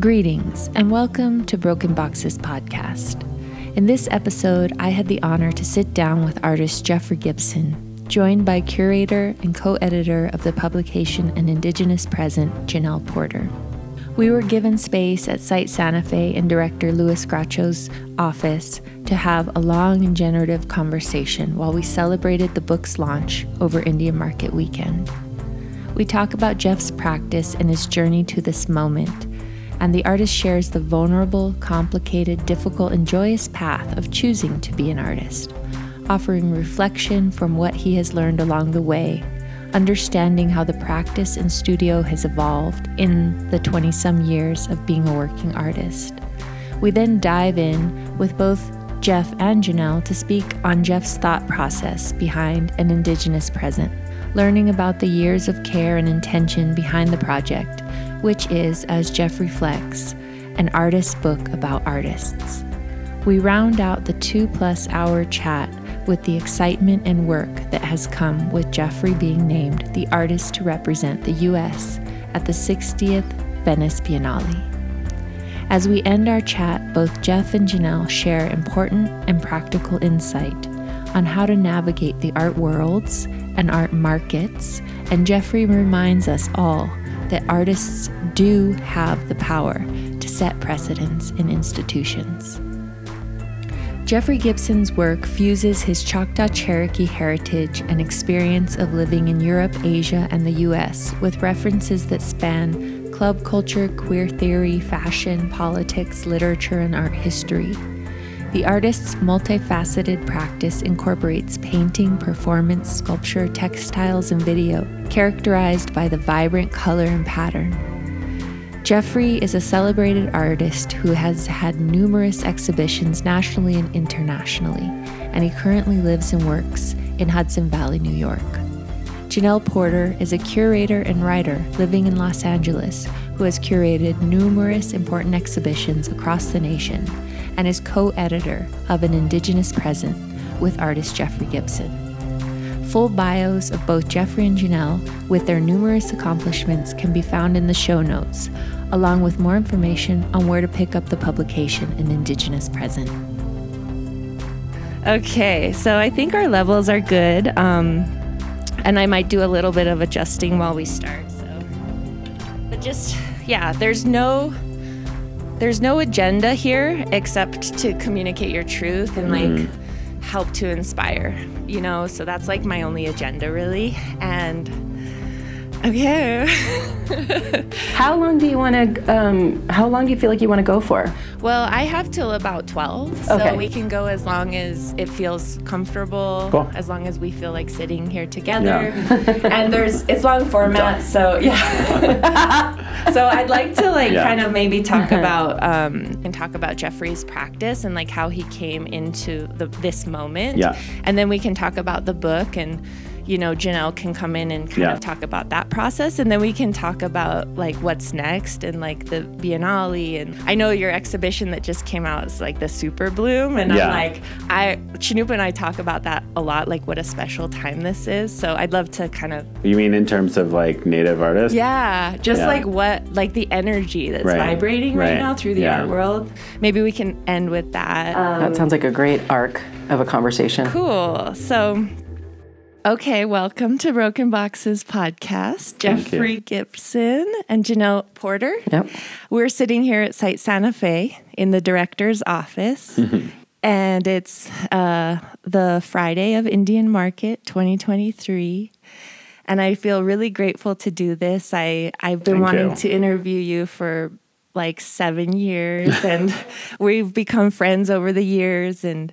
Greetings and welcome to Broken Boxes Podcast. In this episode, I had the honor to sit down with artist Jeffrey Gibson, joined by curator and co editor of the publication An Indigenous Present, Jenelle Porter. We were given space at Site Santa Fe and director Louis Grachos' office to have a long and generative conversation while we celebrated the book's launch over Indian Market weekend. We talk about Jeff's practice and his journey to this moment, and the artist shares the vulnerable, complicated, difficult, and joyous path of choosing to be an artist, offering reflection from what he has learned along the way understanding how the practice in studio has evolved in the 20 some years of being a working artist. We then dive in with both Jeff and Jenelle to speak on Jeff's thought process behind an Indigenous present, learning about the years of care and intention behind the project, which is, as Jeff reflects, an artist's book about artists. We round out the two plus hour chat with the excitement and work that has come with Jeffrey being named the artist to represent the U.S. at the 60th Venice Biennale. As we end our chat, both Jeff and Jenelle share important and practical insight on how to navigate the art worlds and art markets, and Jeffrey reminds us all that artists do have the power to set precedents in institutions. Jeffrey Gibson's work fuses his Choctaw Cherokee heritage and experience of living in Europe, Asia, and the US with references that span club culture, queer theory, fashion, politics, literature, and art history. The artist's multifaceted practice incorporates painting, performance, sculpture, textiles, and video, characterized by the vibrant color and pattern. Jeffrey is a celebrated artist who has had numerous exhibitions nationally and internationally, and he currently lives and works in Hudson Valley, New York. Jenelle Porter is a curator and writer living in Los Angeles who has curated numerous important exhibitions across the nation and is co editor of An Indigenous Present with artist Jeffrey Gibson. Full bios of both Jeffrey and Jenelle, with their numerous accomplishments, can be found in the show notes, along with more information on where to pick up the publication An Indigenous Present. Okay, so I think our levels are good, um, and I might do a little bit of adjusting while we start. So, but just yeah, there's no there's no agenda here except to communicate your truth and like mm. help to inspire, you know. So that's like my only agenda really, and Okay. how long do you want to? Um, how long do you feel like you want to go for? Well, I have till about twelve, so okay. we can go as long as it feels comfortable. Cool. As long as we feel like sitting here together. Yeah. and there's it's long format, so yeah. so I'd like to like yeah. kind of maybe talk about um, and talk about Jeffrey's practice and like how he came into the this moment. Yeah. And then we can talk about the book and you know, Jenelle can come in and kind yeah. of talk about that process. And then we can talk about like what's next and like the Biennale. And I know your exhibition that just came out is like the Super Bloom. And yeah. I'm like, I, Cannupa and I talk about that a lot, like what a special time this is. So I'd love to kind of. You mean in terms of like native artists? Yeah. Just yeah. like what, like the energy that's right. vibrating right. right. now through the art world. Maybe we can end with that. Um, that sounds like a great arc of a conversation. Cool. So Okay, welcome to Broken Boxes podcast. Jeffrey Gibson and Jenelle Porter. Yep. We're sitting here at Site Santa Fe in the director's office. Mm-hmm. And it's uh, the Friday of Indian Market 2023. And I feel really grateful to do this. I, I've been Thank wanting you. to interview you for like seven years, and we've become friends over the years. And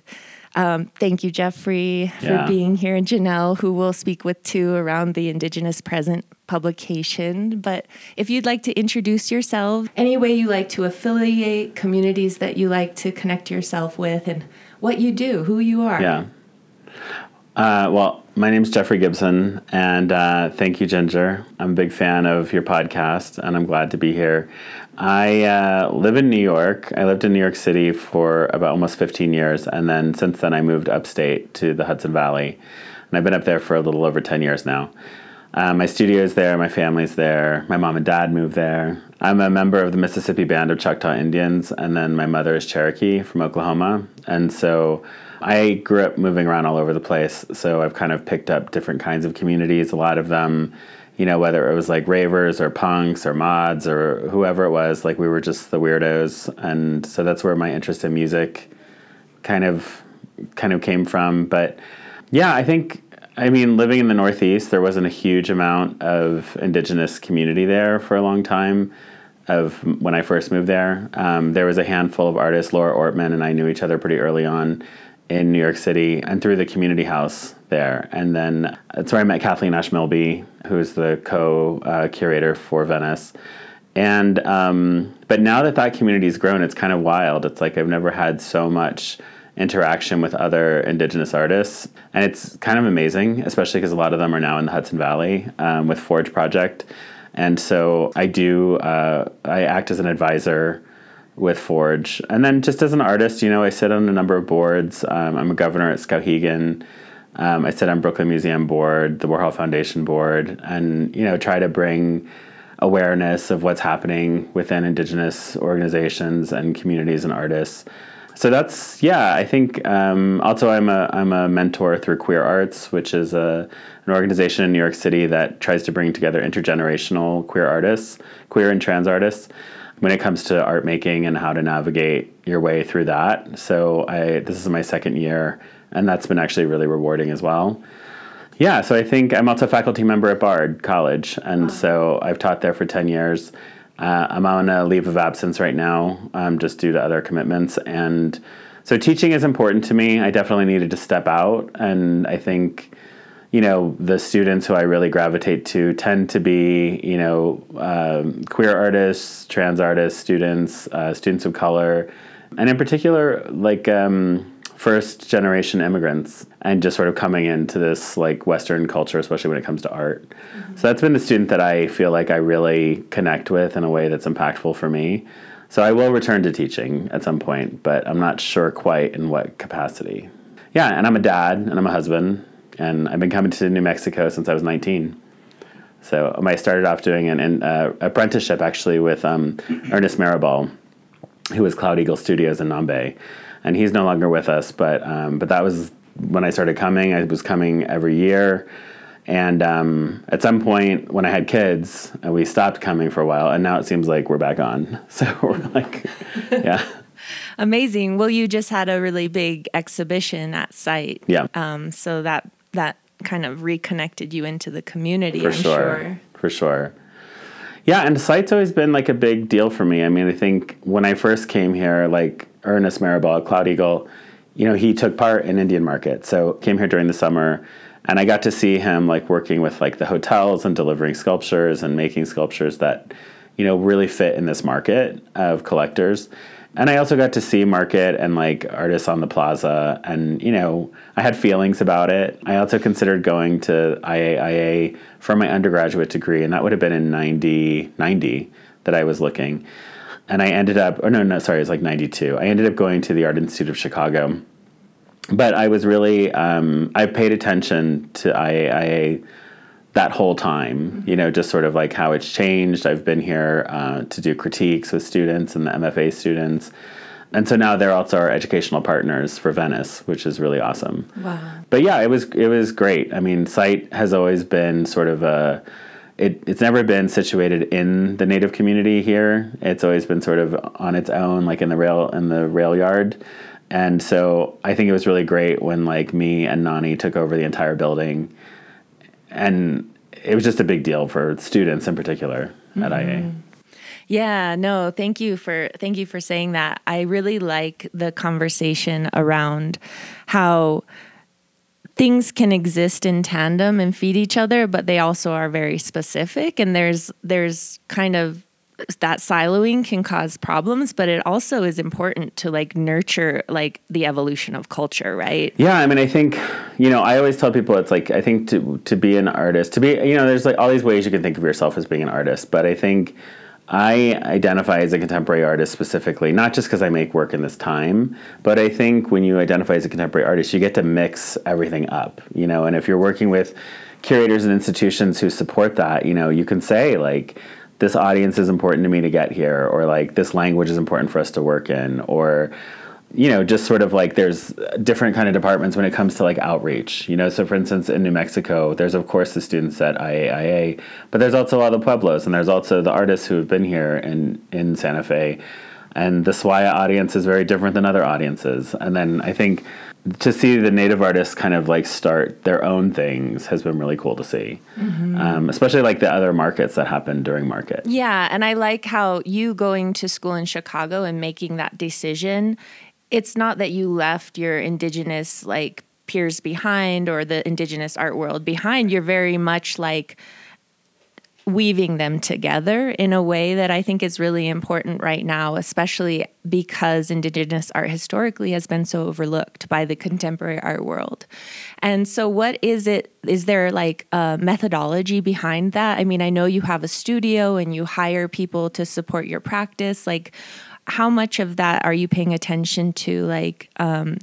um, thank you, Jeffrey, yeah. for being here, and Jenelle, who we'll speak with too around the Indigenous Present publication. But if you'd like to introduce yourself, any way you like to affiliate, communities that you like to connect yourself with, and what you do, who you are. Yeah. Uh, well, my name is Jeffrey Gibson, and uh, thank you, Ginger. I'm a big fan of your podcast, and I'm glad to be here. I uh, live in New York. I lived in New York City for about almost 15 years, and then since then I moved upstate to the Hudson Valley, and I've been up there for a little over 10 years now. Uh, my is there, my family's there, my mom and dad moved there. I'm a member of the Mississippi Band of Choctaw Indians, and then my mother is Cherokee from Oklahoma. And so I grew up moving around all over the place. So I've kind of picked up different kinds of communities, a lot of them, you know, whether it was like ravers or punks or mods or whoever it was, like we were just the weirdos. And so that's where my interest in music kind of kind of came from. But yeah, I think I mean, living in the Northeast, there wasn't a huge amount of indigenous community there for a long time. Of when I first moved there, um, there was a handful of artists. Laura Ortman and I knew each other pretty early on in New York City, and through the community house there. And then that's where I met Kathleen Ash Milby, who's the co-curator uh, for Venice. And um, but now that that community's grown, it's kind of wild. It's like I've never had so much interaction with other indigenous artists and it's kind of amazing especially because a lot of them are now in the hudson valley um, with forge project and so i do uh, i act as an advisor with forge and then just as an artist you know i sit on a number of boards um, i'm a governor at skowhegan um, i sit on brooklyn museum board the warhol foundation board and you know try to bring awareness of what's happening within indigenous organizations and communities and artists so that's yeah. I think um, also I'm a I'm a mentor through Queer Arts, which is a an organization in New York City that tries to bring together intergenerational queer artists, queer and trans artists, when it comes to art making and how to navigate your way through that. So I this is my second year, and that's been actually really rewarding as well. Yeah, so I think I'm also a faculty member at Bard College, and wow. so I've taught there for ten years. Uh, I'm on a leave of absence right now, um, just due to other commitments. And so teaching is important to me. I definitely needed to step out. And I think, you know, the students who I really gravitate to tend to be, you know, um, queer artists, trans artists, students, uh, students of color. And in particular, like, um, first generation immigrants and just sort of coming into this like Western culture, especially when it comes to art. Mm-hmm. So that's been the student that I feel like I really connect with in a way that's impactful for me. So I will return to teaching at some point, but I'm not sure quite in what capacity. Yeah, and I'm a dad and I'm a husband, and I've been coming to New Mexico since I was 19. So um, I started off doing an, an uh, apprenticeship actually with um, Ernest Mirabal, who was Cloud Eagle Studios in Nambe and he's no longer with us. But um, but that was when I started coming. I was coming every year, and um, at some point when I had kids, uh, we stopped coming for a while, and now it seems like we're back on. So we're like, yeah. Amazing. Well, you just had a really big exhibition at site. Yeah. Um, so that that kind of reconnected you into the community. For I'm sure. sure. For sure. Yeah, and site's always been like a big deal for me. I mean, I think when I first came here, like Ernest Mirabal, Cloud Eagle, you know, he took part in Indian Market. So came here during the summer and I got to see him like working with like the hotels and delivering sculptures and making sculptures that, you know, really fit in this market of collectors. And I also got to see market and like artists on the plaza and you know, I had feelings about it. I also considered going to IAIA for my undergraduate degree and that would have been in 90 90 that I was looking and I ended up, or no, no, sorry, it was like 92. I ended up going to the Art Institute of Chicago. But I was really, um, I paid attention to IAIA that whole time, mm-hmm. you know, just sort of like how it's changed. I've been here uh, to do critiques with students and the MFA students. And so now they're also our educational partners for Venice, which is really awesome. Wow. But yeah, it was it was great. I mean, site has always been sort of a it, it's never been situated in the native community here. It's always been sort of on its own, like in the rail in the rail yard. And so I think it was really great when like me and Nani took over the entire building, and it was just a big deal for students in particular mm-hmm. at IA. Yeah, no, thank you for thank you for saying that. I really like the conversation around how things can exist in tandem and feed each other, but they also are very specific. And there's there's kind of that siloing can cause problems, but it also is important to like nurture like the evolution of culture, right? Yeah, I mean, I think you know, I always tell people it's like I think to to be an artist, to be you know, there's like all these ways you can think of yourself as being an artist, but I think I identify as a contemporary artist specifically, not just because I make work in this time, but I think when you identify as a contemporary artist, you get to mix everything up, you know. And if you're working with curators and institutions who support that, you know, you can say like this audience is important to me to get here or like this language is important for us to work in or you know just sort of like there's different kind of departments when it comes to like outreach you know? So for instance in new mexico there's of course the students at iaia but there's also all the pueblos and there's also the artists who have been here in in santa fe. And the SWAIA audience is very different than other audiences. And then i think to see the native artists kind of like start their own things has been really cool to see. Mm-hmm. um, especially like the other markets that happen during market. Yeah and i like how you going to school in chicago and making that decision it's not that you left your indigenous like peers behind or the indigenous art world behind you're very much like weaving them together in a way that I think is really important right now, especially because Indigenous art historically has been so overlooked by the contemporary art world. And so, what is it? Is there like a methodology behind that? I mean, I know you have a studio and you hire people to support your practice. Like, how much of that are you paying attention to, like, um,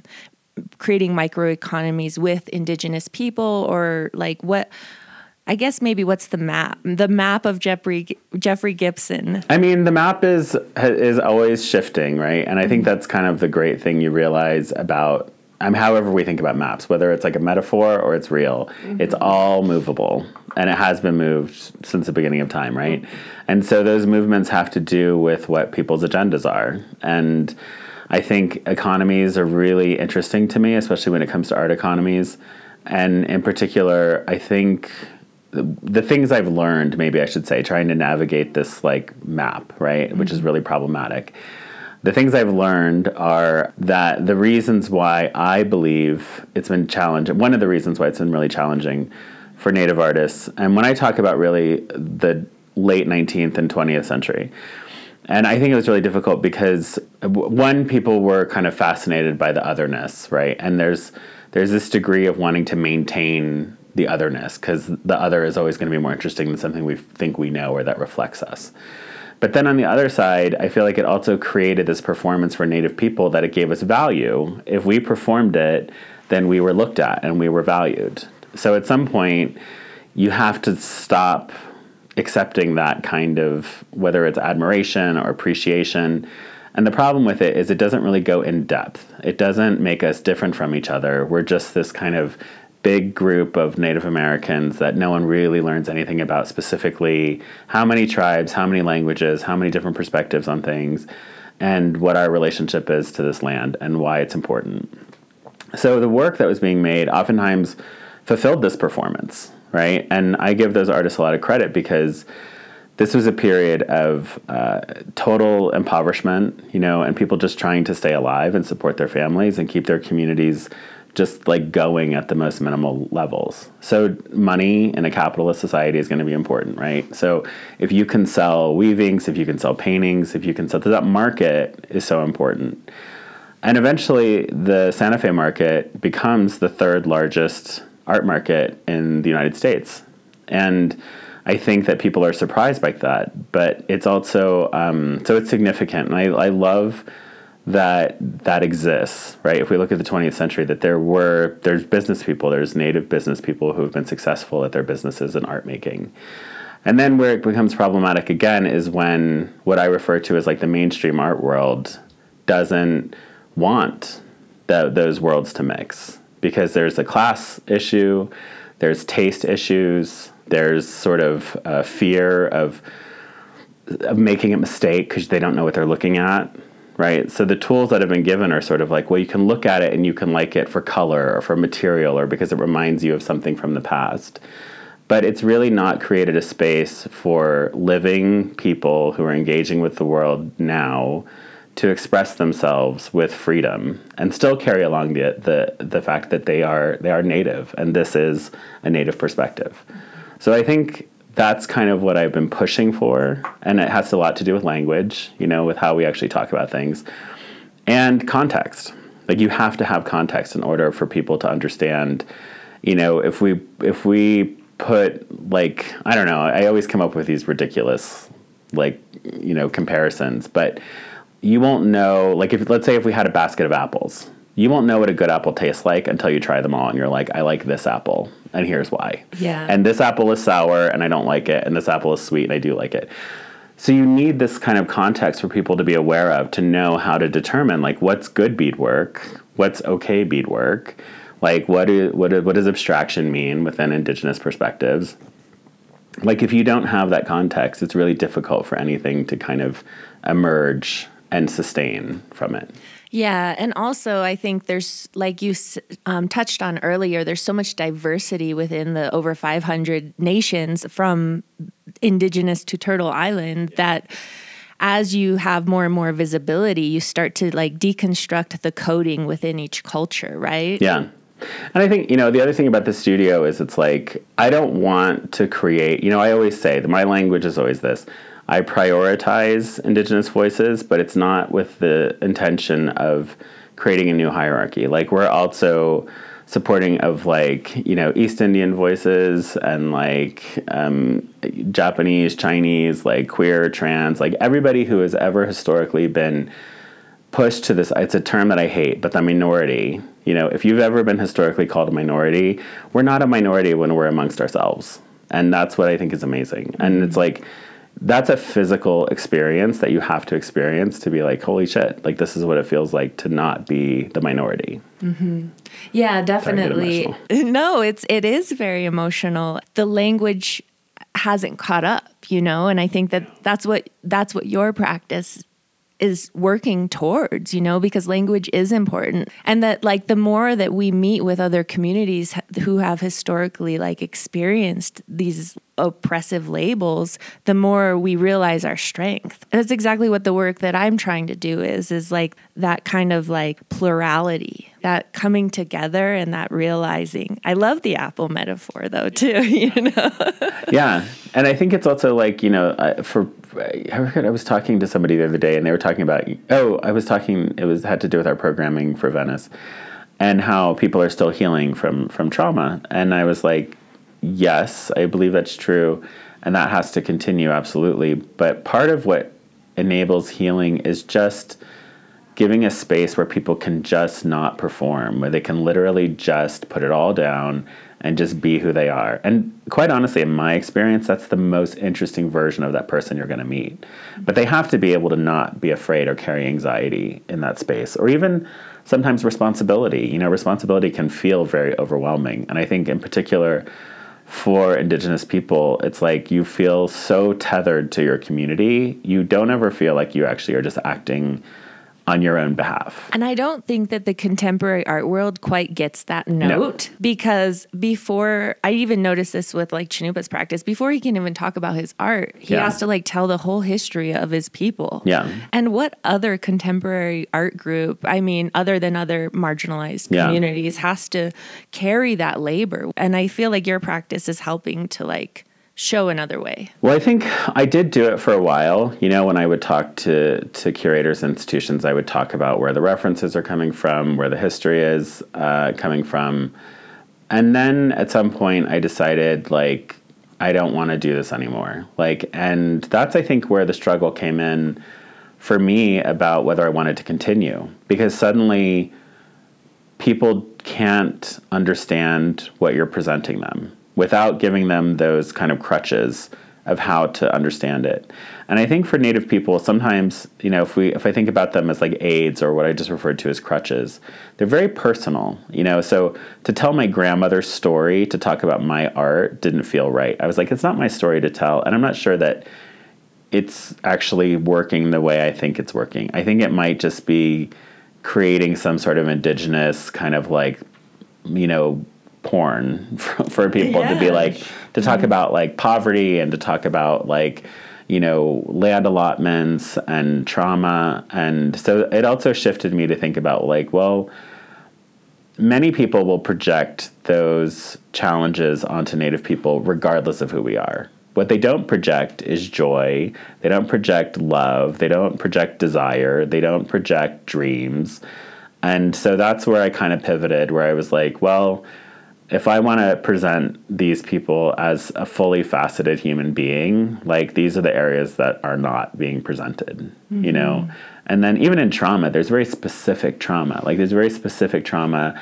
creating microeconomies with Indigenous people, or like what? I guess maybe what's the map? The map of Jeffrey Jeffrey Gibson. I mean, the map is is always shifting, right? And I think mm-hmm. that's kind of the great thing you realize about However we think about maps, whether it's like a metaphor or it's real, mm-hmm. it's all movable, and it has been moved since the beginning of time, right? And so those movements have to do with what people's agendas are, and I think economies are really interesting to me, especially when it comes to art economies, and in particular, I think the, things I've learned, maybe I should say, trying to navigate this like map, right, mm-hmm. which is mm-hmm. really problematic. The things I've learned are that the reasons why I believe it's been challenging, one of the reasons why it's been really challenging for Native artists, and when I talk about really the late 19th and 20th century, and I think it was really difficult because one, people were kind of fascinated by the otherness, right? And there's there's this degree of wanting to maintain the otherness because the other is always going to be more interesting than something we think we know or that reflects us. But then on the other side, I feel like it also created this performance for Native people that it gave us value. If we performed it, then we were looked at and we were valued. So at some point, you have to stop accepting that kind of whether it's admiration or appreciation. And the problem with it is it doesn't really go in depth. It doesn't make us different from each other. We're just this kind of big group of Native Americans that no one really learns anything about specifically how many tribes, how many languages, how many different perspectives on things, and what our relationship is to this land and why it's important. So the work that was being made oftentimes fulfilled this performance, right? And I give those artists a lot of credit because this was a period of uh, total impoverishment, you know, and people just trying to stay alive and support their families and keep their communities just like going at the most minimal levels. So money in a capitalist society is going to be important, right? So if you can sell weavings, if you can sell paintings, if you can sell that market is so important. And eventually the Santa Fe market becomes the third largest art market in the United States. And I think that people are surprised by that, but it's also um, so it's significant. And I, I love that that exists, right? If we look at the 20th century, that there were there's business people, there's native business people who have been successful at their businesses in art making. And then where it becomes problematic again is when what I refer to as like the mainstream art world doesn't want the, those worlds to mix because there's a class issue, there's taste issues, there's sort of a fear of of making a mistake because they don't know what they're looking at right? So the tools that have been given are sort of like, well, you can look at it and you can like it for color or for material or because it reminds you of something from the past. But it's really not created a space for living people who are engaging with the world now to express themselves with freedom and still carry along the, the, the fact that they are, they are native and this is a native perspective. So I think that's kind of what I've been pushing for. And it has a lot to do with language, you know, with how we actually talk about things and context. Like you have to have context in order for people to understand, you know, if we if we put like I don't know, I always come up with these ridiculous like, you know, comparisons, but you won't know like if let's say if we had a basket of apples you won't know what a good apple tastes like until you try them all and you're like, I like this apple, and here's why. Yeah. And this apple is sour and I don't like it, and this apple is sweet and I do like it. So you need this kind of context for people to be aware of to know how to determine like what's good beadwork, what's okay beadwork, like what is what is, what does abstraction mean within indigenous perspectives. Like if you don't have that context, it's really difficult for anything to kind of emerge and sustain from it. Yeah, and also I think there's like you um, touched on earlier. There's so much diversity within the over 500 nations from indigenous to Turtle Island that as you have more and more visibility, you start to like deconstruct the coding within each culture, right? Yeah. And I think, you know, the other thing about the studio is it's like, I don't want to create, you know, I always say that my language is always this I prioritize Indigenous voices, but it's not with the intention of creating a new hierarchy. Like we're also supporting of like you know East Indian voices and like um, Japanese, Chinese, like queer, trans, like everybody who has ever historically been pushed to this. It's a term that I hate, but the minority. You know, if you've ever been historically called a minority, we're not a minority when we're amongst ourselves, and that's what I think is amazing. And it's like that's a physical experience that you have to experience to be like, holy shit, like this is what it feels like to not be the minority. Mm-hmm. Yeah, definitely. No, it's it is very emotional. The language hasn't caught up, you know, and I think that that's what that's what your practice is working towards, you know, because language is important. And that like the more that we meet with other communities who have historically like experienced these oppressive labels, the more we realize our strength. And that's exactly what the work that I'm trying to do is is like that kind of like plurality, that coming together and that realizing. I love the apple metaphor though too, you know. yeah. And I think it's also like, you know, uh, for I was talking to somebody the other day and they were talking about oh, I was talking it was had to do with our programming for Venice and how people are still healing from from trauma. And I was like, yes, I believe that's true, and that has to continue absolutely. But part of what enables healing is just giving a space where people can just not perform, where they can literally just put it all down and just be who they are. And quite honestly, in my experience, that's the most interesting version of that person you're going to meet. But they have to be able to not be afraid or carry anxiety in that space, or even sometimes responsibility. You know, responsibility can feel very overwhelming. And I think, in particular, for indigenous people it's like you feel so tethered to your community. You don't ever feel like you actually are just acting on your own behalf. And I don't think that the contemporary art world quite gets that note no. because before I even noticed this with like Cannupa's practice, before he can even talk about his art, he yeah. has to like tell the whole history of his people. Yeah. And what other contemporary art group, I mean, other than other marginalized communities, has to carry that labor? And I feel like your practice is helping to like show another way? Well, I think I did do it for a while. You know, when I would talk to, to curators, institutions, I would talk about where the references are coming from, where the history is uh, coming from. And then at some point, I decided, like, I don't want to do this anymore. Like, and that's, I think, where the struggle came in for me about whether I wanted to continue. Because suddenly, people can't understand what you're presenting them without giving them those kind of crutches of how to understand it. And I think for native people, sometimes, you know, if we if I think about them as like aids or what I just referred to as crutches, they're very personal, you know. So to tell my grandmother's story, to talk about my art didn't feel right. I was like, it's not my story to tell, and I'm not sure that it's actually working the way I think it's working. I think it might just be creating some sort of indigenous kind of like, you know, porn for, for people to be like to talk mm-hmm. about like poverty and to talk about like you know land allotments and trauma. And so it also shifted me to think about like well many people will project those challenges onto native people regardless of who we are. What they don't project is joy. They don't project love. They don't project desire. They don't project dreams. And so that's where i kind of pivoted where i was like well if I want to present these people as a fully faceted human being, like these are the areas that are not being presented, mm-hmm. you know? And then even in trauma, there's very specific trauma. Like there's very specific trauma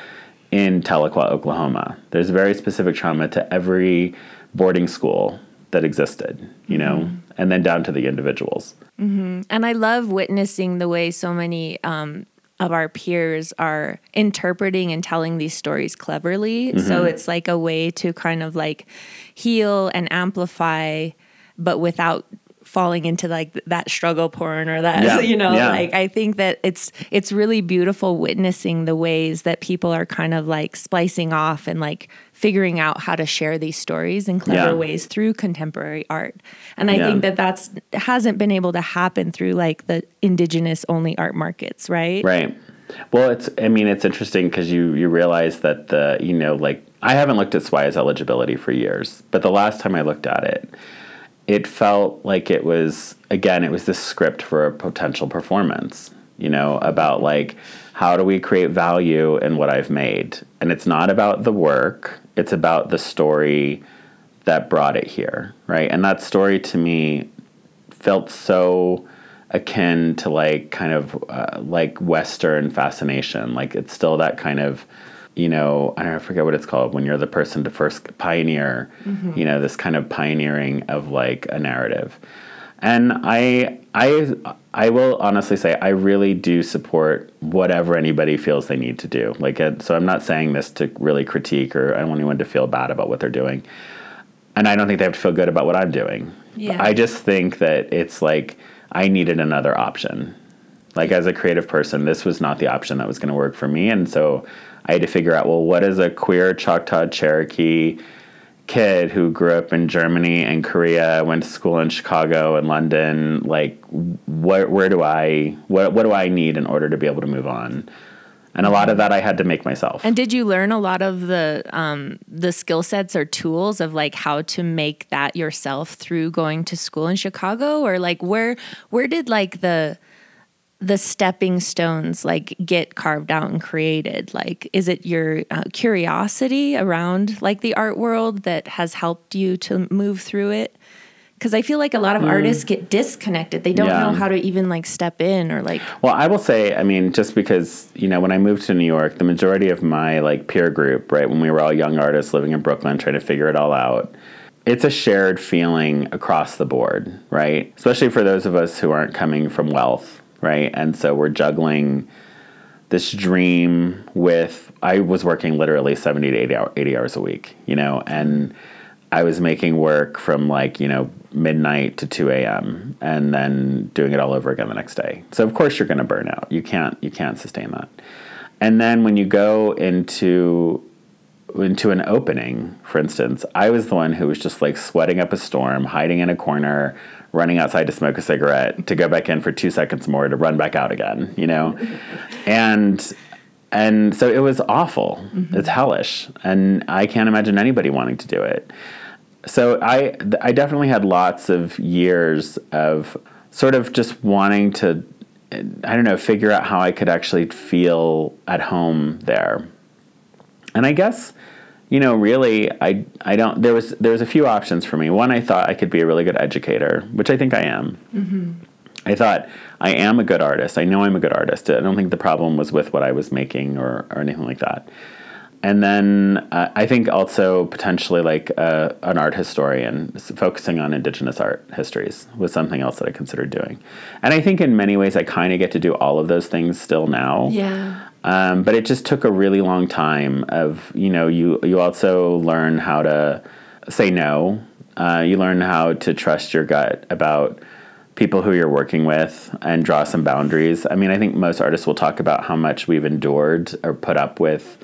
in Tahlequah, Oklahoma. There's very specific trauma to every boarding school that existed, you know, mm-hmm. and then down to the individuals. Mm-hmm. And I love witnessing the way so many um, of our peers are interpreting and telling these stories cleverly. Mm-hmm. So it's like a way to kind of like heal and amplify, but without falling into like that struggle porn or that yeah. you know yeah. like i think that it's it's really beautiful witnessing the ways that people are kind of like splicing off and like figuring out how to share these stories in clever yeah. ways through contemporary art and i think that that's hasn't been able to happen through like the indigenous only art markets right right well it's i mean it's interesting because you you realize that the you know like i haven't looked at SWAIA's eligibility for years but the last time i looked at it it felt like it was again it was this script for a potential performance you know about like how do we create value in what i've made? And it's not about the work it's about the story that brought it here right? And that story to me felt so akin to like kind of uh, like western fascination like it's still that kind of you know, I don't know, I forget what it's called when you're the person to first pioneer, mm-hmm. you know, this kind of pioneering of like a narrative. And I I I will honestly say I really do support whatever anybody feels they need to do. Like so I'm not saying this to really critique or I don't want anyone to feel bad about what they're doing. And I don't think they have to feel good about what I'm doing. Yeah. I just think that it's like I needed another option. Like as a creative person, this was not the option that was going to work for me and so I had to figure out well, what is a queer Choctaw Cherokee kid who grew up in Germany and Korea, went to school in Chicago and London, like what where do I what what do I need in order to be able to move on? And a lot of that I had to make myself. And did you learn a lot of the um, the skill sets or tools of like how to make that yourself through going to school in Chicago, or like where where did like the the stepping stones like get carved out and created like is it your uh, curiosity around like the art world that has helped you to move through it because i feel like a lot of mm. artists get disconnected they don't yeah. know how to even like step in or like well i will say i mean just because you know when i moved to new york the majority of my like peer group right when we were all young artists living in brooklyn trying to figure it all out it's a shared feeling across the board, right? Especially for those of us who aren't coming from wealth right? And so we're juggling this dream with I was working literally 70 to 80, hour, 80 hours a week, you know, and I was making work from like, you know, midnight to 2 a.m. and then doing it all over again the next day. So of course you're going to burn out. You can't you can't sustain that. And then when you go into into an opening, for instance, I was the one who was just like sweating up a storm, hiding in a corner, running outside to smoke a cigarette, to go back in for two seconds more, to run back out again, you know? and and so it was awful. Mm-hmm. It's hellish. And I can't imagine anybody wanting to do it. So I I definitely had lots of years of sort of just wanting to I don't know, figure out how I could actually feel at home there. And I guess you know, really, I I don't. There was there was a few options for me. One, I thought I could be a really good educator, which I think I am. Mm-hmm. I thought I am a good artist. I know I'm a good artist. I don't think the problem was with what I was making or or anything like that. And then uh, I think also potentially like uh, an art historian focusing on indigenous art histories was something else that I considered doing. And I think in many ways I kind of get to do all of those things still now. Yeah. Um, but it just took a really long time. Of you know, you you also learn how to say no. Uh, you learn how to trust your gut about people who you're working with and draw some boundaries. I mean, I think most artists will talk about how much we've endured or put up with.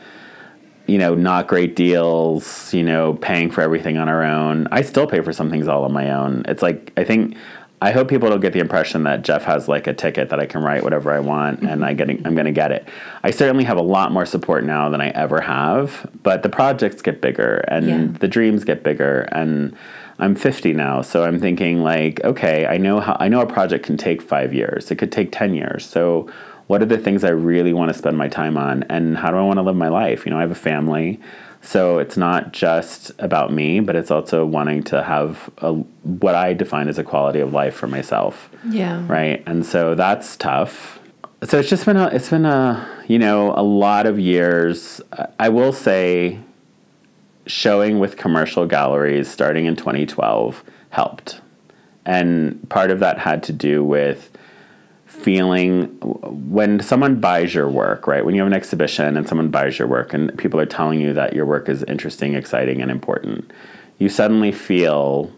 You know, not great deals. You know, paying for everything on our own. I still pay for some things all on my own. It's like I think I hope people don't get the impression that Jeff has like a ticket that I can write whatever I want and I getting I'm going to get it. I certainly have a lot more support now than I ever have, but the projects get bigger and yeah. the dreams get bigger and I'm 50 now, so I'm thinking like, okay, I know how I know a project can take 5 years. It could take 10 years. So what are the things I really want to spend my time on and how do I want to live my life? You know, I have a family. So it's not just about me, but it's also wanting to have a, what I define as a quality of life for myself. Yeah. Right. And so that's tough. So it's just been a, it's been a, you know, a lot of years. I will say showing with commercial galleries starting in 2012 helped. And part of that had to do with feeling when someone buys your work, right? When you have an exhibition and someone buys your work and people are telling you that your work is interesting, exciting, and important, you suddenly feel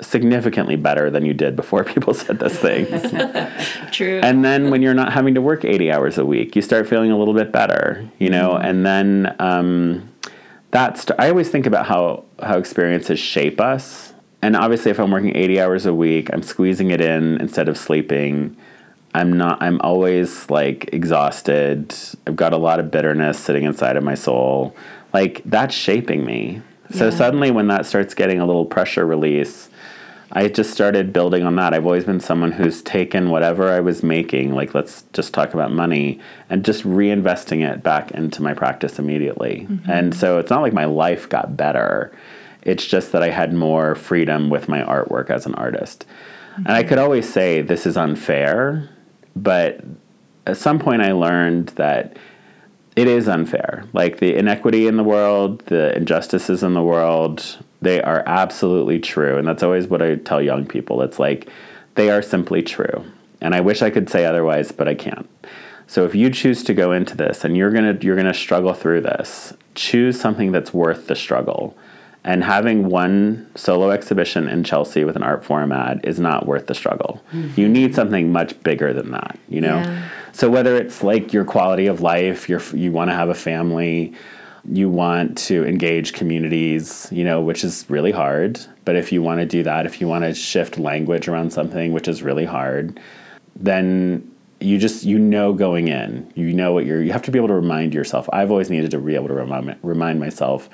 significantly better than you did before people said those things. True. and then when you're not having to work 80 hours a week, you start feeling a little bit better, you know, mm-hmm. and then um, that's, I always think about how, how experiences shape us. And obviously, if I'm working 80 hours a week, I'm squeezing it in instead of sleeping I'm not I'm always like exhausted. I've got a lot of bitterness sitting inside of my soul. Like that's shaping me. So yeah. suddenly when that starts getting a little pressure release, I just started building on that. I've always been someone who's taken whatever I was making, like let's just talk about money, and just reinvesting it back into my practice immediately. Mm-hmm. And so it's not like my life got better. It's just that I had more freedom with my artwork as an artist. Mm-hmm. And I could always say this is unfair, but at some point, I learned that it is unfair. Like the inequity in the world, the injustices in the world, they are absolutely true. And that's always what I tell young people. It's like they are simply true. And I wish I could say otherwise, but I can't. So if you choose to go into this and you're going to you're going to struggle through this, choose something that's worth the struggle. And having one solo exhibition in Chelsea with an Artforum ad is not worth the struggle. Mm-hmm. You need something much bigger than that, you know? Yeah. So whether it's like your quality of life, you you want to have a family, you want to engage communities, you know, which is really hard. But if you want to do that, if you want to shift language around something, which is really hard, then you just you know going in, you know what you're. You have to be able to remind yourself. I've always needed to be able to remind remind myself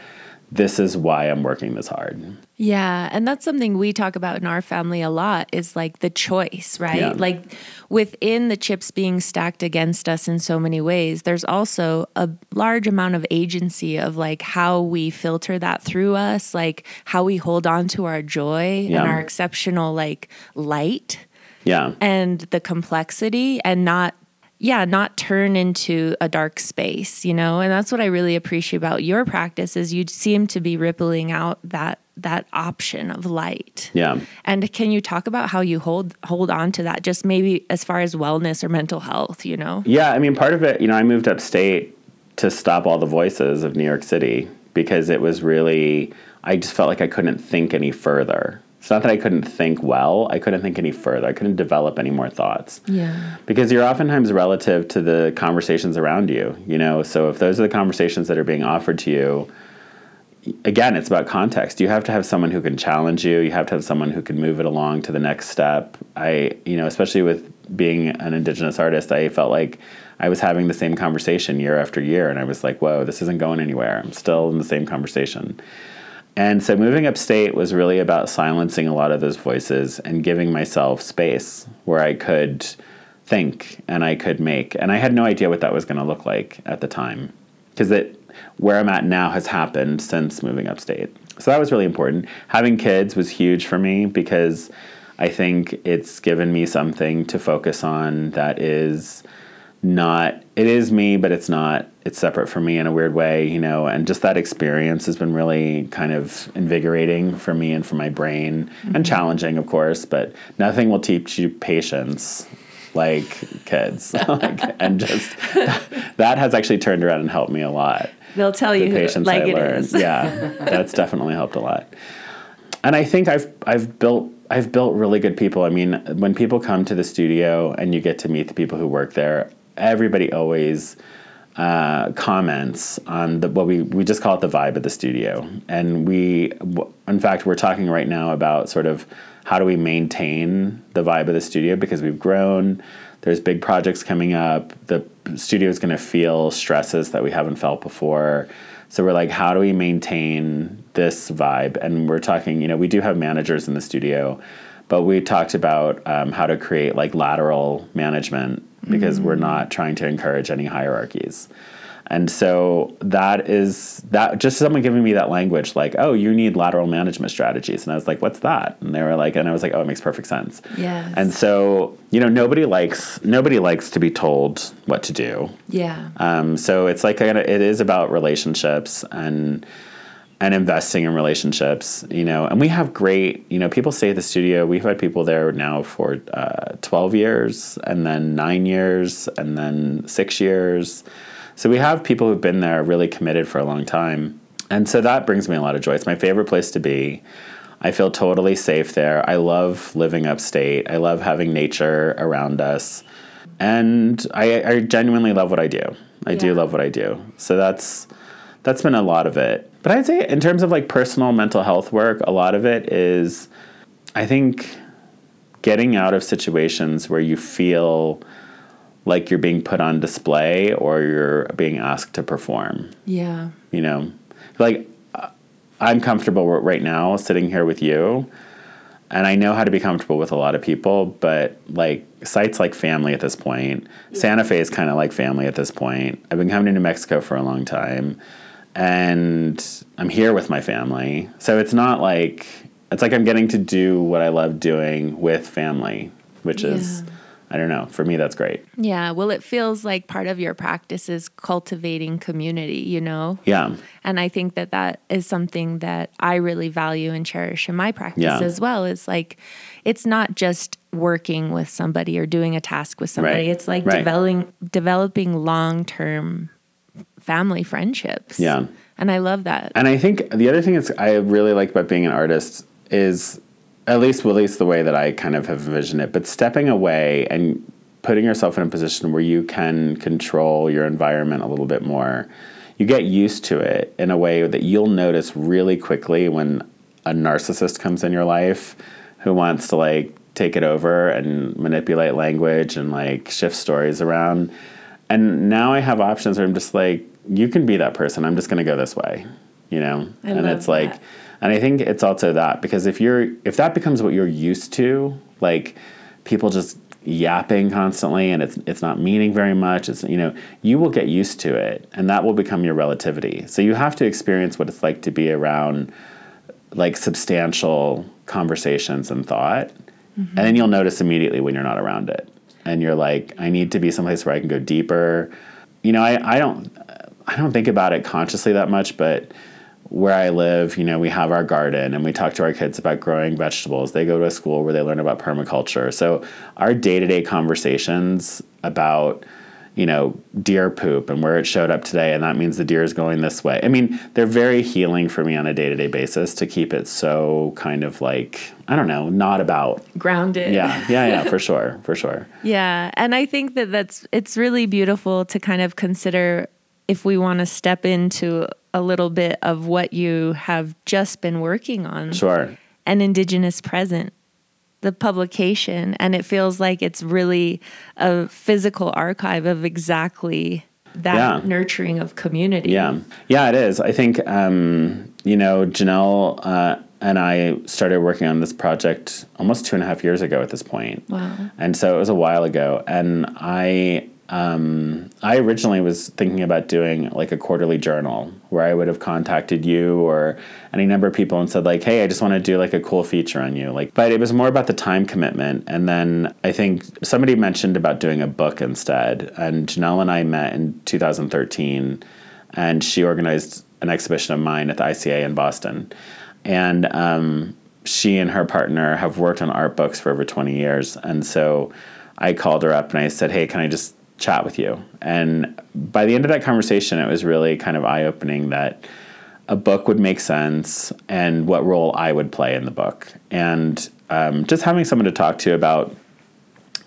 this is why I'm working this hard. Yeah, and that's something we talk about in our family a lot is like the choice, right? Yeah. Like within the chips being stacked against us in so many ways, there's also a large amount of agency of like how we filter that through us, like how we hold on to our joy yeah. and our exceptional like light. Yeah. And the complexity and not yeah, not turn into a dark space, you know? And that's what I really appreciate about your practice is you seem to be rippling out that that option of light. Yeah. And can you talk about how you hold hold on to that just maybe as far as wellness or mental health, you know? Yeah, I mean part of it, you know, I moved upstate to stop all the voices of New York City because it was really I just felt like I couldn't think any further. It's not that I couldn't think well, I couldn't think any further. I couldn't develop any more thoughts. Yeah. Because you're oftentimes relative to the conversations around you, you know. So if those are the conversations that are being offered to you, again, it's about context. You have to have someone who can challenge you. You have to have someone who can move it along to the next step. I, you know, especially with being an indigenous artist, I felt like I was having the same conversation year after year and I was like, "Whoa, this isn't going anywhere. I'm still in the same conversation." And so moving upstate was really about silencing a lot of those voices and giving myself space where I could think and I could make. And I had no idea what that was going to look like at the time because it where I'm at now has happened since moving upstate. So that was really important. Having kids was huge for me because I think it's given me something to focus on that is not it is me but it's not it's separate from me in a weird way you know and just that experience has been really kind of invigorating for me and for my brain mm-hmm. and challenging of course but nothing will teach you patience like kids like, and just that has actually turned around and helped me a lot they'll tell the you patience like I learned. is. yeah that's definitely helped a lot and i think i've i've built I've built really good people. I mean, when people come to the studio and you get to meet the people who work there, everybody always uh, comments on the what we we just call it the vibe of the studio, and we in fact we're talking right now about sort of how do we maintain the vibe of the studio because we've grown. There's big projects coming up. The studio is going to feel stresses that we haven't felt before. So we're like, how do we maintain this vibe? And we're talking, you know, we do have managers in the studio, but we talked about um, how to create like lateral management because mm-hmm. we're not trying to encourage any hierarchies. And so that is that just someone giving me that language, like, oh, you need lateral management strategies. And I was like, what's that? And they were like, and I was like, oh, it makes perfect sense. Yeah. And so, you know, nobody likes nobody likes to be told what to do. Yeah. Um, so it's like it is about relationships and and investing in relationships, you know. And we have great, you know, people stay at the studio. We've had people there now for uh, 12 years, and then nine years, and then six years. So we have people who've been there really committed for a long time. And so that brings me a lot of joy. It's my favorite place to be. I feel totally safe there. I love living upstate. I love having nature around us. And I, I genuinely love what I do. I do love what I do. So that's that's been a lot of it. But I'd say in terms of like personal mental health work, a lot of it is I think getting out of situations where you feel like you're being put on display or you're being asked to perform Yeah. you know like uh, i'm comfortable right now sitting here with you and i know how to be comfortable with a lot of people but like sites like family at this point santa fe is kind of like family at this point i've been coming to new mexico for a long time and i'm here with my family so it's not like it's like i'm getting to do what i love doing with family which is i don't know for me that's great Yeah. Well, it feels like part of your practice is cultivating community, you know? yeah And I think that that is something that I really value and cherish in my practice Yeah. as well. Is like, it's not just working with somebody or doing a task with somebody. Right. It's like Right. developing developing long term family friendships. Yeah. And I love that. And I think the other thing is I really like about being an artist is at least well, at least the way that I kind of have envisioned it, but stepping away and putting yourself in a position where you can control your environment a little bit more. You get used to it in a way that you'll notice really quickly when a narcissist comes in your life who wants to like take it over and manipulate language and like shift stories around. And now I have options where I'm just like, you can be that person. I'm just going to go this way, you know? I and it's like, that. and I think it's also that because if you're, if that becomes what you're used to, like people just yapping constantly and it's, it's not meaning very much, it's, you know, you will get used to it and that will become your relativity. So you have to experience what it's like to be around like substantial conversations and thought. Mm-hmm. And then you'll notice immediately when you're not around it. And you're like, I need to be someplace where I can go deeper. You know, I, I don't I don't think about it consciously that much, but where I live, you know, we have our garden and we talk to our kids about growing vegetables. They go to a school where they learn about permaculture. So our day-to-day conversations about you know, deer poop and where it showed up today, and that means the deer is going this way. I mean, they're very healing for me on a day to day basis to keep it so kind of like, I don't know, not about. Grounded. Yeah, yeah, yeah, for sure, for sure. Yeah, and I think that that's it's really beautiful to kind of consider if we want to step into a little bit of what you have just been working on. Sure. An indigenous present, the publication, and it feels like it's really a physical archive of exactly that Yeah. nurturing of community. Yeah, yeah, it is. I think um, you know Jenelle uh, and I started working on this project almost two and a half years ago at this point. Wow. And so it was a while ago, and I um, I originally was thinking about doing like a quarterly journal where I would have contacted you or any number of people and said like, hey, I just want to do like a cool feature on you. Like, but it was more about the time commitment. And then I think somebody mentioned about doing a book instead, and Jenelle and I met in 2013, and she organized an exhibition of mine at the ICA in Boston, and um, she and her partner have worked on art books for over 20 years. And so I called her up and I said, Hey, can I just chat with you? And by the end of that conversation, it was really kind of eye opening that a book would make sense and what role I would play in the book. And um, just having someone to talk to about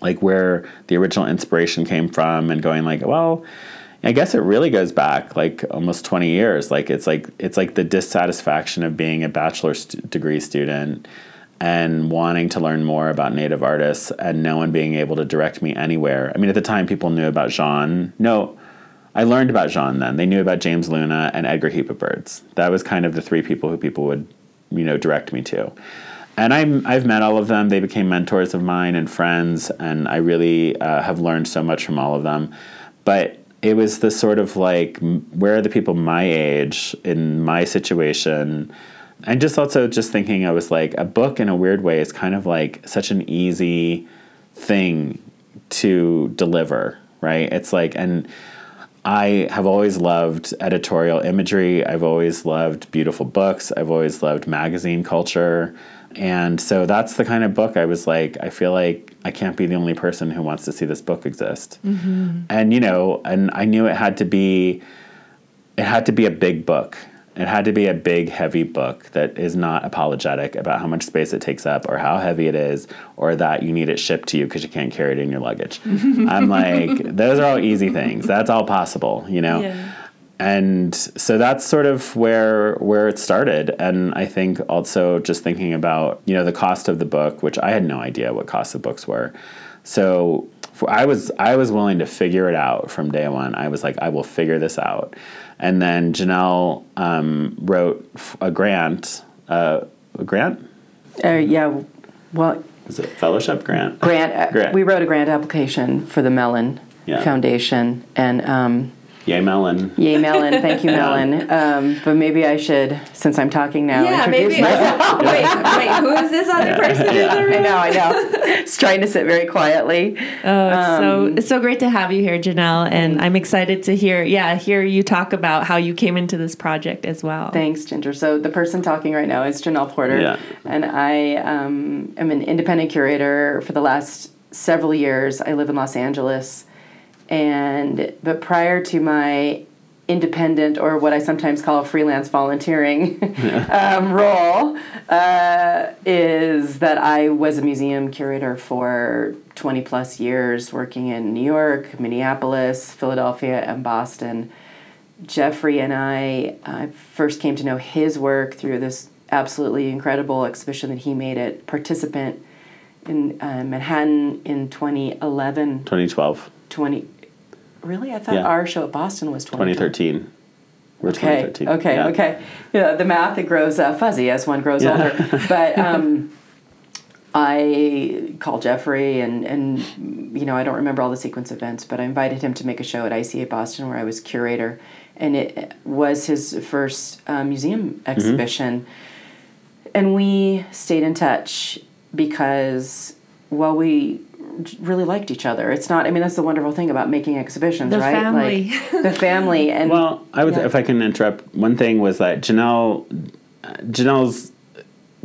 like where the original inspiration came from and going like, well, I guess it really goes back like almost 20 years. Like it's like it's like the dissatisfaction of being a bachelor's st- degree student and wanting to learn more about native artists and no one being able to direct me anywhere. I mean, at the time people knew about Jaune. No, I learned about Jaune then. They knew about James Luna and Edgar Heap of Birds. That was kind of the three people who people would, you know, direct me to. And I'm, I've met all of them. They became mentors of mine and friends, and I really uh, have learned so much from all of them. But it was the sort of like where are the people my age in my situation and just also just thinking i was like a book in a weird way is kind of like such an easy thing to deliver right? It's like and i have always loved editorial imagery. I've always loved beautiful books. I've always loved magazine culture. And so that's the kind of book i was like i feel like i can't be the only person who wants to see this book exist. Mm-hmm. And you know and i knew it had to be it had to be a big book it had to be a big heavy book that is not apologetic about how much space it takes up or how heavy it is or that you need it shipped to you because you can't carry it in your luggage. I'm like those are all easy things. That's all possible you know? Yeah. and so that's sort of where where it started. And i think also just thinking about you know the cost of the book which i had no idea what cost of books were. So for, i was i was willing to figure it out from day one. I was like i will figure this out and then jenelle um, wrote a grant uh, a grant Uh, yeah. Well, is it fellowship grant grant, uh, Grant. We wrote a grant application for the Mellon Yeah. Foundation, and um, yay melon yay, Melon. Thank you, Melon. Um, but maybe I should, since I'm talking now, Yeah, introduce maybe. myself. wait, wait. Who is this other Yeah. person in the I know, I know. It's trying to sit very quietly. Oh, it's Um, so it's so great to have you here, Jenelle, and I'm excited to hear, yeah, hear you talk about how you came into this project as well. Thanks, Ginger. So the person talking right now is Jenelle Porter, Yeah. and I um, am an independent curator for the last several years. I live in Los Angeles, and but prior to my independent or what I sometimes call freelance volunteering um, role uh, is that I was a museum curator for 20 plus years, working in New York, Minneapolis, Philadelphia, and Boston. Jeffrey and I uh, first came to know his work through this absolutely incredible exhibition that he made at Participant in uh, Manhattan in 2011. 2012 20. Really? I thought Yeah. our show at Boston was 2013 we're Okay. 2013 Okay. Yeah. Okay. Yeah, the math it grows uh, fuzzy as one grows Yeah. older. But um, I called Jeffrey, and and you know I don't remember all the sequence events, but I invited him to make a show at ICA Boston where I was curator, and it was his first uh, museum exhibition, and we stayed in touch because while we really liked each other. It's not. I mean, that's the wonderful thing about making exhibitions, right? The right? family. Like, the family, and Well, I would, Yeah. if I can interrupt, one thing was that Jenelle, Jenelle's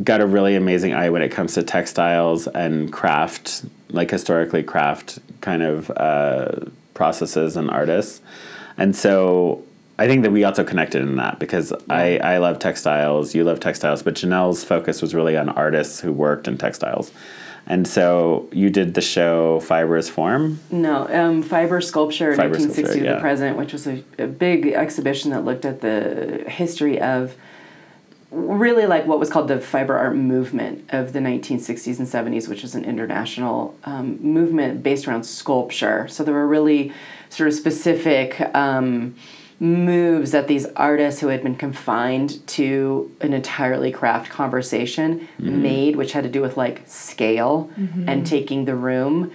got a really amazing eye when it comes to textiles and craft, like historically craft kind of uh, processes and artists, and so I think that we also connected in that because I I love textiles, you love textiles, but Jenelle's focus was really on artists who worked in textiles. And so you did the show Fibrous Form. No, um, Fiber Sculpture, Fiber 1960 Sculpture, to yeah. the present, which was a, a big exhibition that looked at the history of really like what was called the fiber art movement of the 1960s and 70s, which was an international um, movement based around sculpture. So there were really sort of specific um, moves that these artists who had been confined to an entirely craft conversation made, which had to do with like scale and taking the room.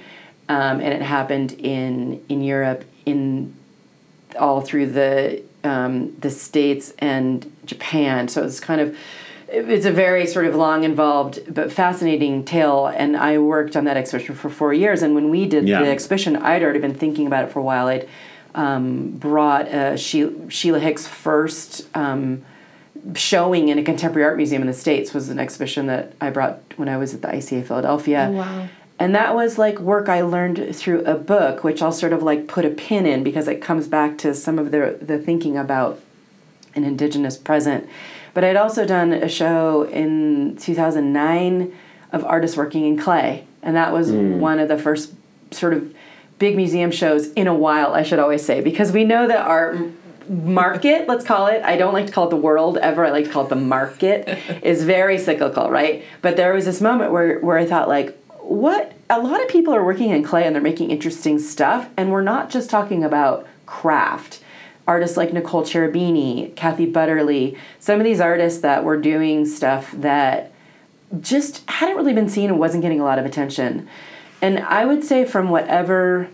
Um, and it happened in in Europe in all through the um, the states and Japan. So it's kind of it's a very sort of long, involved but fascinating tale. And I worked on that exhibition for four years. And when we did Yeah. the exhibition, I'd already been thinking about it for a while. I'd um, brought uh, Sheila, Sheila Hicks' first. Um, showing in a contemporary art museum in the states was an exhibition that I brought when I was at the ICA Philadelphia. Oh, wow. And that was like work I learned through a book, which I'll sort of like put a pin in because it comes back to some of the the thinking about an indigenous present. But I'd also done a show in 2009 of artists working in clay, and that was one of the first sort of big museum shows in a while. I should always say because we know that our market, let's call it, I don't like to call it the world ever, I like to call it the market, is very cyclical, right? But there was this moment where, where I thought, like, what? A lot of people are working in clay and they're making interesting stuff, and we're not just talking about craft. Artists like Nicole Cherubini, Kathy Butterly, some of these artists that were doing stuff that just hadn't really been seen and wasn't getting a lot of attention. And I would say, from whatever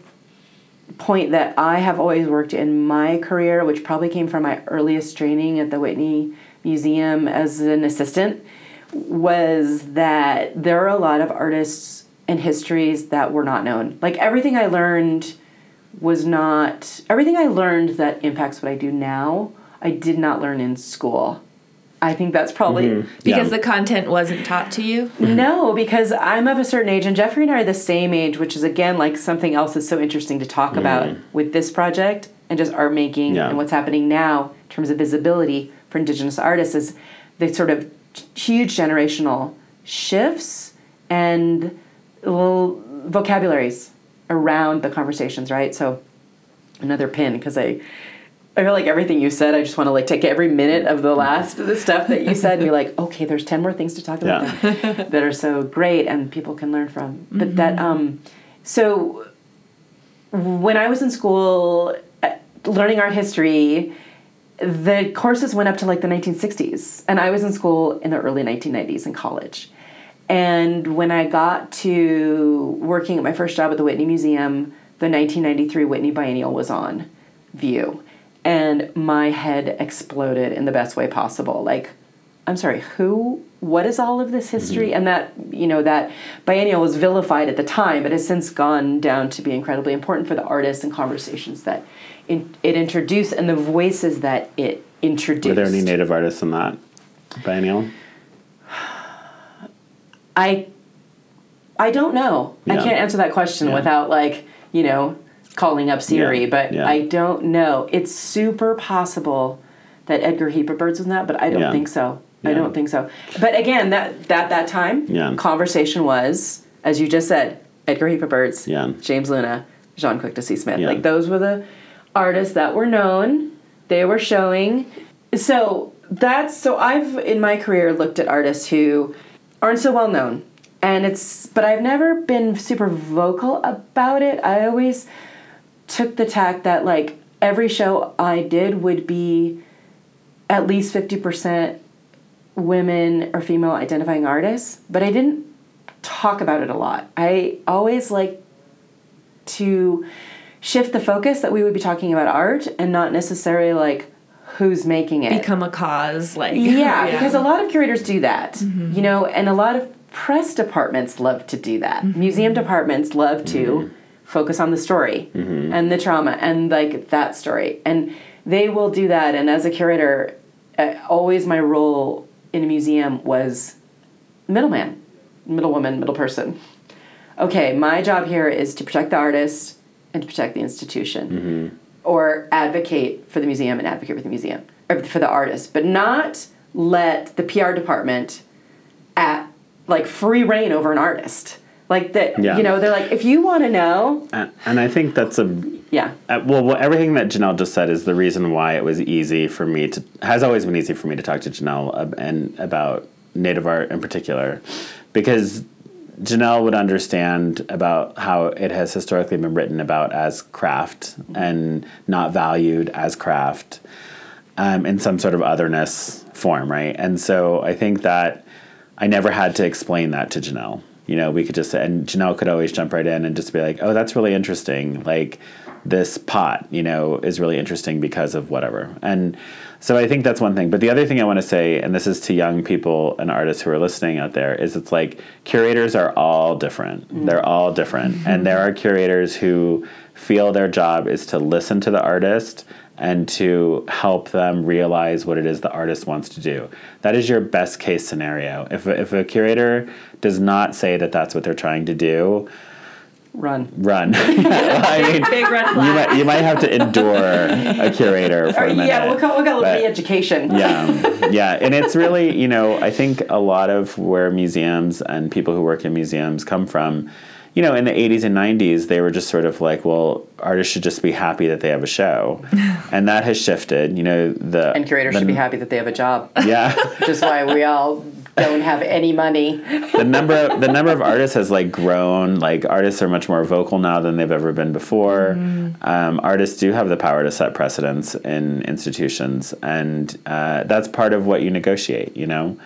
point that I have always worked in my career, which probably came from my earliest training at the Whitney Museum as an assistant, was that there are a lot of artists and histories that were not known. Like everything I learned was not everything I learned that impacts what I do now. I did not learn in school. I think that's probably Mm-hmm. Because Yeah. the content wasn't taught to you? no, because I'm of a certain age, and Jeffrey and I are the same age, which is again like something else that's so interesting to talk about with this project and just art making Yeah. and what's happening now in terms of visibility for Indigenous artists is the sort of huge generational shifts and little vocabularies around the conversations, right? So another pin because I I feel like everything you said, I just want to like take every minute of the last of the stuff that you said and be like, okay, there's ten more things to talk about Yeah. that are so great and people can learn from. But that um so when I was in school uh, learning art history, the courses went up to like the 1960s and I was in school in the early 1990s in college. And when I got to working at my first job at the Whitney Museum, the 1993 Whitney Biennial was on view. And my head exploded in the best way possible. Like, I'm sorry, who? What is all of this mm-hmm. history? And that, you know, that biennial was vilified at the time, but has since gone down to be incredibly important for the artists and conversations that in, it introduced and the voices that it introduced. Were there any native artists in that biennial? I I don't know. I can't answer that question Yeah. without like, you know, calling up Siri, Yeah. but Yeah. I don't know. It's super possible that Edgar Heap of Birds was that, but I don't Yeah. think so. I don't think so. But again, that that that time conversation was, as you just said, Edgar Heap of Birds, Yeah. James Luna, Jaune Quick-to-See Smith. Like those were the artists that were known. They were showing. So that's so I've in my career looked at artists who aren't so well known. And it's but I've never been super vocal about it. I always took the tack that like every show I did would be at least 50% women or female identifying artists, but I didn't talk about it a lot. I always like to shift the focus that we would be talking about art and not necessarily like who's making it. Become a cause, like Yeah, because a lot of curators do that, mm-hmm. you know, and a lot of press departments love to do that. Mm-hmm. Museum departments love to mm-hmm. Focus on the story and the trauma and like that story, and they will do that. And as a curator, uh, always my role in a museum was middleman, middle woman, middle person. Okay, my job here is to protect the artist and to protect the institution or advocate for the museum and advocate for the museum or for the artist, but not let the PR department at like free reign over an artist. Like that, Yeah. you know, they're like, if you want to know, And, and I think that's a yeah, Uh, well, well, everything that Jenelle just said is the reason why it was easy for me to has always been easy for me to talk to Jenelle ab- and about native art in particular, because Jenelle would understand about how it has historically been written about as craft and not valued as craft um, in some sort of otherness form, right? And so I think that I never had to explain that to Janelle. You know, we could just and Jenelle could always jump right in and just be like, "Oh, that's really interesting. Like this pot, you know, is really interesting because of whatever." And so I think that's one thing. But the other thing I want to say, and this is to young people and artists who are listening out there, is it's like curators are all different. Mm. They're all different, and there are curators who feel their job is to listen to the artist and to help them realize what it is the artist wants to do. That is your best case scenario. If a, if a curator does not say that that's what they're trying to do, run. run. I mean, Big red you might you might have to endure a curator for Or, a minute. yeah, we'll call, we'll call it but- re-education. yeah yeah and it's really you know i think a lot of where museums and people who work in museums come from you know in the 80s and 90s they were just sort of like well artists should just be happy that they have a show. And that has shifted you know the And curators the, should be happy that they have a job, yeah. Which is why we all don't have any money. the number the number of artists has like grown. Like artists are much more vocal now than they've ever been before. Um, artists do have the power to set precedents in institutions and uh, that's part of what you negotiate you know?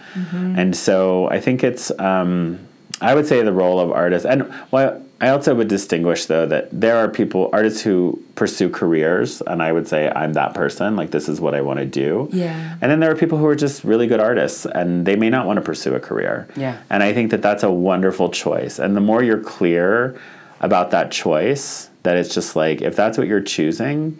And so i think it's um, i would say the role of artists and well I also would distinguish though that there are people, artists who pursue careers, and I would say I'm that person. Like this is what I want to do. Yeah. And then there are people who are just really good artists, and they may not want to pursue a career. Yeah. And I think that that's a wonderful choice. And the more you're clear about that choice, that it's just like if that's what you're choosing,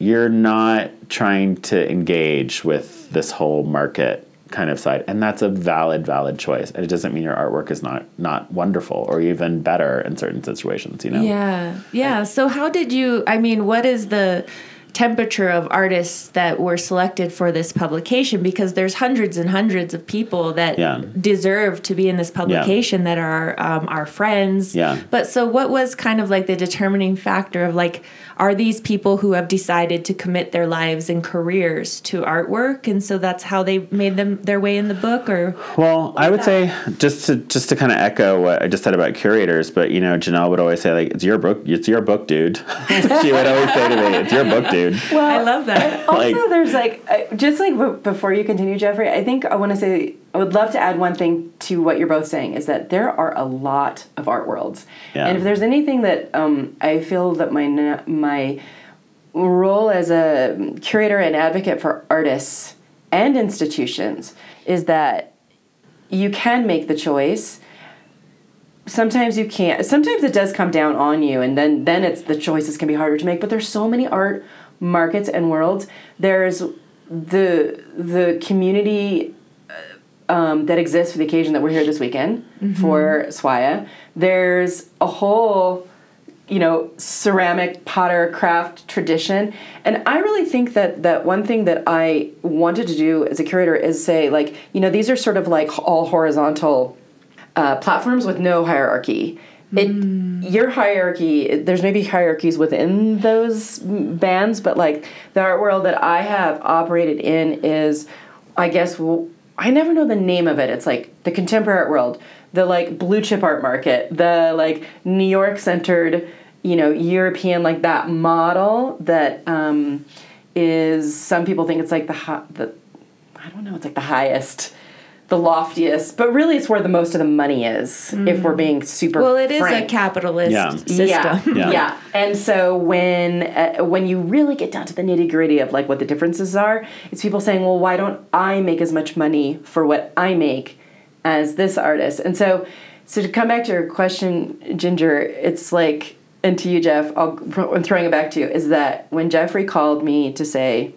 you're not trying to engage with this whole market kind of side and that's a valid valid choice and it doesn't mean your artwork is not not wonderful or even better in certain situations you know Yeah. Yeah. So how did you I mean, what is the temperature of artists that were selected for this publication because there's hundreds and hundreds of people that Yeah. deserve to be in this publication that are um, our friends. Yeah. But so what was kind of like the determining factor of like are these people who have decided to commit their lives and careers to artwork and so that's how they made them their way in the book or Well, I would say just to just to kind of echo what I just said about curators, but you know, Jenelle would always say like, "It's your book, it's your book, dude." she would always say to me, "It's your book, dude." Well, I love that. Also, Like- there's like just like before you continue, Jeffrey. I think I want to say I would love to add one thing to what you're both saying is that there are a lot of art worlds, Yeah. and if there's anything that um, I feel that my my role as a curator and advocate for artists and institutions is that you can make the choice. Sometimes you can't sometimes it does come down on you and then then it's the choices can be harder to make but there's so many art markets and worlds. There's the the community um, that exists for the occasion that we're here this weekend for SWAIA. There's a whole, you know, ceramic potter craft tradition, and I really think that that one thing that I wanted to do as a curator is say like, you know, these are sort of like all horizontal uh, platforms with no hierarchy. It your hierarchy. There's maybe hierarchies within those bands, but like the art world that I have operated in is, I guess, w- I never know the name of it. It's like the contemporary art world, the like blue chip art market, the like New York centered, you know, European like that model that um, is. Some people think it's like the hi- the I don't know, it's like the highest, the loftiest, but really it's where the most of the money is, if we're being super well it is a capitalist Yeah. system. Yeah, Yeah. yeah, And so when uh, when you really get down to the nitty gritty of like what the differences are, it's people saying, well, why don't I make as much money for what I make as this artist? And so, so to come back to your question, Ginger, it's like, and to you, Jeff, I'll, I'm throwing it back to you. Is that when Jeffrey called me to say,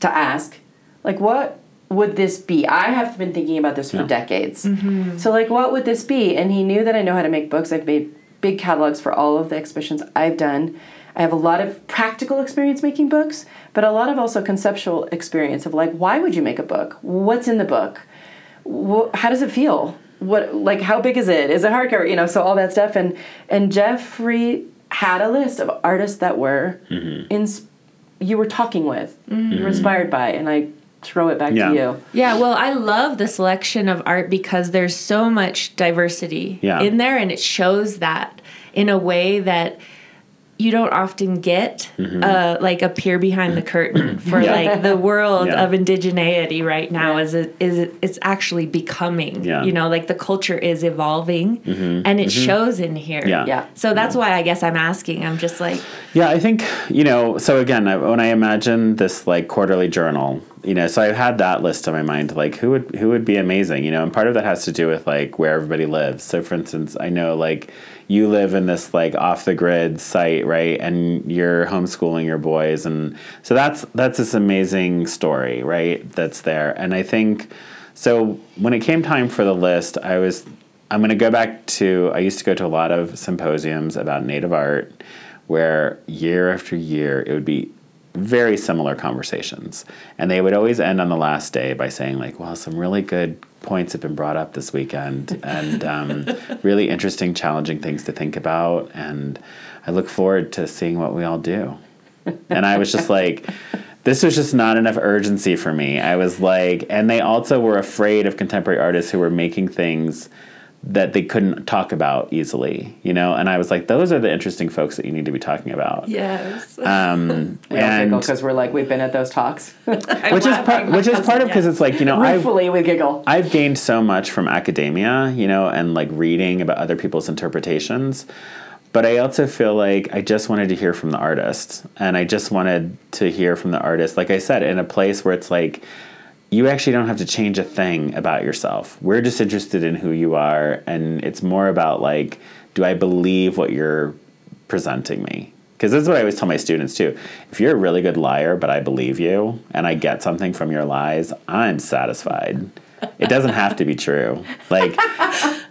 to ask, like, what would this be? I have been thinking about this for Yeah. decades. Mm-hmm. So, like, what would this be? And he knew that I know how to make books. I've made big catalogs for all of the exhibitions I've done. I have a lot of practical experience making books, but a lot of also conceptual experience of like, why would you make a book? What's in the book? Wh- how does it feel? What like how big is it? Is it hardcover? You know, so all that stuff. And and Jeffrey had a list of artists that were mm-hmm. in you were talking with, mm-hmm. you were inspired by, and I throw it back Yeah. to you. Yeah, well, I love the selection of art because there's so much diversity Yeah. in there, and it shows that in a way that you don't often get, uh, like a peer behind the curtain for Mm-hmm. Yeah. like the world Yeah. of indigeneity right now. Is it is it, it's actually becoming? Yeah. You know, like the culture is evolving, and it shows in here. Yeah. Yeah. So that's why I guess I'm asking. I'm just like, Yeah, I think you know. So again, I- when I imagine this like quarterly journal, you know, so I had that list in my mind, like who would who would be amazing, you know, and part of that has to do with like where everybody lives. So, for instance, I know like you live in this like off the grid site, right, and you're homeschooling your boys, and so that's that's this amazing story, right, that's there, and I think so. When it came time for the list, I was I'm going to go back to I used to go to a lot of symposiums about native art where year after year it would be very similar conversations. And they would always end on the last day by saying like well some really good points have been brought up this weekend and um, really interesting challenging things to think about and i look forward to seeing what we all do. And i was just like this was just not enough urgency for me. I was like and they also were afraid of contemporary artists who were making things that they couldn't talk about easily, you know. And I was like, those are the interesting folks that you need to be talking about. Yes. Um, We all and giggle because we're like we've been at those talks. which is part, which is part of because it's like you know I've Ruefully, we giggle. I've gained so much from academia, you know, and like reading about other people's interpretations. But I also feel like I just wanted to hear from the artist. And I just wanted to hear from the artist, like I said, in a place where it's like, you actually don't have to change a thing about yourself. We're just interested in who you are. And it's more about like, do I believe what you're presenting me? Because this is what I always tell my students too. If you're a really good liar, but I believe you and I get something from your lies, I'm satisfied. It doesn't have to be true. Like,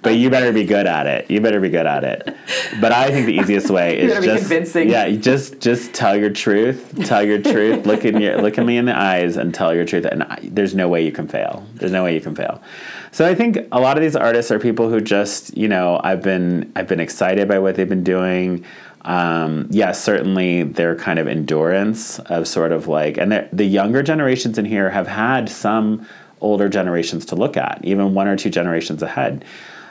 but you better be good at it. You better be good at it. But I think the easiest way is just convincing. yeah, just just tell your truth. Tell your truth. Look in your look at me in the eyes and tell your truth. And I, there's no way you can fail. There's no way you can fail. So I think a lot of these artists are people who just you know I've been I've been excited by what they've been doing. Um, yes, certainly their kind of endurance of sort of like, and the younger generations in here have had some older generations to look at, even one or two generations ahead,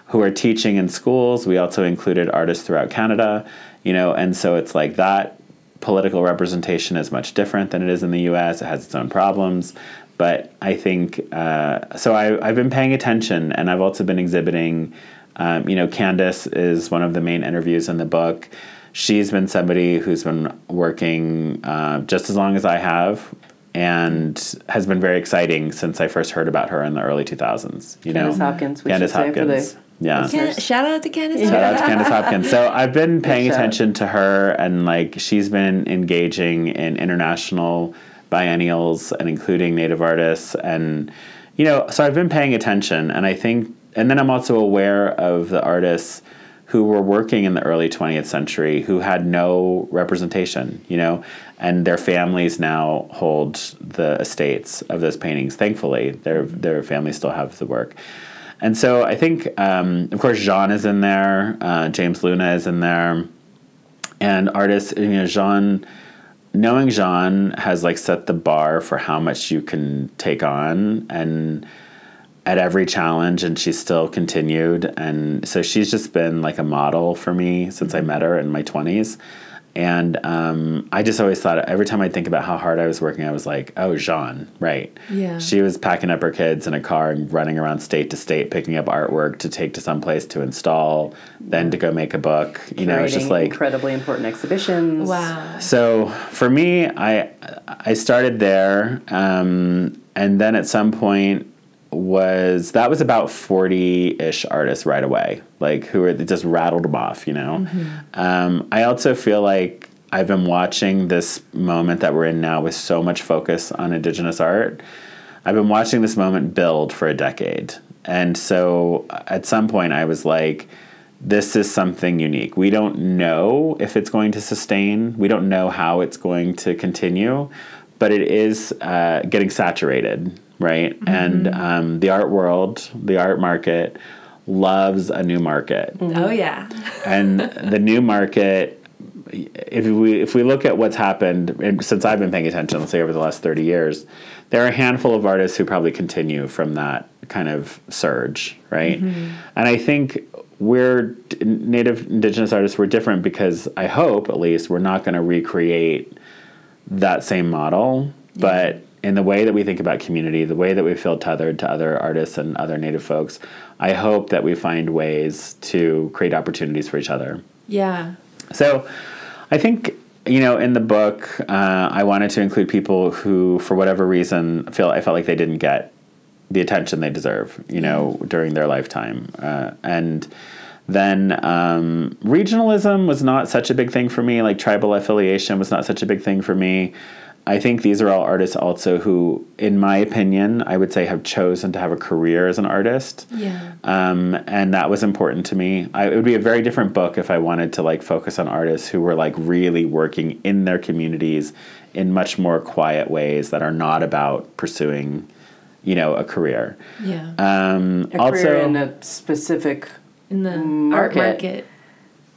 who are teaching in schools. We also included artists throughout Canada, you know, and so it's like that political representation is much different than it is in the US. It has its own problems. But I think, uh, so I, I've been paying attention and I've also been exhibiting. Um, you know, Candice is one of the main interviews in the book. She's been somebody who's been working uh, just as long as I have and has been very exciting since I first heard about her in the early 2000s. You Candice know, Hopkins, we Candice should say for the Hopkins. yeah. Can- shout out to Candice. Shout out to Candice Hopkins. So I've been paying attention to her, and like she's been engaging in international biennials and including Native artists, and you know, so I've been paying attention, and I think, and then I'm also aware of the artists who were working in the early 20th century who had no representation, you know, and their families now hold the estates of those paintings. Thankfully, their their families still have the work. And so I think, um, of course, Jaune is in there, uh, James Luna is in there, and artists, you know, Jaune, knowing Jaune has like set the bar for how much you can take on and at every challenge and she's still continued and so she's just been like a model for me since i met her in my 20s and um, i just always thought every time i think about how hard i was working i was like oh jaune right Yeah. she was packing up her kids in a car and running around state to state picking up artwork to take to some place to install then to go make a book you know it's just like incredibly important exhibitions. Wow. so for me, I I started there, um, and then at some point was that was about forty ish artists right away, like who were just rattled them off, you know. Um, I also feel like I've been watching this moment that we're in now with so much focus on Indigenous art. I've been watching this moment build for a decade. And so at some point, I was like, this is something unique. We don't know if it's going to sustain, we don't know how it's going to continue, but it is uh, getting saturated, right? Mm-hmm. And um, the art world, the art market, loves a new market. Mm-hmm. Oh yeah. and the new market if we if we look at what's happened since I've been paying attention let's say over the last 30 years there are a handful of artists who probably continue from that kind of surge right? Mm-hmm. And I think we're native indigenous artists we're different because I hope at least we're not going to recreate that same model. But in the way that we think about community the way that we feel tethered to other artists and other native folks i hope that we find ways to create opportunities for each other. Yeah. so i think you know in the book uh, i wanted to include people who for whatever reason feel i felt like they didn't get the attention they deserve you know during their lifetime. Uh, and then um, regionalism was not such a big thing for me. Like tribal affiliation was not such a big thing for me i think these are all artists also who in my opinion i would say have chosen to have a career as an artist Yeah. um, and that was important to me. I, it would be a very different book if I wanted to like focus on artists who were like really working in their communities in much more quiet ways that are not about pursuing, you know, a career. Yeah. Um, A also, career in a specific In the art market.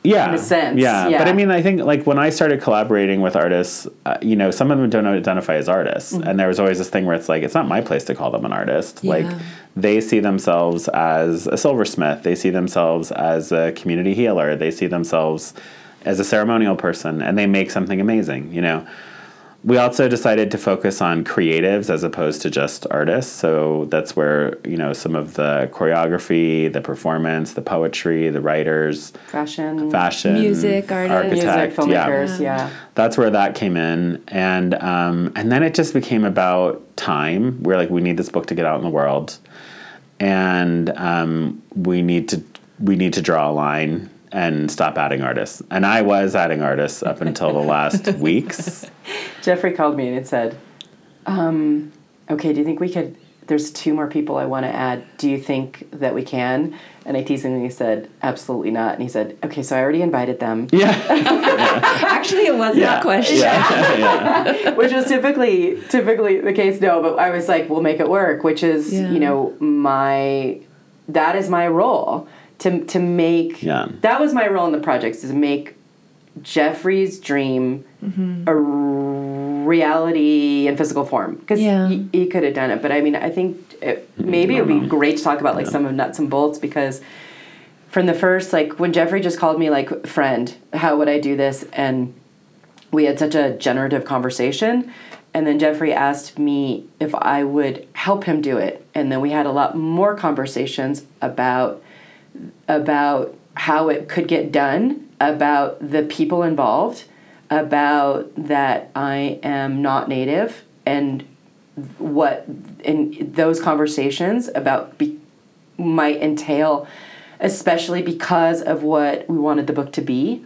Yeah, in a sense, Yeah. yeah. but I mean, I think like when I started collaborating with artists, uh, you know, some of them don't identify as artists, Mm-hmm. and there was always this thing where it's like it's not my place to call them an artist. Like they see themselves as a silversmith, they see themselves as a community healer, they see themselves as a ceremonial person, and they make something amazing. You know. We also decided to focus on creatives as opposed to just artists. So that's where, you know, some of the choreography, the performance, the poetry, the writers, Fashion, fashion, Music, artists. music, architect, yeah. Yeah. That's where that came in, and um, and then it just became about time. We're like, we need this book to get out in the world, and um, we need to we need to draw a line and stop adding artists. And I was adding artists up until the last weeks. Jeffrey called me and it said, um, "Okay, do you think we could? There's two more people I want to add. Do you think that we can?" And I teased him and he said, "Absolutely not." And he said, "Okay, so I already invited them." Yeah, Actually, it was yeah, that question. Yeah, yeah. which was typically typically the case. No, but I was like, we'll make it work. Which is, Yeah. you know, my that is my role to to make. Yeah. That was my role in the projects is to make Jeffrey's dream mm-hmm. a reality in physical form because Yeah. he, he could have done it. But I mean, I think it, maybe it would be great to talk about like some of nuts and bolts because from the first like when Jeffrey just called me like friend, how would I do this and we had such a generative conversation and then Jeffrey asked me if I would help him do it and then we had a lot more conversations about about how it could get done about the people involved about that I am not native and what in those conversations about be, might entail especially because of what we wanted the book to be.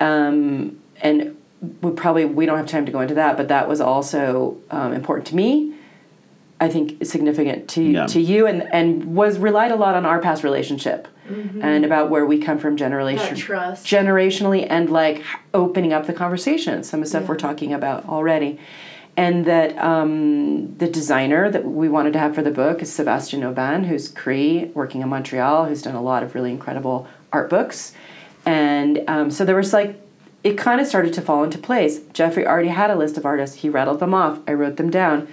Um, and we probably we don't have time to go into that but that was also um, important to me i think significant to Yeah. to you and and was relied a lot on our past relationship and about where we come from generation trust. generationally and like opening up the conversation some of the stuff we're talking about already and that um, the designer that we wanted to have for the book is Sebastian Aubin, who's Cree, working in Montreal, who's done a lot of really incredible art books. And um, so there was like, it kind of started to fall into place. Jeffrey already had a list of artists. He rattled them off. I wrote them down.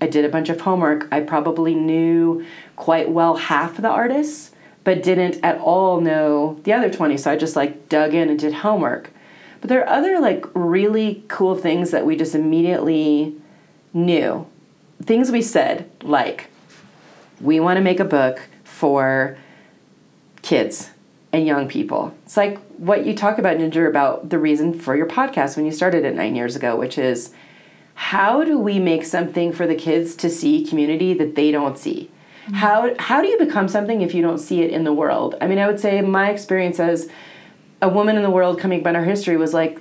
I did a bunch of homework. I probably knew quite well half the artists, but didn't at all know the other 20. So I just like dug in and did homework. But there are other like really cool things that we just immediately knew. Things we said, like, we want to make a book for kids and young people. It's like what you talk about, Ginger, about the reason for your podcast when you started it nine years ago, which is how do we make something for the kids to see community that they don't see? How, how do you become something if you don't see it in the world? I mean, I would say my experience as a woman in the world coming about our history was like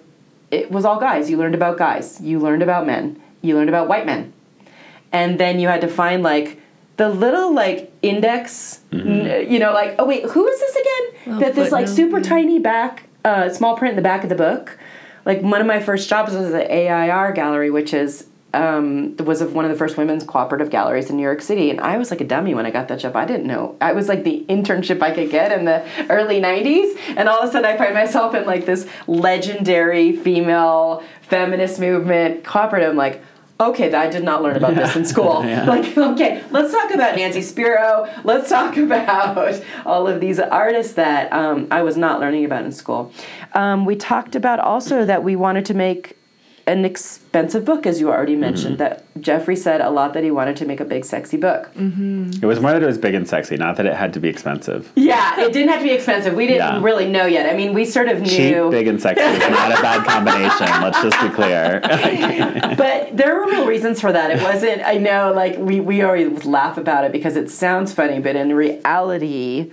it was all guys. You learned about guys. You learned about men. You learned about white men. And then you had to find like the little like index, n- you know, like oh wait, who is this again? Little that this like footnote, super yeah. tiny back, uh, small print in the back of the book. Like one of my first jobs was at AIR gallery, which is um, was of one of the first women's cooperative galleries in New York City, and I was like a dummy when I got that job. I didn't know. I was like the internship I could get in the early '90s, and all of a sudden I find myself in like this legendary female feminist movement cooperative. I'm like, okay, I did not learn about this in school. Yeah. Like, okay, let's talk about Nancy Spero. Let's talk about all of these artists that um, I was not learning about in school. Um, we talked about also that we wanted to make an expensive book, as you already mentioned. Mm-hmm. That Jeffrey said a lot that he wanted to make a big, sexy book. Mm-hmm. It was more that it was big and sexy, not that it had to be expensive. Yeah, it didn't have to be expensive. We didn't Yeah. really know yet. I mean, we sort of knew. Cheap, big, and sexy is not a bad combination. Let's just be clear. but there were real reasons for that. It wasn't. I know, like we we always laugh about it because it sounds funny, but in reality,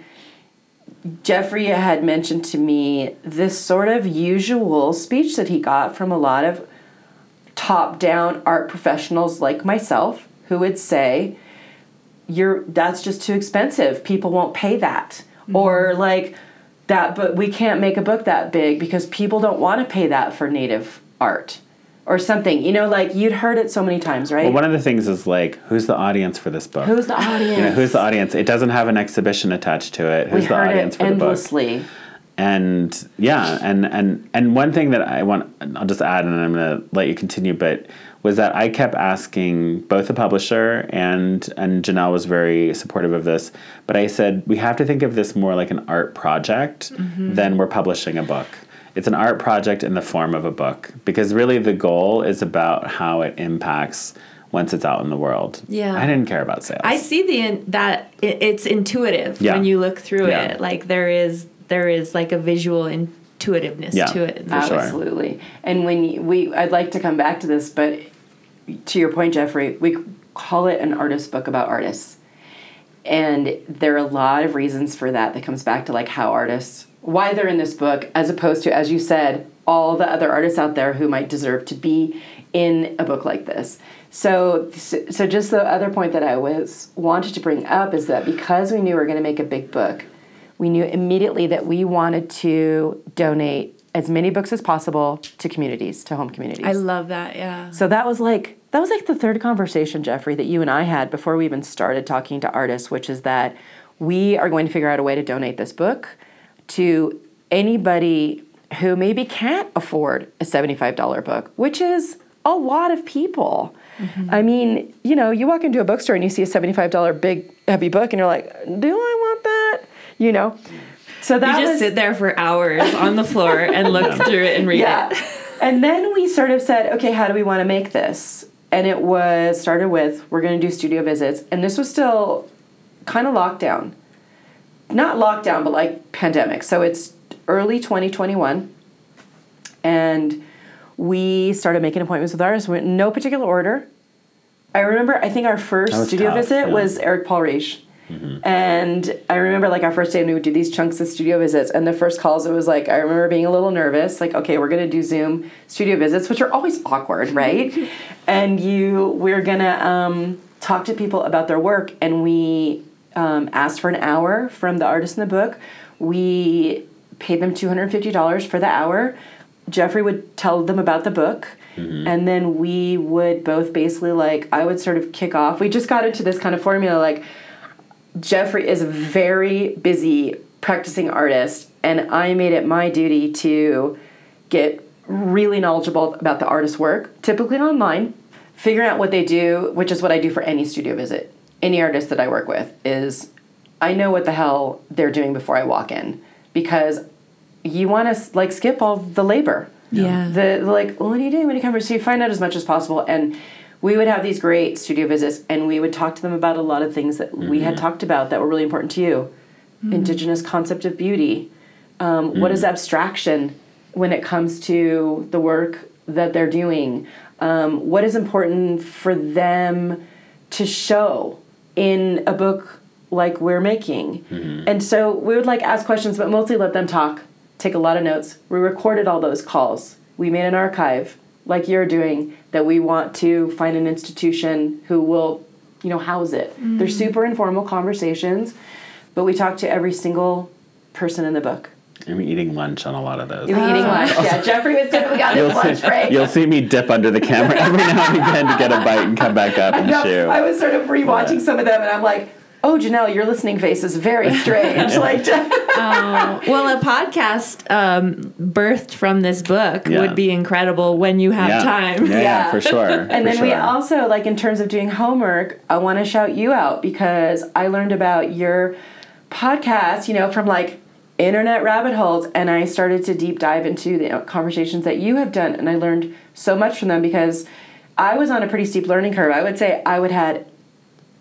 Jeffrey had mentioned to me this sort of usual speech that he got from a lot of top-down art professionals like myself, who would say, "You're that's just too expensive. People won't pay that," mm-hmm. or like that. But we can't make a book that big because people don't want to pay that for native art or something. You know, like you'd heard it so many times, right? Well, one of the things is like, who's the audience for this book? Who's the audience? you know, who's the audience? It doesn't have an exhibition attached to it. Who's we the heard audience it for the book? And yeah, and and and one thing that I want, I'll just add, and I'm gonna let you continue, but was that I kept asking both the publisher and and Jenelle was very supportive of this, but I said we have to think of this more like an art project Mm-hmm. than we're publishing a book. It's an art project in the form of a book because really the goal is about how it impacts once it's out in the world. Yeah. I didn't care about sales. I see the in, that it, it's intuitive Yeah. when you look through Yeah. it. Like there is there is like a visual intuitiveness Yeah. to it. For sure. Absolutely. And when you, we, I'd like to come back to this, but to your point, Jeffrey, we call it an artist book about artists. And there are a lot of reasons for that that comes back to like how artists, why they're in this book, as opposed to, as you said, all the other artists out there who might deserve to be in a book like this. So, so just the other point that I was wanted to bring up is that because we knew we were going to make a big book, we knew immediately that we wanted to donate as many books as possible to communities, to home communities. I love that. Yeah. So that was like that was like the third conversation, Jeffrey, that you and I had before we even started talking to artists, which is that we are going to figure out a way to donate this book to anybody who maybe can't afford a $75 book, which is a lot of people. Mm-hmm. I mean, you know, you walk into a bookstore and you see a $75 big heavy book and you're like, "Do I want that?" You know. So that You just was sit there for hours on the floor and look through it and read yeah. it. and then we sort of said, okay, how do we want to make this? And it was started with we're going to do studio visits, and this was still kind of lockdown, not lockdown, but like pandemic. So it's early 2021, and we started making appointments with artists. Went in no particular order. I remember, I think our first studio tough, visit yeah. was Eric Paul Reich. And I remember like our first day, and we would do these chunks of studio visits. And the first calls, it was like, I remember being a little nervous, like, okay, we're to do Zoom studio visits, which are always awkward, right? and you, we're to um, talk to people about their work. And we um, asked for an hour from the artist in the book. We paid them $250 for the hour. Jeffrey would tell them about the book. And then we would both basically like, I would sort of kick off. We just got into this kind of formula like, Jeffrey is a very busy practicing artist, and I made it my duty to get really knowledgeable about the artist's work, typically online, figuring out what they do, which is what I do for any studio visit. Any artist that I work with is I know what the hell they're doing before I walk in because you want to like skip all the labor Yeah. the, the like well, what are you doing when you come so you find out as much as possible and we would have these great studio visits and we would talk to them about a lot of things that we had talked about that were really important to you. Indigenous concept of beauty. Um, what is abstraction when it comes to the work that they're doing? Um, what is important for them to show in a book like we're making? And so we would like ask questions but mostly let them talk take a lot of notes. We recorded all those calls. We made an archive like you're doing that we want to find an institution who will you know house it they're mm. super informal conversations but we talk to every single person in the book I'm eating lunch on a lot of those. We're eating oh. lunch yeah jeffrey was typically on his You'll lunch see, break you'll see me dip under the camera every now and again to get a bite and come back up and No, chew. I was sort of rewatching Yeah. some of them, and I'm like, "Oh, Jenelle, your listening face is very strange." like, well, a podcast um, birthed from this book Yeah. would be incredible when you have yeah. time. Yeah, yeah, Yeah. for sure. and then we also like in terms of doing homework, I want to shout you out because I learned about your podcast, you know, from like internet rabbit holes, and I started to deep dive into the conversations that you have done, and I learned so much from them because I was on a pretty steep learning curve. I would say I would had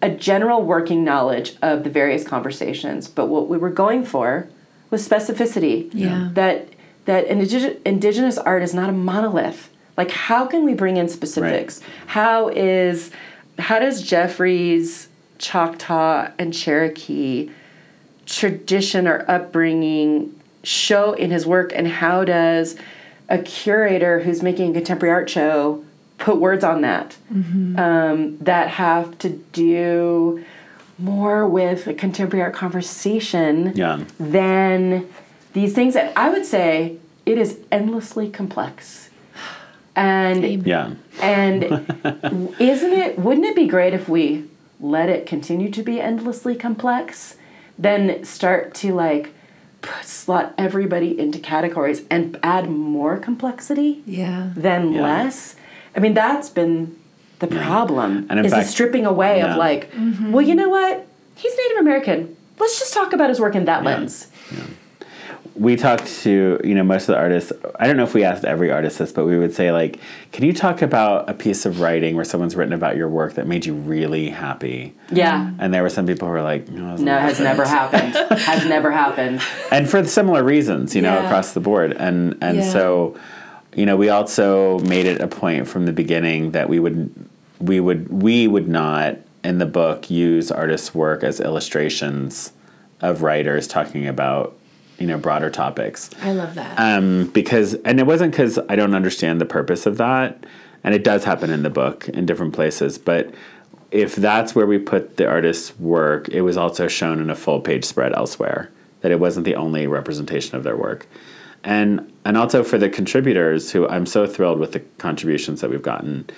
a general working knowledge of the various conversations, but what we were going for was specificity. Yeah. That that indig- indigenous art is not a monolith. Like how can we bring in specifics? How is how does Jeffrey's Choctaw and Cherokee tradition or upbringing show in his work and how does a curator who's making a contemporary art show put words on that um, that have to do more with a contemporary art conversation Yeah. than these things that I would say it is endlessly complex. And Yeah. and isn't it wouldn't it be great if we let it continue to be endlessly complex then start to like slot everybody into categories and add more complexity Yeah. than Yeah. less. I mean, that's been the problem. And in is fact- the stripping away Yeah. of like, mm-hmm. well, you know what? He's Native American. Let's just talk about his work in that lens. we talked to you know most of the artists i don't know if we asked every artist this but we would say like can you talk about a piece of writing where someone's written about your work that made you really happy Yeah. and there were some people who were like no, it No, it has that never happened. has never happened. and for similar reasons you know Yeah. across the board and and Yeah. so you know we also made it a point from the beginning that we would we would we would not in the book use artists work as illustrations of writers talking about you know broader topics I love that. um, because and it wasn't because I don't understand the purpose of that, and it does happen in the book in different places. But if that's where we put the artist's work, it was also shown in a full page spread elsewhere. That it wasn't the only representation of their work, and and also for the contributors who I'm so thrilled with the contributions that we've gotten.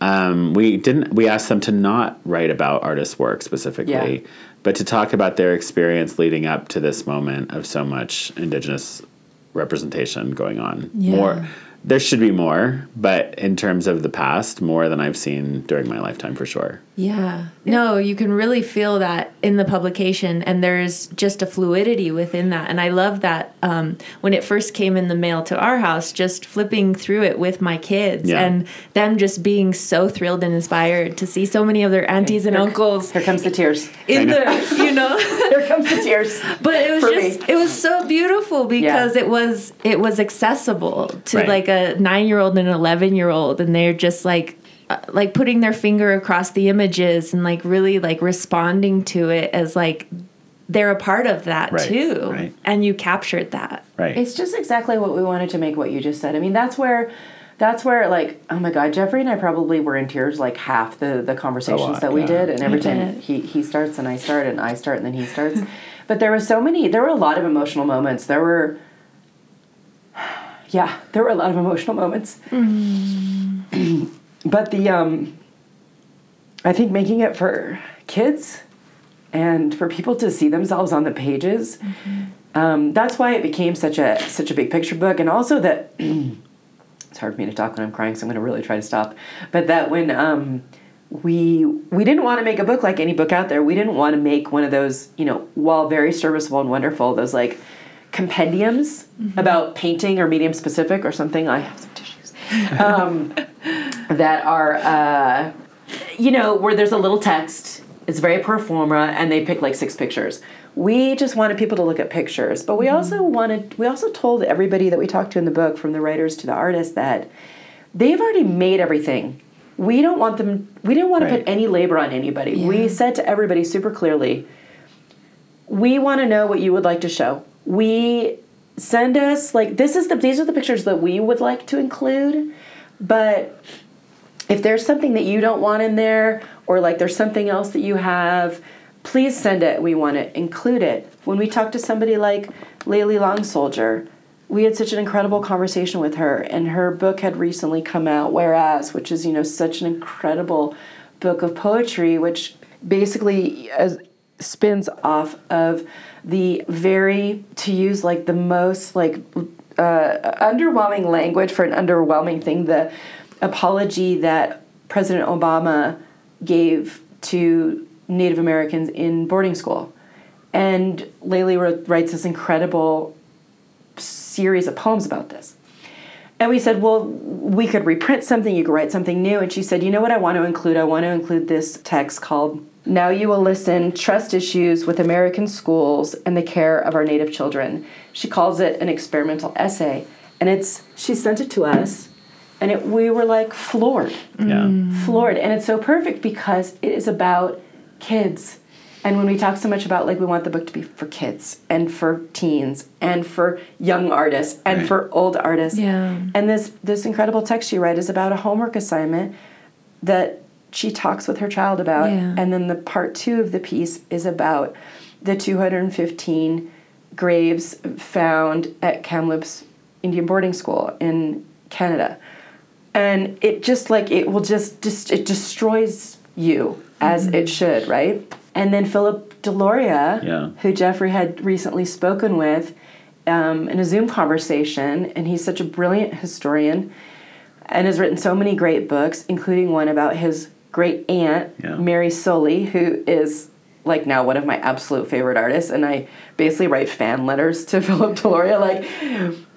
Um, we didn't. We asked them to not write about artists' work specifically, Yeah. but to talk about their experience leading up to this moment of so much Indigenous representation going on. Yeah. More, there should be more, but in terms of the past, more than I've seen during my lifetime for sure. Yeah. No, you can really feel that in the publication, and there's just a fluidity within that. And I love that um, when it first came in the mail to our house, just flipping through it with my kids Yeah. and them just being so thrilled and inspired to see so many of their aunties and Here- uncles Here comes the tears. in know. the, you know. Here comes the tears. but it was just me. it was so beautiful because it was it was accessible to Right. like a nine year old and an eleven year old and they're just like uh, like putting their finger across the images and like really like responding to it as like they're a part of that Right, too right. and you captured that Right. It's just exactly what we wanted to make what you just said. I mean, that's where that's where like oh my god, Jeffrey and I probably were in tears like half the the conversations lot, that we yeah. did and every I time he he starts and I start and I start and then he starts. but there were so many there were a lot of emotional moments. There were yeah, there were a lot of emotional moments. but the um I think making it for kids and for people to see themselves on the pages um, that's why it became such a such a big picture book. And also that it's hard for me to talk when i'm crying so i'm going to really try to stop. But that when um, we we didn't want to make a book like any book out there. We didn't want to make one of those you know while very serviceable and wonderful those like compendiums about painting or medium specific or something i have some tissues um, that are uh, you know, where there's a little text, it's very pro forma, and they pick like six pictures. We just wanted people to look at pictures, but we also wanted, we also told everybody that we talked to in the book, from the writers to the artists, that they've already made everything. We don't want them, we didn't want to put any labor on anybody. Yeah. We said to everybody super clearly, we want to know what you would like to show. We send us like this is the these are the pictures that we would like to include, but if there's something that you don't want in there or like there's something else that you have, please send it. We want to include it. When we talked to somebody like Layli Long Soldier, we had such an incredible conversation with her and her book had recently come out whereas which is you know such an incredible book of poetry which basically as spins off of the very to use like the most like uh, underwhelming language for an underwhelming thing the apology that president obama gave to native americans in boarding school and layli wrote, writes this incredible series of poems about this and we said, well, we could reprint something, you could write something new. And she said, you know what I want to include? I want to include this text called Now You Will Listen Trust Issues with American Schools and the Care of Our Native Children. She calls it an experimental essay. And it's, she sent it to us, and it, we were like floored Yeah. Mm. floored and it's so perfect because it is about kids and when we talk so much about like we want the book to be for kids and for teens and for young artists and Right. for old artists Yeah. and this this incredible text you write is about a homework assignment that she talks with her child about Yeah. and then the part two of the piece is about the 215 graves found at Kamloops Indian boarding school in Canada and it just like it will just just it destroys you as it should right And then Philip Deloria, Yeah. who Jeffrey had recently spoken with um, in a Zoom conversation, and he's such a brilliant historian and has written so many great books, including one about his great aunt, Yeah. Mary Sully, who is like now one of my absolute favorite artists. And I basically write fan letters to Philip Deloria, like,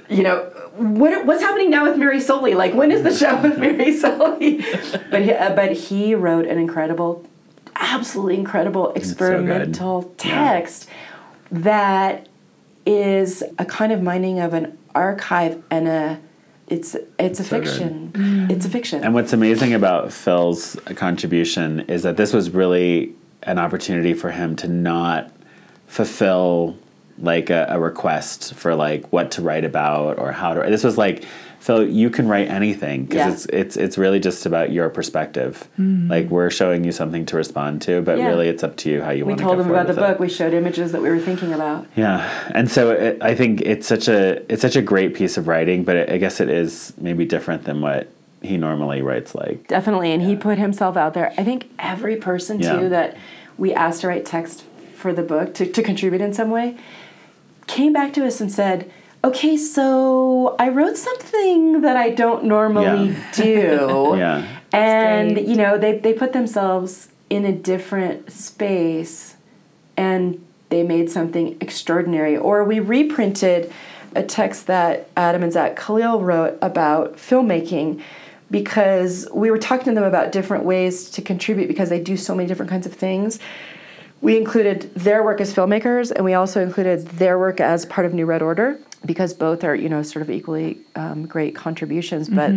you know, what, what's happening now with Mary Sully? Like, when is the show with Mary Sully? But he, uh, but he wrote an incredible, absolutely incredible so experimental text that is a kind of mining of an archive and a it's it's a so good. fiction. Mm. It's a fiction. And what's amazing about Phil's contribution is that this was really an opportunity for him to not fulfill like a, a request for like what to write about or how to. This was like, Phil, you can write anything because Yeah. it's it's it's really just about your perspective. Hmm. Like we're showing you something to respond to, but Yeah. really it's up to you how you want to. We told them about the book. We showed images that we were thinking about. Yeah, and so it, I think it's such a it's such a great piece of writing, but it, I guess it is maybe different than what he normally writes like. Definitely, and he put himself out there. I think every person Yeah. too that we asked to write text for the book to, to contribute in some way came back to us and said, "Okay, so I wrote something that I don't normally Yeah. do." Yeah. and you know they, they put themselves in a different space and they made something extraordinary or we reprinted a text that adam and zach khalil wrote about filmmaking because we were talking to them about different ways to contribute because they do so many different kinds of things we included their work as filmmakers and we also included their work as part of new red order because both are you know sort of equally um, great contributions but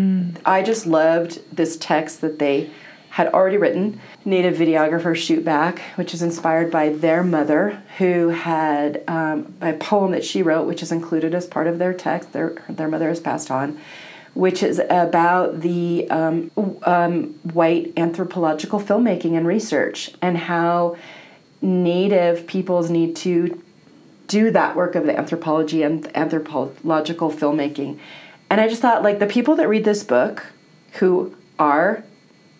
i just loved this text that they had already written. Native videographer shoot back which is inspired by their mother who had um, a poem that she wrote which is included as part of their text their, their mother has passed on which is about the um, um, white anthropological filmmaking and research and how native peoples need to do that work of the anthropology and anthropological filmmaking. And I just thought, like, the people that read this book who are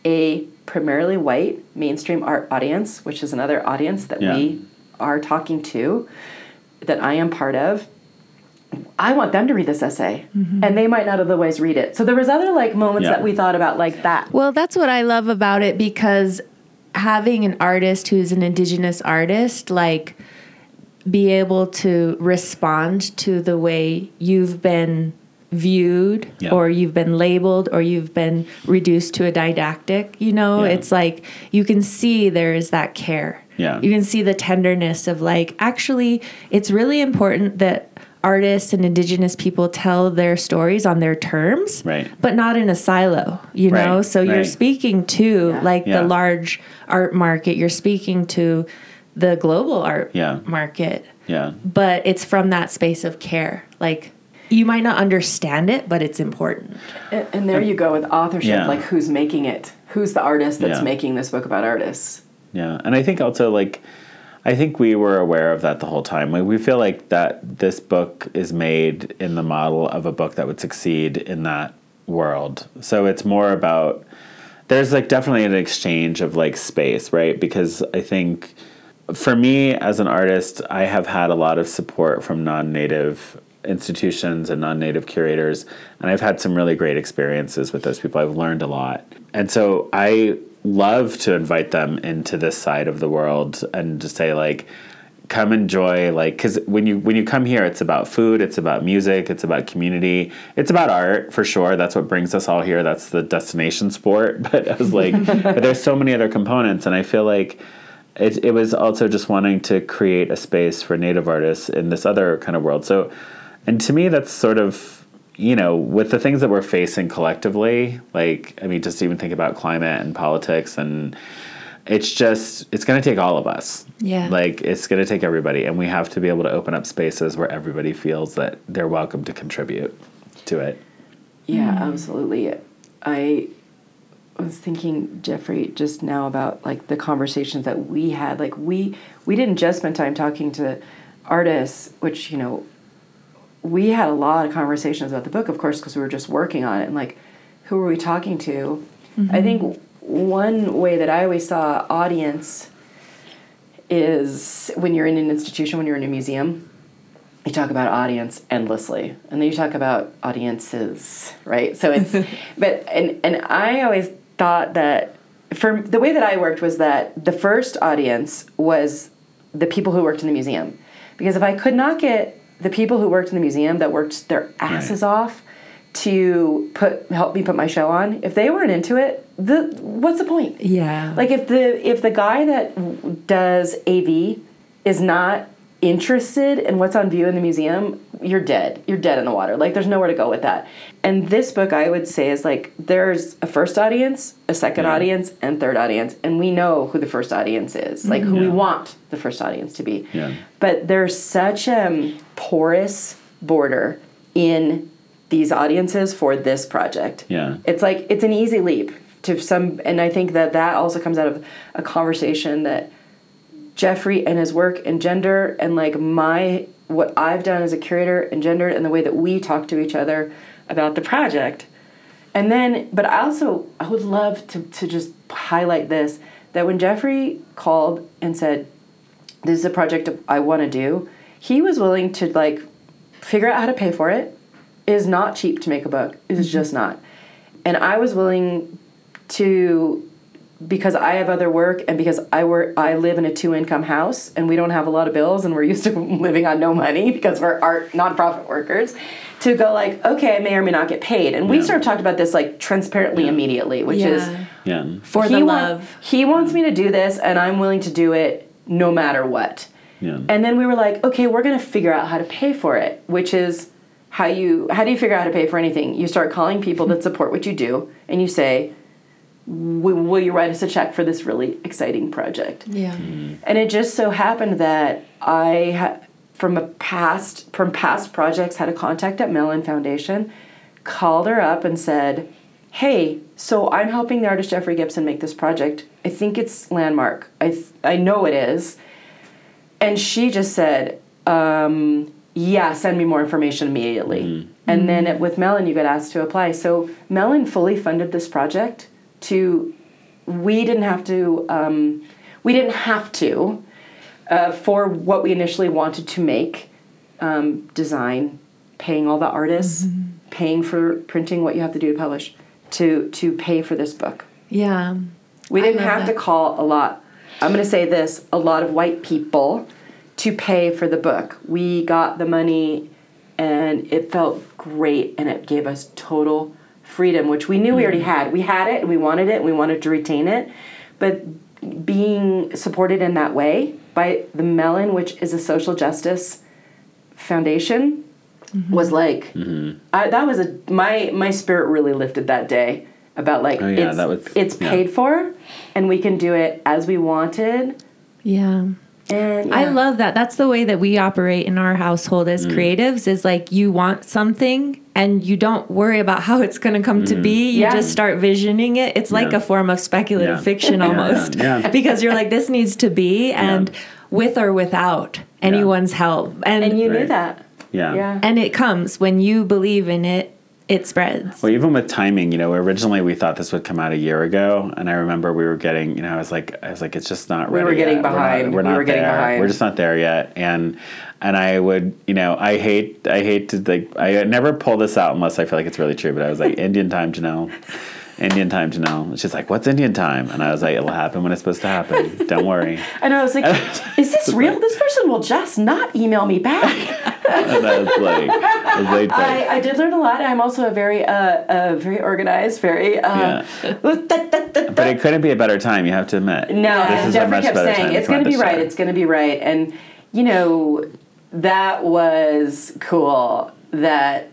a primarily white mainstream art audience, which is another audience that Yeah. we are talking to, that I am part of, I want them to read this essay, mm-hmm. and they might not otherwise read it. So there was other like moments Yeah. that we thought about like that. Well, that's what I love about it because having an artist who's an indigenous artist, like, be able to respond to the way you've been viewed Yeah. or you've been labeled or you've been reduced to a didactic you know Yeah. it's like you can see there is that care Yeah. you can see the tenderness of like actually it's really important that artists and indigenous people tell their stories on their terms Right. but not in a silo you know Right, so you're speaking to Yeah. like Yeah. the large art market you're speaking to the global art Yeah. market Yeah. but it's from that space of care like you might not understand it but it's important And, and there you go with authorship, Yeah. like who's making it, who's the artist that's Yeah. making this book about artists. Yeah, and I think also like I think we were aware of that the whole time. Like, we feel like that this book is made in the model of a book that would succeed in that world. So it's more about there's like definitely an exchange of like space, right? Because I think for me as an artist, I have had a lot of support from non-native institutions and non-native curators and I've had some really great experiences with those people. I've learned a lot. And so I love to invite them into this side of the world and to say like come enjoy like because when you when you come here it's about food it's about music it's about community it's about art for sure that's what brings us all here that's the destination sport but i was like but there's so many other components and i feel like it, it was also just wanting to create a space for native artists in this other kind of world so and to me that's sort of you know with the things that we're facing collectively like i mean just even think about climate and politics and it's just it's going to take all of us Yeah. like it's going to take everybody and we have to be able to open up spaces where everybody feels that they're welcome to contribute to it Yeah, Mm. absolutely. I was thinking, Jeffrey, just now about like the conversations that we had. Like we we didn't just spend time talking to artists, which you know, we had a lot of conversations about the book, of course, because we were just working on it. And like, who were we talking to? I think mm-hmm. one way that I always saw audience is when you're in an institution, when you're in a museum, you talk about audience endlessly, and then you talk about audiences, right? So it's, but and and I always thought that for the way that I worked was that the first audience was the people who worked in the museum, because if I could not get the people who worked in the museum that worked their asses Right. off to put help me put my show on, if they weren't into it, the what's the point? Yeah. Like if the if the guy that does AV is not interested in what's on view in the museum, you're dead. You're dead in the water. Like there's nowhere to go with that. And this book I would say is like there's a first audience, a second Yeah. audience, and third audience, and we know who the first audience is. Like who we want the first audience to be. Yeah. But there's such a um, porous border in these audiences for this project. Yeah. It's like it's an easy leap to some and I think that that also comes out of a conversation that Jeffrey and his work and gender and like my what I've done as a curator and gender and the way that we talk to each other about the project. And then but I also I would love to to just highlight this that when Jeffrey called and said this is a project I want to do, he was willing to like figure out how to pay for it. It is not cheap to make a book. It is mm-hmm. just not. And I was willing to because I have other work and because I work I live in a two income house and we don't have a lot of bills and we're used to living on no money because we're art nonprofit workers to go like okay I may or may not get paid and we sort of talked about this like transparently immediately which is Yeah. Yeah. For he the wa- love. he wants me to do this and I'm willing to do it no matter what. Yeah. And then we were like, okay, we're going to figure out how to pay for it, which is how you how do you figure out how to pay for anything? You start calling people that support what you do and you say, "Will will you write us a check for this really exciting project?" Yeah. Hmm. And it just so happened that I ha- from a past from past projects had a contact at Mellon Foundation, called her up and said, "Hey, so I'm helping the artist Jeffrey Gibson make this project. I think it's landmark. I th- I know it is." And she just said, um, "Yeah, send me more information immediately." Hmm. And then hmm. it, with Mellon, you get asked to apply. So Mellon fully funded this project. To we didn't have to. Um, we didn't have to uh, for what we initially wanted to make um, design, paying all the artists, paying for printing what you have to do to publish, to to pay for this book. Yeah. We didn't have to call a lot. I'm going to say this: a lot of white people to pay for the book. We got the money, and it felt great, and it gave us total freedom, which we knew we already had. We had it, and we wanted it, and we wanted to retain it, but being supported in that way by the Mellon, which is a social justice foundation, Mm-hmm. was like I, that was a my my spirit really lifted that day about like Oh, yeah, it's, that was- it's yeah. paid for and we can do it as we wanted Yeah. And I love that. That's the way that we operate in our household as Mm. creatives is like you want something and you don't worry about how it's going to come to be. You Yeah. just start visioning it. It's like Mm. Yeah. a form of speculative Yeah. fiction almost. yeah, yeah. because you're like this needs to be and with or without anyone's help. And and you knew that Yeah. yeah and it comes when you believe in it, it spreads. Well, even with timing, you know, originally we thought this would come out a year ago, and I remember we were getting, you know, I was like, I was like, it's just not We ready. were getting yet. We're not- behind. We're We not, were there. behind. We're just not there yet, and and I would, you know, I hate, I hate to like, I never pull this out unless I feel like it's really true. But I was like, Indian time, Jenelle. Indian time, Jenelle. She's like, what's Indian time? And I was like, it'll happen when it's supposed to happen. Don't worry. and i was like is this real this person will just not email me back And I was like, I was I, I did learn a lot i'm also a very uh, uh very organized very uh but it couldn't be a better time. You have to admit. No, This and is a Jeffrey much kept better saying it's going to be right. It's going to be right, and you know that was cool. That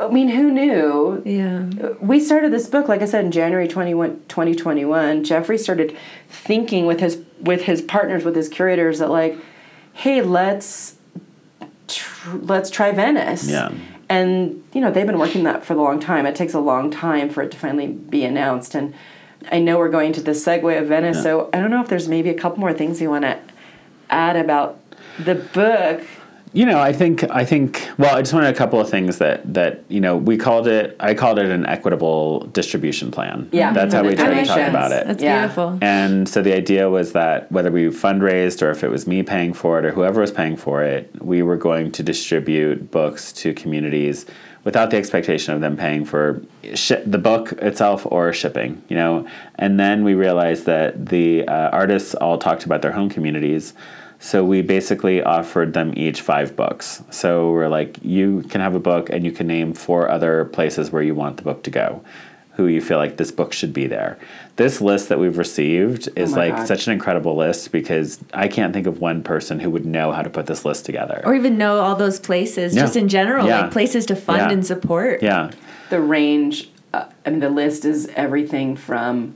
I mean, who knew? Yeah. We started this book, like I said, in January 21, 2021. Jeffrey started thinking with his with his partners, with his curators, that like, hey, let's tr- let's try Venice. Yeah. And you know they've been working that for a long time. It takes a long time for it to finally be announced. And I know we're going to the segue of Venice, Yeah. so I don't know if there's maybe a couple more things you want to add about the book. You know, I think I think well, I just wanted a couple of things that that you know we called it. I called it an equitable distribution plan. Yeah. that's how we That tried to talk sense. about it. That's Yeah. beautiful. And so the idea was that whether we fundraised or if it was me paying for it or whoever was paying for it, we were going to distribute books to communities without the expectation of them paying for shi- the book itself or shipping, you know. And then we realized that the uh, artists all talked about their home communities. So we basically offered them each five books. So we're like, you can have a book and you can name four other places where you want the book to go who you feel like this book should be there. This list that we've received is Oh like God. such an incredible list because I can't think of one person who would know how to put this list together. or even know all those places, Yeah. just in general, Yeah. like places to fund Yeah. and support. yeah. the range uh, i mean the list is everything from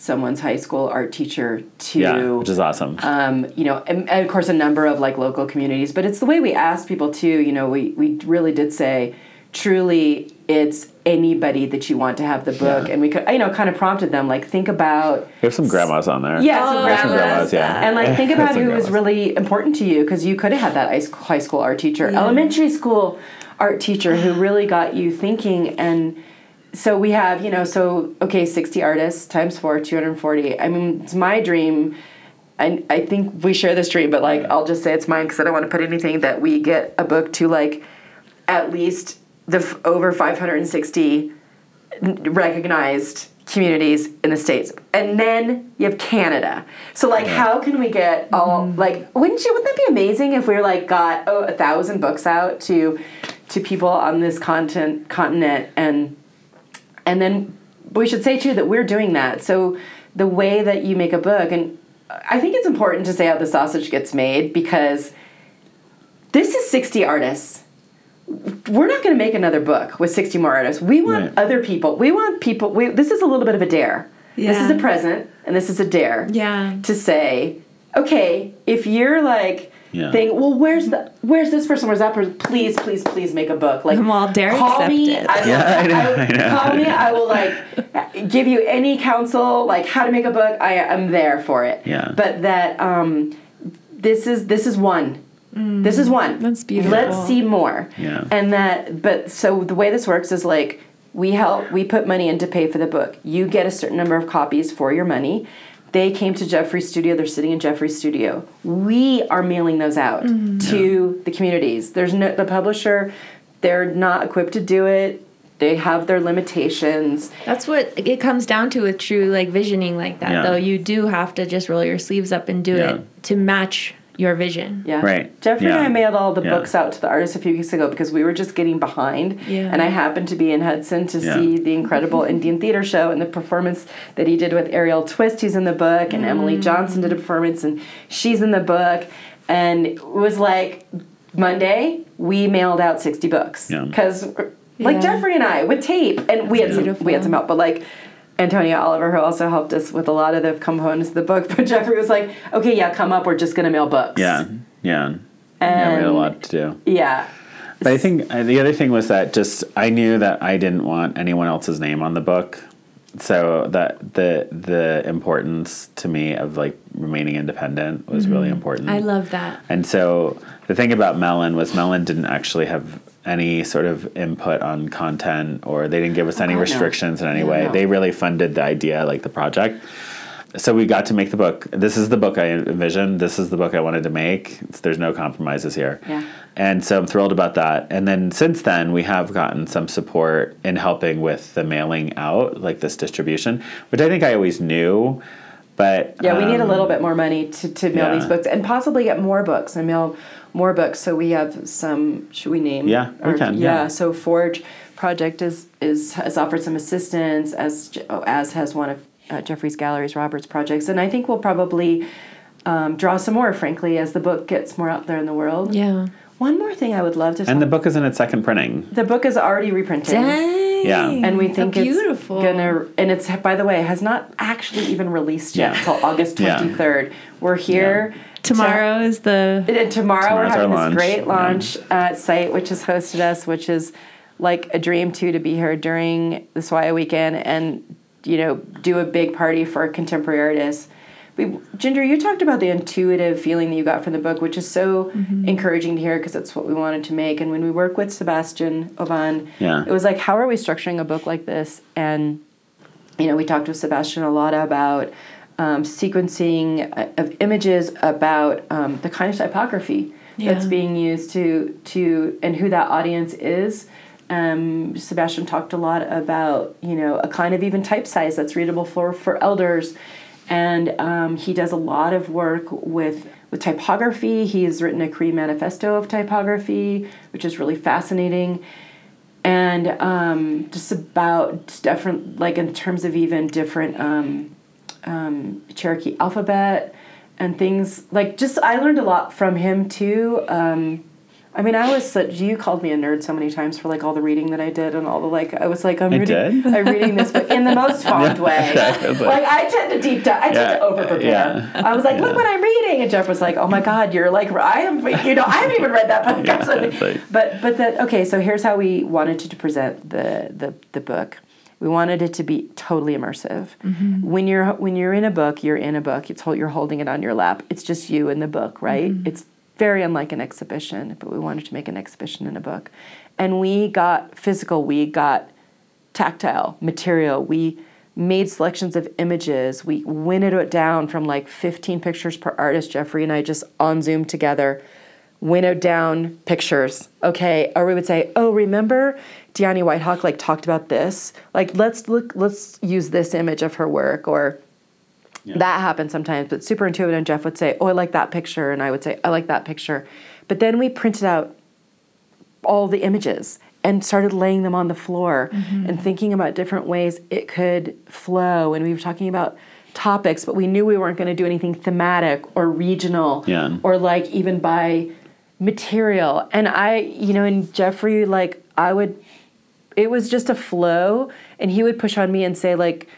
someone's high school art teacher to Yeah, which is awesome. um, you know and, and of course a number of like local communities but it's the way we ask people too you know we, we really did say truly it's anybody that you want to have the book Yeah. and we could you know kind of prompted them like think about we have some grandmas on there. yeah some Oh, We have some grandmas. grandmas, yeah. and like think about some who was really important to you because you could have had that high school, high school art teacher Yeah. elementary school art teacher who really got you thinking and so we have you know so okay 60 artists times four 240 i mean it's my dream. I, I think we share this dream but like i'll just say it's mine because i don't want to put anything that we get a book to like at least the f- over 560 recognized communities in the states. And then you have canada. So like how can we get all mm-hmm. like wouldn't you wouldn't that be amazing if we were like got oh a thousand books out to to people on this content continent and and then we should say too that we're doing that. So the way that you make a book and i think it's important to say how the sausage gets made because this is 60 artists. We're not going to make another book with 60 more artists. We want Right. other people. We want people we, this is a little bit of a dare. This is a present and this is a dare Yeah. to say okay if you're like Yeah. think well where's the where's this person where's that person please please please make a book like I'm all dare call me. I will, Yeah, I know, I- I know. call me I will like give you any counsel like how to make a book I I'm there for it Yeah. but that um this is this is one this is one Mm. That's beautiful. let's see more Yeah. and that but so the way this works is like we help we put money in to pay for the book you get a certain number of copies for your money they came to Jeffrey's studio they're sitting in Jeffrey's studio we are mailing those out Mm-hmm. to the communities there's no the publisher they're not equipped to do it they have their limitations That's what it comes down to with true like visioning like that Yeah. though. You do have to just roll your sleeves up and do Yeah. it to match your vision. yeah Right. Jeffrey and I mailed all the Yeah. books out to the artists a few weeks ago because we were just getting behind Yeah. and I happened to be in Hudson to Yeah. see the incredible Indian theater show and the performance that he did with Ariel Twist who's in the book and Emily Mm. Johnson did a performance and she's in the book and it was like Monday we mailed out 60 books Yeah. because like Yeah. Jeffrey and I with tape and we had some, we had some help but like Antonia Oliver, who also helped us with a lot of the components of the book, but Jeffrey was like, "Okay, yeah, come up. We're just gonna mail books." Yeah. Yeah. yeah, we had a lot to do. Yeah. But I think uh, the other thing was that just I knew that I didn't want anyone else's name on the book, so that the the importance to me of like remaining independent was really important. Mm-hmm. I love that. And so the thing about Mellon was Mellon didn't actually have any sort of input on content, or they didn't give us any no. restrictions in any No, way. no. They really funded the idea, like the project. So we got to make the book. This is the book I envisioned. This is the book I wanted to make. There's no compromises here. Yeah. And so I'm thrilled about that. And then since then, we have gotten some support in helping with the mailing out, like this distribution, which I think I always knew. But Yeah, we need a um, little bit more money to, to mail yeah. these books and possibly get more books and mail more books. So we have some. Should we name? Yeah, we can, yeah. So Forge Project is is has offered some assistance as as has one of uh, Jeffrey's Galleries Roberts projects, and I think we'll probably um, draw some more. Frankly, as the book gets more out there in the world. Yeah. One more thing I would love to. And the book is in its second printing. the book is already reprinted. Dang. Yeah. and we think How it's beautiful. gonna and it's by the way has not actually even released yet Yeah. until august Yeah. 23rd we're here Tomorrow is the to, and tomorrow we're having our this launch. great Yeah. launch at site which has hosted us which is like a dream too to be here during the SWAIA weekend and you know do a big party for contemporary artists But Ginger, you talked about the intuitive feeling that you got from the book, which is so mm-hmm. encouraging to hear because it's what we wanted to make. And when we work with Sebastian Aubin, Yeah. it was like, how are we structuring a book like this? And you know, we talked with Sebastian a lot about um, sequencing uh, of images, about um, the kind of typography that's being used to to and who that audience is. Um, Sebastian talked a lot about you know a kind of even type size that's readable for for elders, and um, he does a lot of work with with typography. He has written a Cree manifesto of typography, which is really fascinating and um, just about different, like in terms of even different um, um, Cherokee alphabet and things like just I learned a lot from him too. Um, I mean, I was such. You called me a nerd so many times for like all the reading that I did and all the like. I was like, I'm I reading. I'm reading this, but in the most fond way. Like- like I tend to deep dive. I tend to over prepare. yeah, I was like, look what I'm reading, and Jeff was like, oh my god, you're like, I am. You know, I haven't even read that book. Yeah, like- But but that okay. So here's how we wanted to present the the the book. We wanted it to be totally immersive. Mm-hmm. When you're when you're in a book, you're in a book. It's you're holding it on your lap. It's just you and the book, right? Mm-hmm. It's very unlike an exhibition, but we wanted to make an exhibition in a book. And we got physical. We got tactile material. We made selections of images. We winnowed it down from like 15 pictures per artist. Jeffrey and I just on Zoom together winnowed down pictures. Okay, or we would say, "Oh, remember Dyani White Hawk like talked about this? Like let's look let's use this image of her work or that happens sometimes, but super intuitive and Jeff would say, "Oh, I like that picture." And I would say, "I like that picture." But then we printed out all the images and started laying them on the floor mm-hmm. and thinking about different ways it could flow. And we were talking about topics, but we knew we weren't going to do anything thematic or regional Yeah. or like even by material. And I, you know, and Jeffrey, like, I would, it was just a flow. And he would push on me and say, like,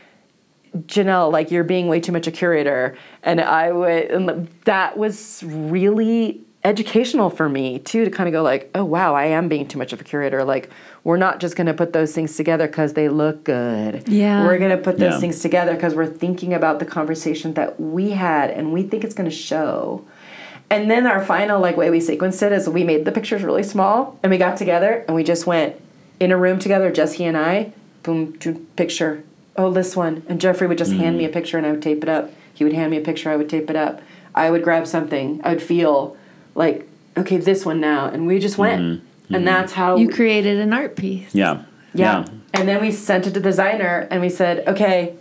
Jenelle, like you're being way too much a curator. And I would, and that was really educational for me too, to kind of go like, oh wow, I am being too much of a curator. Like we're not just going to put those things together because they look good. Yeah. We're going to put those Yeah. things together because we're thinking about the conversation that we had and we think it's going to show. And then our final like way we sequenced it is we made the pictures really small and we got together and we just went in a room together, just he and I, boom, boom, picture. Oh, this one. And Jeffrey would just hand me a mm. picture and I would tape it up. He would hand me a picture, I would tape it up. I would grab something. I would feel like, okay, this one now. And we just went. Mm-hmm. And mm-hmm. that's how You created an art piece. Yeah. yeah. And then we sent it to the designer and we said, okay,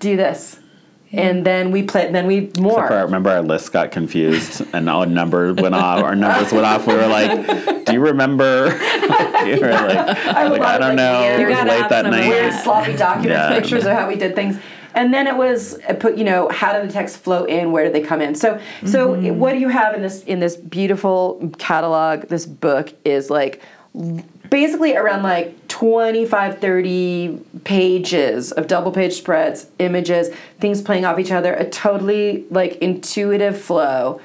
do this. And then we played, then we more. Except for, I remember our list got confused and our numbers went off. Our numbers went off. We were like, "Do you remember?" you were like, I, like, I don't know. Weird, It was gotta late have that some night. weird sloppy document Yeah. pictures of how we did things. And then it was put, you know, how do the texts flow in? Where do they come in? So, so mm-hmm. what do you have in this in this beautiful catalog? This book is like basically around like 25 30 pages of double page spreads images things playing off each other a totally like intuitive flow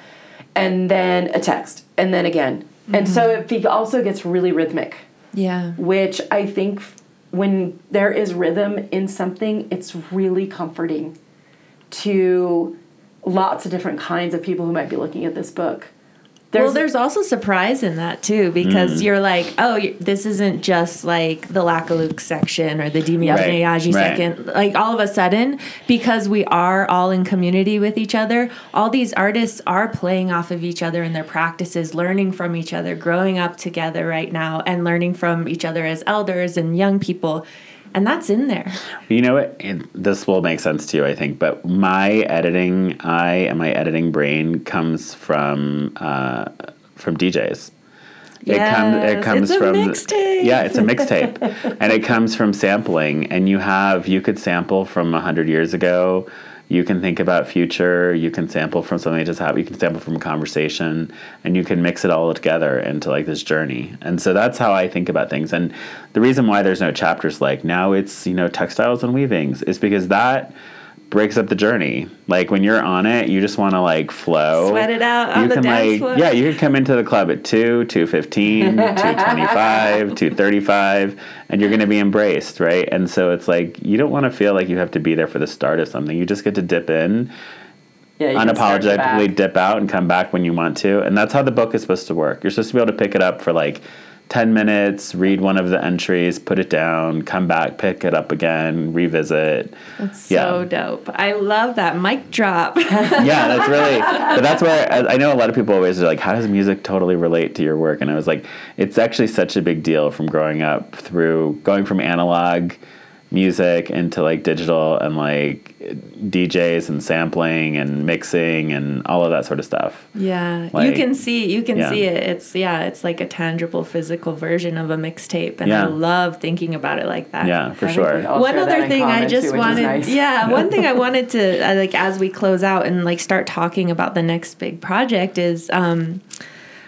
and then a text and then again. And so mm-hmm. it also gets really rhythmic. Yeah. which i think when there is rhythm in something it's really comforting to lots of different kinds of people who might be looking at this book well, there's also surprise in that too because mm. you're like, oh, this isn't just like the Lackaluke section or the Dimiyaji Right, right. second. Like all of a sudden, because we are all in community with each other, all these artists are playing off of each other in their practices, learning from each other, growing up together right now, and learning from each other as elders and young people. And that's in there. You know what? This will make sense to you, I think. But my editing eye and my editing brain comes from uh, from DJs. It comes. It comes it's a from. mixtape. Yeah, it's a mixtape, and it comes from sampling. And you have you could sample from hundred years ago. You can think about future. You can sample from something that just happened. You can sample from a conversation, and you can mix it all together into like this journey. And so that's how I think about things. And the reason why there's no chapters like now it's you know textiles and weavings is because that breaks up the journey. Like when you're on it, you just want to like flow. Sweat it out on you the can dance like floor. yeah, you can come into the club at 2, 215, 225, 235 and you're going to be embraced, right? And so it's like you don't want to feel like you have to be there for the start of something. You just get to dip in Yeah, you can start to unapologetically dip out and come back when you want to. And that's how the book is supposed to work. You're supposed to be able to pick it up for like 10 minutes, read one of the entries, put it down, come back, pick it up again, revisit. That's Yeah. so dope. I love that mic drop. yeah, that's really. But that's where I, I know a lot of people always are like, "How does music totally relate to your work?" And I was like, it's actually such a big deal from growing up through going from analog music into like digital and like DJs and sampling and mixing and all of that sort of stuff. Yeah, you can see you can Yeah. see it. It's yeah, it's like a tangible physical version of a mixtape, and Yeah. I love thinking about it like that. Yeah, for I sure. one other thing I just too, wanted, nice. yeah, one thing I wanted to uh, like as we close out and like start talking about the next big project is, um,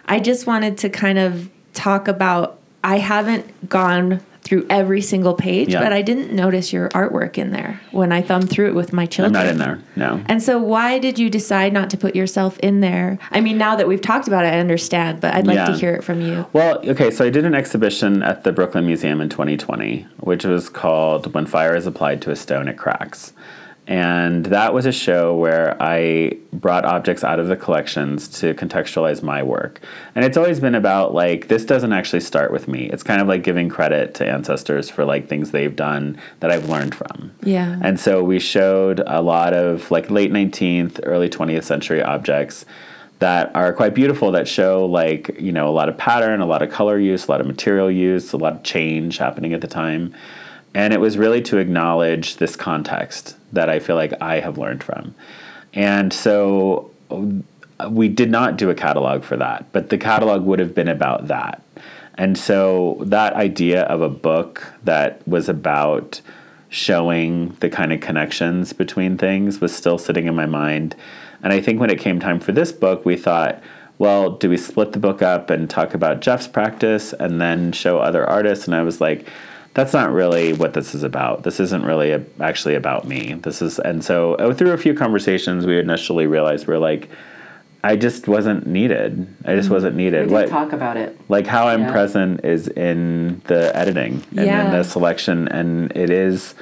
I just wanted to kind of talk about. I haven't gone through every single page, Yeah. but I didn't notice your artwork in there when I thumbed through it with my I'm children. not in there. No. And so, why did you decide not to put yourself in there? I mean, now that we've talked about it, I understand, but I'd like to hear it from you. Well, okay, so I did an exhibition at the Brooklyn Museum in 2020, which was called When Fire is Applied to a Stone, It Cracks. And that was a show where I brought objects out of the collections to contextualize my work. And it's always been about like, this doesn't actually start with me. It's kind of like giving credit to ancestors for like things they've done that I've learned from. Yeah. And so we showed a lot of like late 19th, early 20th century objects that are quite beautiful that show like, you know, a lot of pattern, a lot of color use, a lot of material use, a lot of change happening at the time. And it was really to acknowledge this context that I feel like I have learned from. And so we did not do a catalog for that, but the catalog would have been about that. And so that idea of a book that was about showing the kind of connections between things was still sitting in my mind. And I think when it came time for this book, we thought, well, do we split the book up and talk about Jeff's practice and then show other artists? And I was like, that's not really what this is about. This isn't really a, actually about me. This is, and so uh, through a few conversations, we initially realized we're like, I just wasn't needed. I just wasn't We needed. did What- talk about it. like how I'm Yeah. present is in the editing and in the selection, and it is.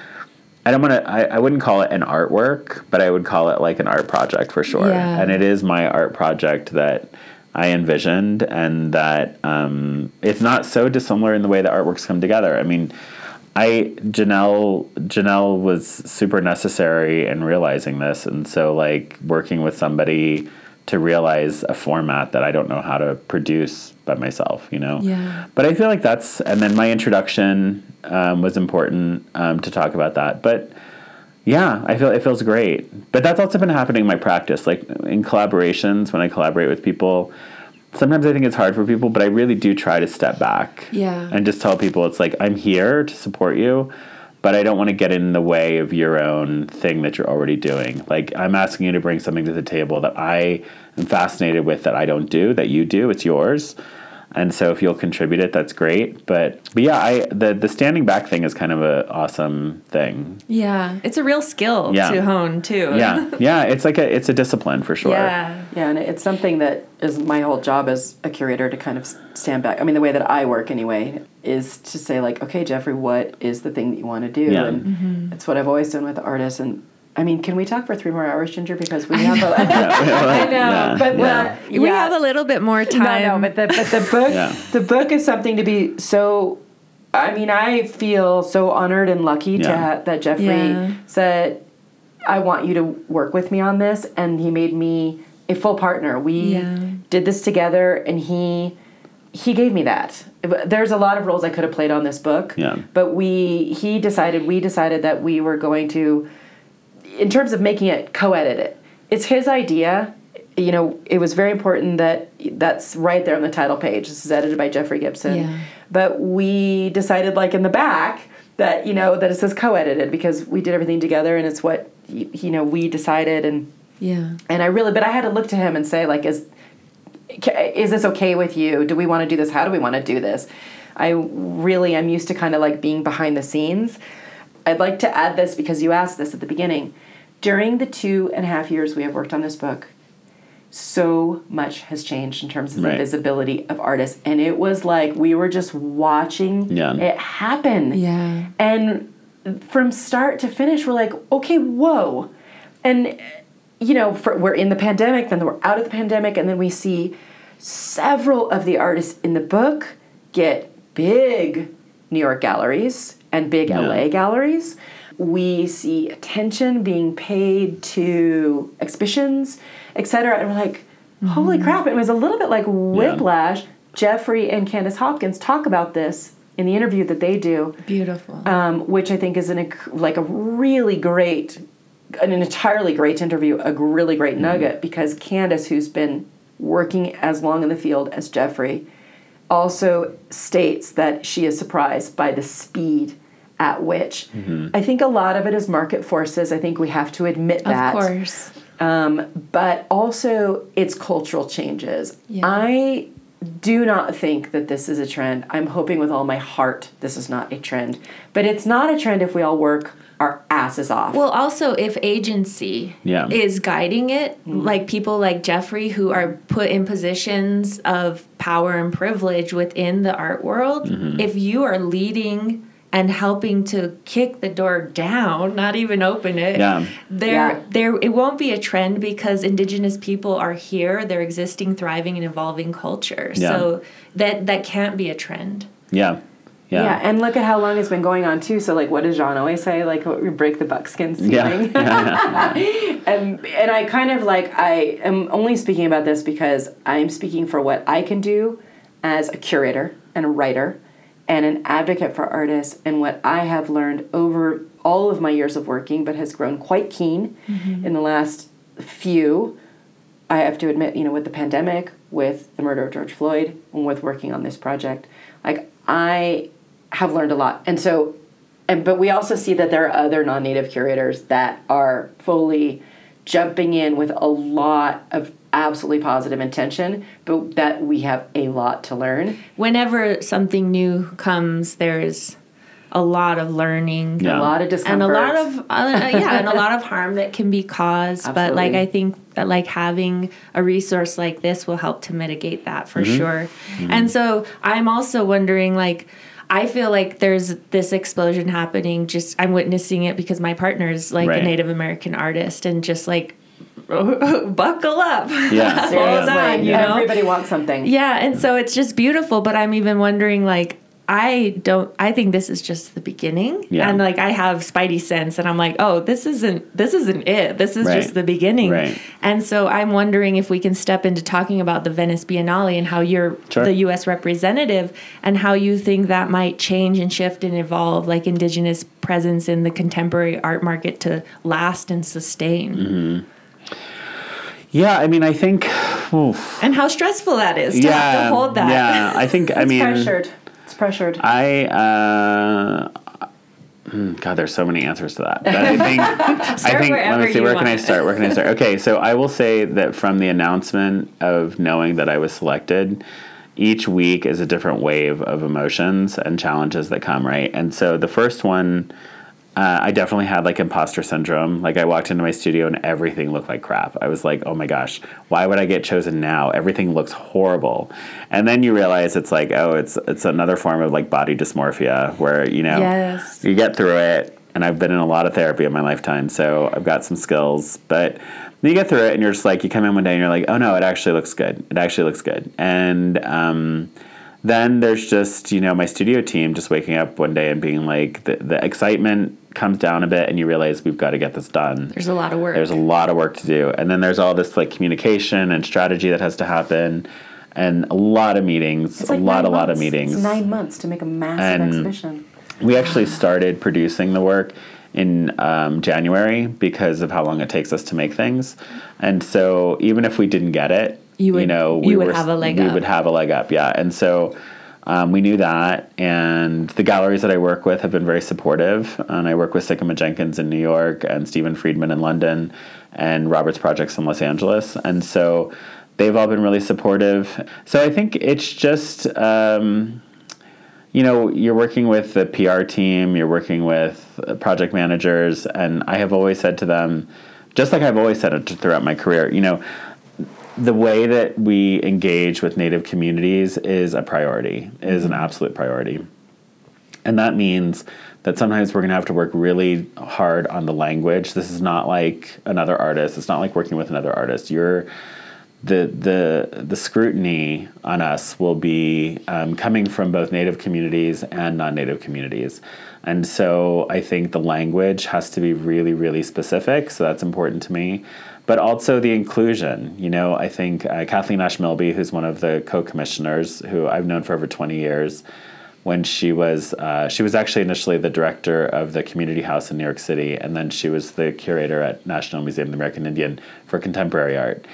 I don't want to. I, I wouldn't call it an artwork, but I would call it like an art project for sure. Yeah. And it is my art project that I envisioned, and that um, it's not so dissimilar in the way the artworks come together. I mean, I Jenelle Jenelle was super necessary in realizing this, and so like working with somebody to realize a format that I don't know how to produce by myself, you know. Yeah. But I feel like that's and then my introduction um, was important um, to talk about that, but. Yeah, I feel it feels great. But that's also been happening in my practice. Like in collaborations, when I collaborate with people, sometimes I think it's hard for people, but I really do try to step back Yeah. and just tell people it's like I'm here to support you, but I don't want to get in the way of your own thing that you're already doing. Like I'm asking you to bring something to the table that I am fascinated with that I don't do, that you do, it's yours. And so if you'll contribute it, that's great. But but yeah, I the the standing back thing is kind of a awesome thing. Yeah. It's a real skill Yeah. to hone, too. Yeah. Yeah, it's like a it's a discipline for sure. Yeah. Yeah, and it's something that is my whole job as a curator to kind of stand back. I mean, the way that I work anyway is to say like, okay, Jeffrey, what is the thing that you want to do? Yeah. And mm-hmm. it's what I've always done with artists. And I mean, can we talk for three more hours, Ginger? Because we have. A, I know, yeah, but yeah. well, We have a little bit more time. No, no, but the but the book Yeah. the book is something to be so. I mean, I feel so honored and lucky to ha- that Jeffrey Yeah. said, "I want you to work with me on this," and he made me a full partner. We Yeah. did this together, and he he gave me that. There's a lot of roles I could have played on this book, Yeah. but we he decided we decided that we were going to in terms of making it co-edit it, it's his idea. You know it was very important that that's right there on the title page. This is edited by jeffrey gibson. Yeah. but we decided like in the back that you know that it says co-edited because we did everything together and it's what you know we decided and Yeah. and i really but i had to look to him and say like is is this okay with you? Do we want to do this? How do we want to do this? I really am used to kind of like being behind the scenes. I'd like to add this because you asked this at the beginning during the two and a half years we have worked on this book so much has changed in terms of the visibility of artists and it was like we were just watching Yeah. it happen Yeah. and from start to finish we're like okay whoa and you know, for, we're in the pandemic, then we're out of the pandemic, and then we see several of the artists in the book get big New York galleries and big Yeah. LA galleries. We see attention being paid to exhibitions, etc. And we're like, holy crap! It was a little bit like whiplash. Jeffrey and Candice Hopkins talk about this in the interview that they do Beautiful. um, which I think is an like a really great, an entirely great interview, a really great nugget because Candice, who's been working as long in the field as Jeffrey, also states that she is surprised by the speed at which. I think a lot of it is market forces. I think we have to admit that of course. um, but also it's cultural changes. Yeah. I do not think that this is a trend. I'm hoping with all my heart this is not a trend. But it's not a trend if we all work our asses off. Well, also, if agency Yeah. is guiding it, Mm-hmm. like people like Jeffrey who are put in positions of power and privilege within the art world, Mm-hmm. if you are leading and helping to kick the door down, not even open it, Yeah. there, Yeah. there, it won't be a trend because Indigenous people are here. They're existing, thriving, and evolving culture. Yeah. So that that can't be a trend. Yeah. yeah. Yeah. and look at how long it's been going on too. So like what does Jaune always say? Like we break the buckskin Yeah. ceiling. yeah. and and I kind of like I am only speaking about this because I'm speaking for what I can do as a curator and a writer and an advocate for artists and what I have learned over all of my years of working but has grown quite keen mm-hmm. in the last few I have to admit, you know, with the pandemic, with the murder of George Floyd, and with working on this project, like I have learned a lot. And so, and but we also see that there are other non-native curators that are fully jumping in with a lot of absolutely positive intention, but that we have a lot to learn. Whenever something new comes, there's a lot of learning. Yeah. A lot of and a lot of uh, yeah and a lot of harm that can be caused but like i think that like having a resource like this will help to mitigate that for sure and so i'm also wondering like I feel like there's this explosion happening. Just I'm witnessing it because my partner is like Right. a Native American artist, and just like buckle up, Yeah. hold Seriously, on, you know. everybody wants something. Yeah, and so it's just beautiful, but I'm even wondering like I don't I think this is just the beginning. Yeah. And like I have spidey sense and I'm like, "Oh, this isn't this isn't it. This is Right. just the beginning." Right. And so I'm wondering if we can step into talking about the Venice Biennale and how you're Sure. the US representative and how you think that might change and shift and evolve like indigenous presence in the contemporary art market to last and sustain. Mm-hmm. Yeah, I mean, I think. oof. And how stressful that is to yeah, have to hold that. yeah. I think. I mean, pressured. It's pressured. I. Uh, mm, God, there's so many answers to that. But I think. I think. Let me see. Where can. I start? Where can I start? Okay, so I will say that from the announcement of knowing that I was selected. Each week is a different wave of emotions and challenges that come, right? And so the first one, uh, I definitely had like imposter syndrome. Like I walked into my studio and everything looked like crap. I was like, oh my gosh, why would I get chosen now? Everything looks horrible. And then you realize it's like, oh, it's it's another form of like body dysmorphia where you know Yes. you get through it. And I've been in a lot of therapy in my lifetime, so I've got some skills. But you get through it, and you're just like, you come in one day and you're like, oh no, it actually looks good. It actually looks good. And um, then there's just you know my studio team just waking up one day and being like the, the excitement comes down a bit and you realize we've got to get this done There's a lot of work. there's a lot of work to do and then there's all this like communication and strategy that has to happen and a lot of meetings It's a lot a lot of meetings It's nine months to make a massive And- exhibition. we actually started producing the work in um, January because of how long it takes us to make things, and so even if we didn't get it, You would- know, you we would were, have a leg up we up. would have a leg up, yeah. And so um, we knew that, and the galleries that I work with have been very supportive. And I work with Sikkema Jenkins in New York, and Stephen Friedman in London, and Roberts Projects in Los Angeles, and so they've all been really supportive. So I think it's just. Um, you know, you're working with the PR team, you're working with project managers, and I have always said to them, just like I've always said it throughout my career, you know, the way that we engage with Native communities is a priority, is an absolute priority. And that means that sometimes we're going to have to work really hard on the language. This is not like another artist. It's not like working with another artist. You're the the the scrutiny on us will be um, coming from both native communities and non-native communities and so i think the language has to be really really specific so that's important to me but also the inclusion you know i think uh, kathleen ash milby who's one of the co-commissioners who i've known for over 20 years when she was uh, she was actually initially the director of the community house in new york city and then she was the curator at national museum of the american indian for contemporary art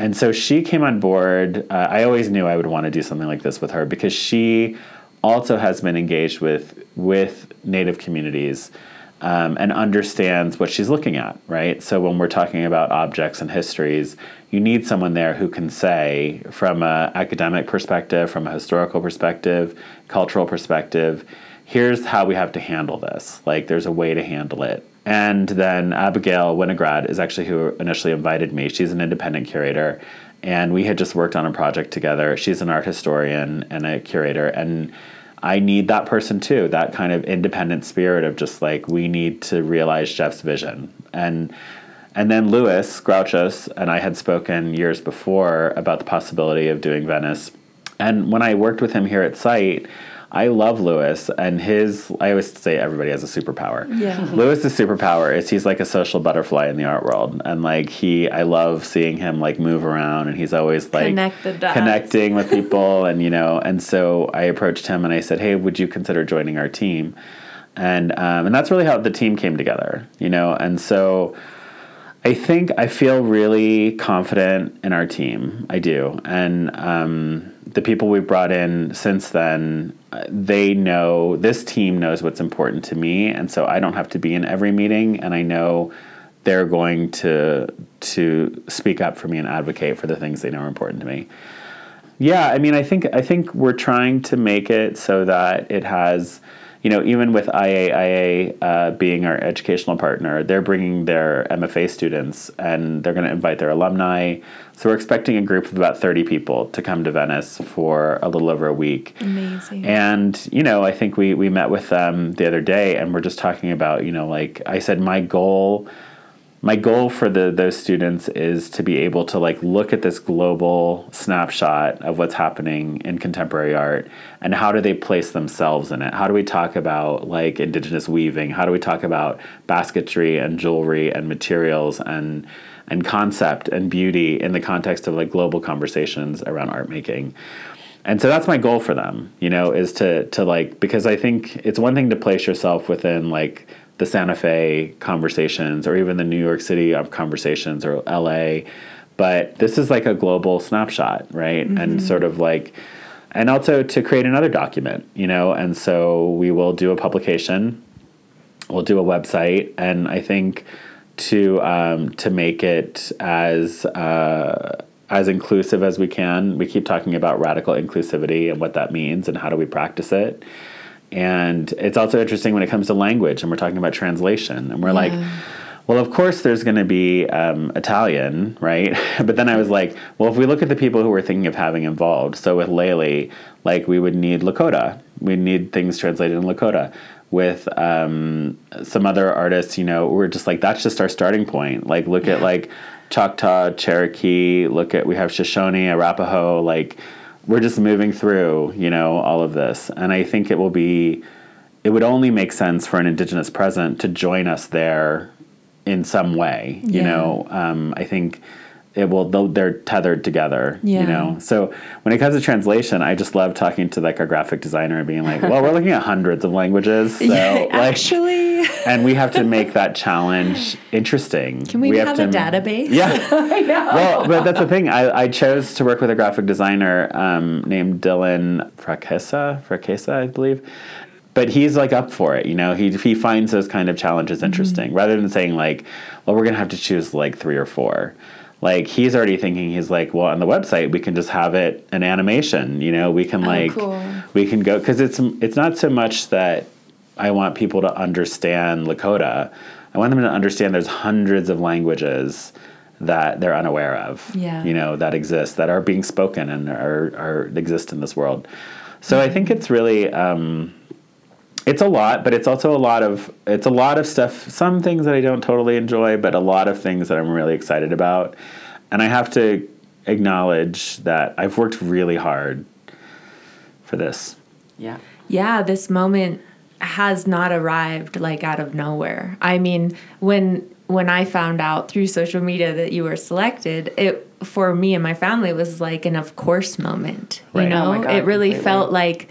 and so she came on board. Uh, I always knew I would want to do something like this with her because she also has been engaged with with Native communities um, and understands what she's looking at. Right. So when we're talking about objects and histories, you need someone there who can say, from an academic perspective, from a historical perspective, cultural perspective, here's how we have to handle this. Like, there's a way to handle it. And then Abigail Winograd is actually who initially invited me. She's an independent curator, and we had just worked on a project together. She's an art historian and a curator, and I need that person too. That kind of independent spirit of just like we need to realize Jeff's vision, and and then Louis Grachos and I had spoken years before about the possibility of doing Venice. And when I worked with him here at Site, I love Louis and his. I always say everybody has a superpower. Yeah. Louis's superpower is he's like a social butterfly in the art world, and like he, I love seeing him like move around, and he's always like Connect connecting with people, and you know, and so I approached him and I said, "Hey, would you consider joining our team?" And um, and that's really how the team came together, you know, and so. I think I feel really confident in our team. I do, and um, the people we've brought in since then, they know this team knows what's important to me, and so I don't have to be in every meeting, and I know they're going to to speak up for me and advocate for the things they know are important to me. Yeah, I mean, I think I think we're trying to make it so that it has you know, even with IAIA uh, being our educational partner, they're bringing their MFA students and they're going to invite their alumni. So we're expecting a group of about 30 people to come to Venice for a little over a week. Amazing. And, you know, I think we, we met with them the other day and we're just talking about, you know, like I said, my goal my goal for the those students is to be able to like look at this global snapshot of what's happening in contemporary art and how do they place themselves in it how do we talk about like indigenous weaving how do we talk about basketry and jewelry and materials and and concept and beauty in the context of like global conversations around art making and so that's my goal for them you know is to to like because i think it's one thing to place yourself within like the Santa Fe conversations or even the New York City of conversations or LA. But this is like a global snapshot, right? Mm-hmm. And sort of like, and also to create another document, you know? And so we will do a publication, we'll do a website, and I think to um, to make it as uh, as inclusive as we can. We keep talking about radical inclusivity and what that means and how do we practice it. And it's also interesting when it comes to language, and we're talking about translation, and we're yeah. like, well, of course, there's going to be um, Italian, right? but then I was like, well, if we look at the people who we're thinking of having involved, so with Layli, like we would need Lakota, we need things translated in Lakota. With um, some other artists, you know, we're just like that's just our starting point. Like, look yeah. at like Choctaw, Cherokee. Look at we have Shoshone, Arapaho, like we're just moving through, you know, all of this. And I think it will be, it would only make sense for an Indigenous present to join us there in some way. Yeah. You know, um, I think it will they're tethered together yeah. you know? So when it comes to translation i just love talking to like our graphic designer and being like well we're looking at hundreds of languages so yeah, like, actually. and we have to make that challenge interesting. Can we, we have, have, to, a database? Yeah. Well but that's the thing. I, I chose to work with a graphic designer um, named dylan Fraquesa Fraquesa i believe. But he's like up for it you know? He, he finds those kind of challenges mm-hmm. interesting mm-hmm. rather than saying like well we're gonna have to choose like three or four like he's already thinking he's like well on the website we can just have it an animation you know we can oh, like cool. we can go because it's it's not so much that i want people to understand lakota i want them to understand there's hundreds of languages that they're unaware of yeah. you know that exist that are being spoken and are, are exist in this world so mm-hmm. i think it's really um, it's a lot, but it's also a lot of it's a lot of stuff. Some things that I don't totally enjoy, but a lot of things that I'm really excited about. And I have to acknowledge that I've worked really hard for this. Yeah. Yeah, this moment has not arrived like out of nowhere. I mean, when when I found out through social media that you were selected, it for me and my family was like an of course moment. You Right. know, Oh my God, it really completely. felt like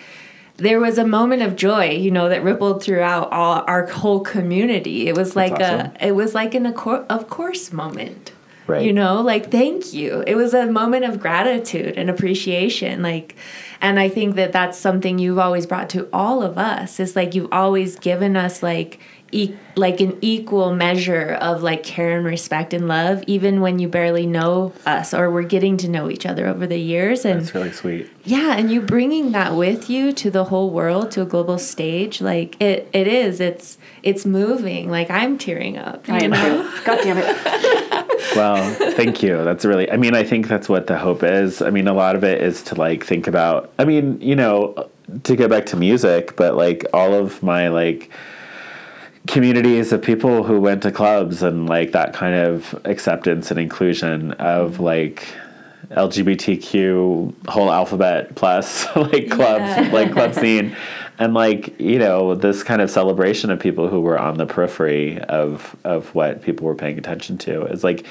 there was a moment of joy, you know, that rippled throughout all our whole community. It was like awesome. a it was like an of course moment. Right. You know, like thank you. It was a moment of gratitude and appreciation like and I think that that's something you've always brought to all of us. Is like you've always given us like e- like an equal measure of like care and respect and love even when you barely know us or we're getting to know each other over the years and That's really sweet. yeah, and you bringing that with you to the whole world, to a global stage, like it, it is. It's it's moving. Like I'm tearing up. I am know? too. God damn it. Well, thank you. That's really, I mean, I think that's what the hope is. I mean, a lot of it is to like think about, I mean, you know, to go back to music, but like all of my like communities of people who went to clubs and like that kind of acceptance and inclusion of mm-hmm. like LGBTQ whole alphabet plus like clubs Yeah. like club scene and like you know this kind of celebration of people who were on the periphery of of what people were paying attention to is like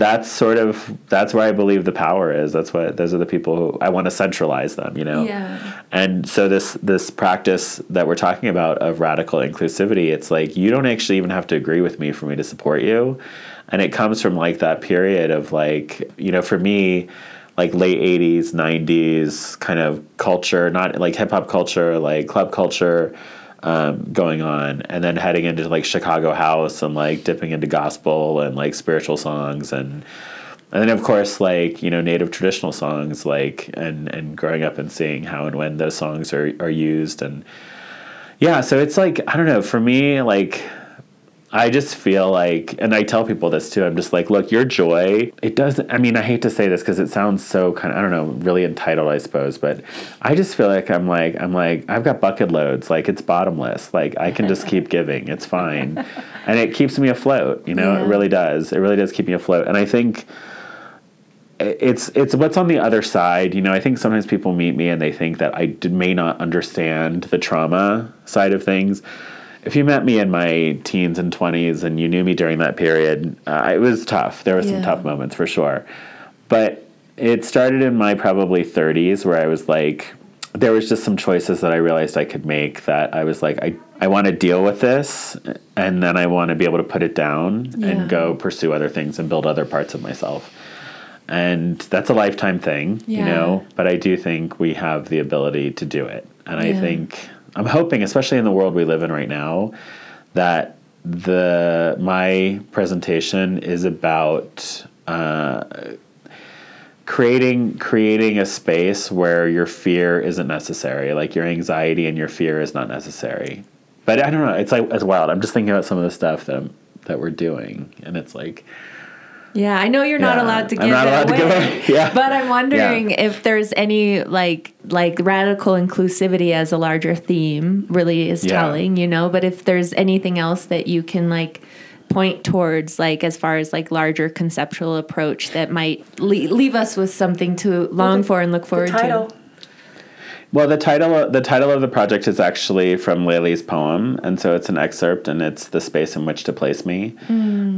that's sort of that's where I believe the power is that's what those are the people who I want to centralize them you know Yeah. and so this this practice that we're talking about of radical inclusivity, it's like you don't actually even have to agree with me for me to support you. And it comes from like that period of like, you know, for me, like late 80s, 90s kind of culture, not like hip hop culture, like club culture um, going on, and then heading into like Chicago house and like dipping into gospel and like spiritual songs and and then of course like you know native traditional songs like and and growing up and seeing how and when those songs are are used and yeah so it's like i don't know for me like i just feel like and i tell people this too i'm just like look your joy it doesn't i mean i hate to say this because it sounds so kind of i don't know really entitled i suppose but i just feel like i'm like i'm like i've got bucket loads like it's bottomless like i can just keep giving it's fine and it keeps me afloat you know Yeah. it really does it really does keep me afloat and i think it's it's what's on the other side. You know, I think sometimes people meet me and they think that I d- may not understand the trauma side of things. If you met me in my teens and twenties and you knew me during that period, uh, it was tough. There were some Yeah. tough moments for sure, but it started in my probably thirties where I was like, there was just some choices that I realized I could make that I was like, I I want to deal with this, and then I want to be able to put it down Yeah. and go pursue other things and build other parts of myself and that's a lifetime thing, you know. But I do think we have the ability to do it, and I think I'm hoping, especially in the world we live in right now, that the my presentation is about uh, creating creating a space where your fear isn't necessary, like your anxiety and your fear is not necessary. But I don't know. It's like it's wild. I'm just thinking about some of the stuff that I'm, that we're doing, and it's like. Yeah, I know you're not allowed to I'm give not it allowed to away, give away- yeah. but I'm wondering if there's any like like radical inclusivity as a larger theme really is Yeah. telling, you know. But if there's anything else that you can like point towards, like as far as like larger conceptual approach that might le- leave us with something to long for and look forward Title. to. Well, the title the title of the project is actually from Layli's poem, and so it's an excerpt, and it's the space in which to place me.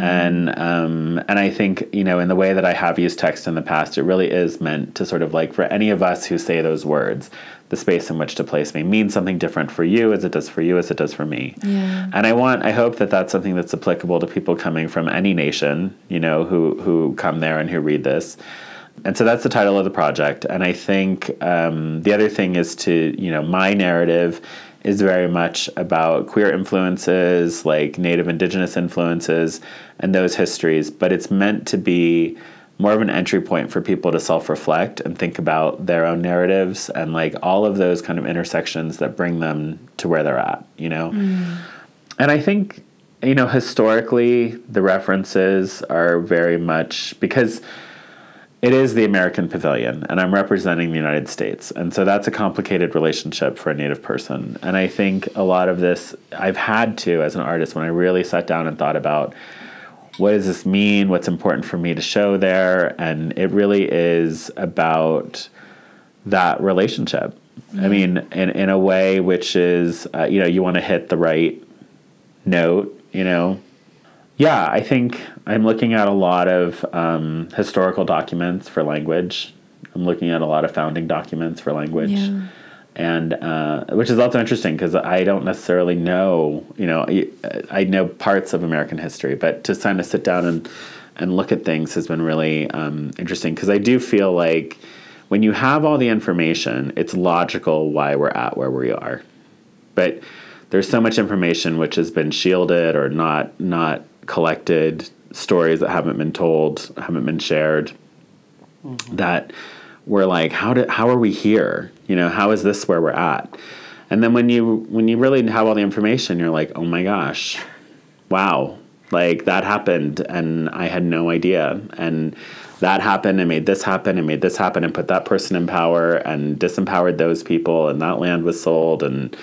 And um, and I think you know in the way that I have used text in the past, it really is meant to sort of like for any of us who say those words, the space in which to place me means something different for you as it does for you as it does for me. Yeah. And I want I hope that that's something that's applicable to people coming from any nation, you know, who who come there and who read this. And so that's the title of the project. And I think um, the other thing is to, you know, my narrative is very much about queer influences, like Native Indigenous influences, and those histories. But it's meant to be more of an entry point for people to self reflect and think about their own narratives and like all of those kind of intersections that bring them to where they're at, you know? And I think, you know, historically, the references are very much because it is the American Pavilion, and I'm representing the United States. And so that's a complicated relationship for a Native person. And I think a lot of this I've had to as an artist when I really sat down and thought about what does this mean? What's important for me to show there? And it really is about that relationship. I mean, in, in a way which is, uh, you know, you want to hit the right note, you know, yeah, I think I'm looking at a lot of um, historical documents for language. I'm looking at a lot of founding documents for language. Yeah. And uh, which is also interesting because I don't necessarily know, you know, I, I know parts of American history, but to kind of sit down and, and look at things has been really um, interesting because I do feel like when you have all the information, it's logical why we're at where we are. But there's so much information which has been shielded or not not collected stories that haven't been told, haven't been shared. Mm-hmm. That we're like, how did how are we here? You know, how is this where we're at? And then when you when you really have all the information, you're like, oh my gosh, wow, like that happened, and I had no idea, and that happened and made this happen and made this happen and put that person in power and disempowered those people and that land was sold and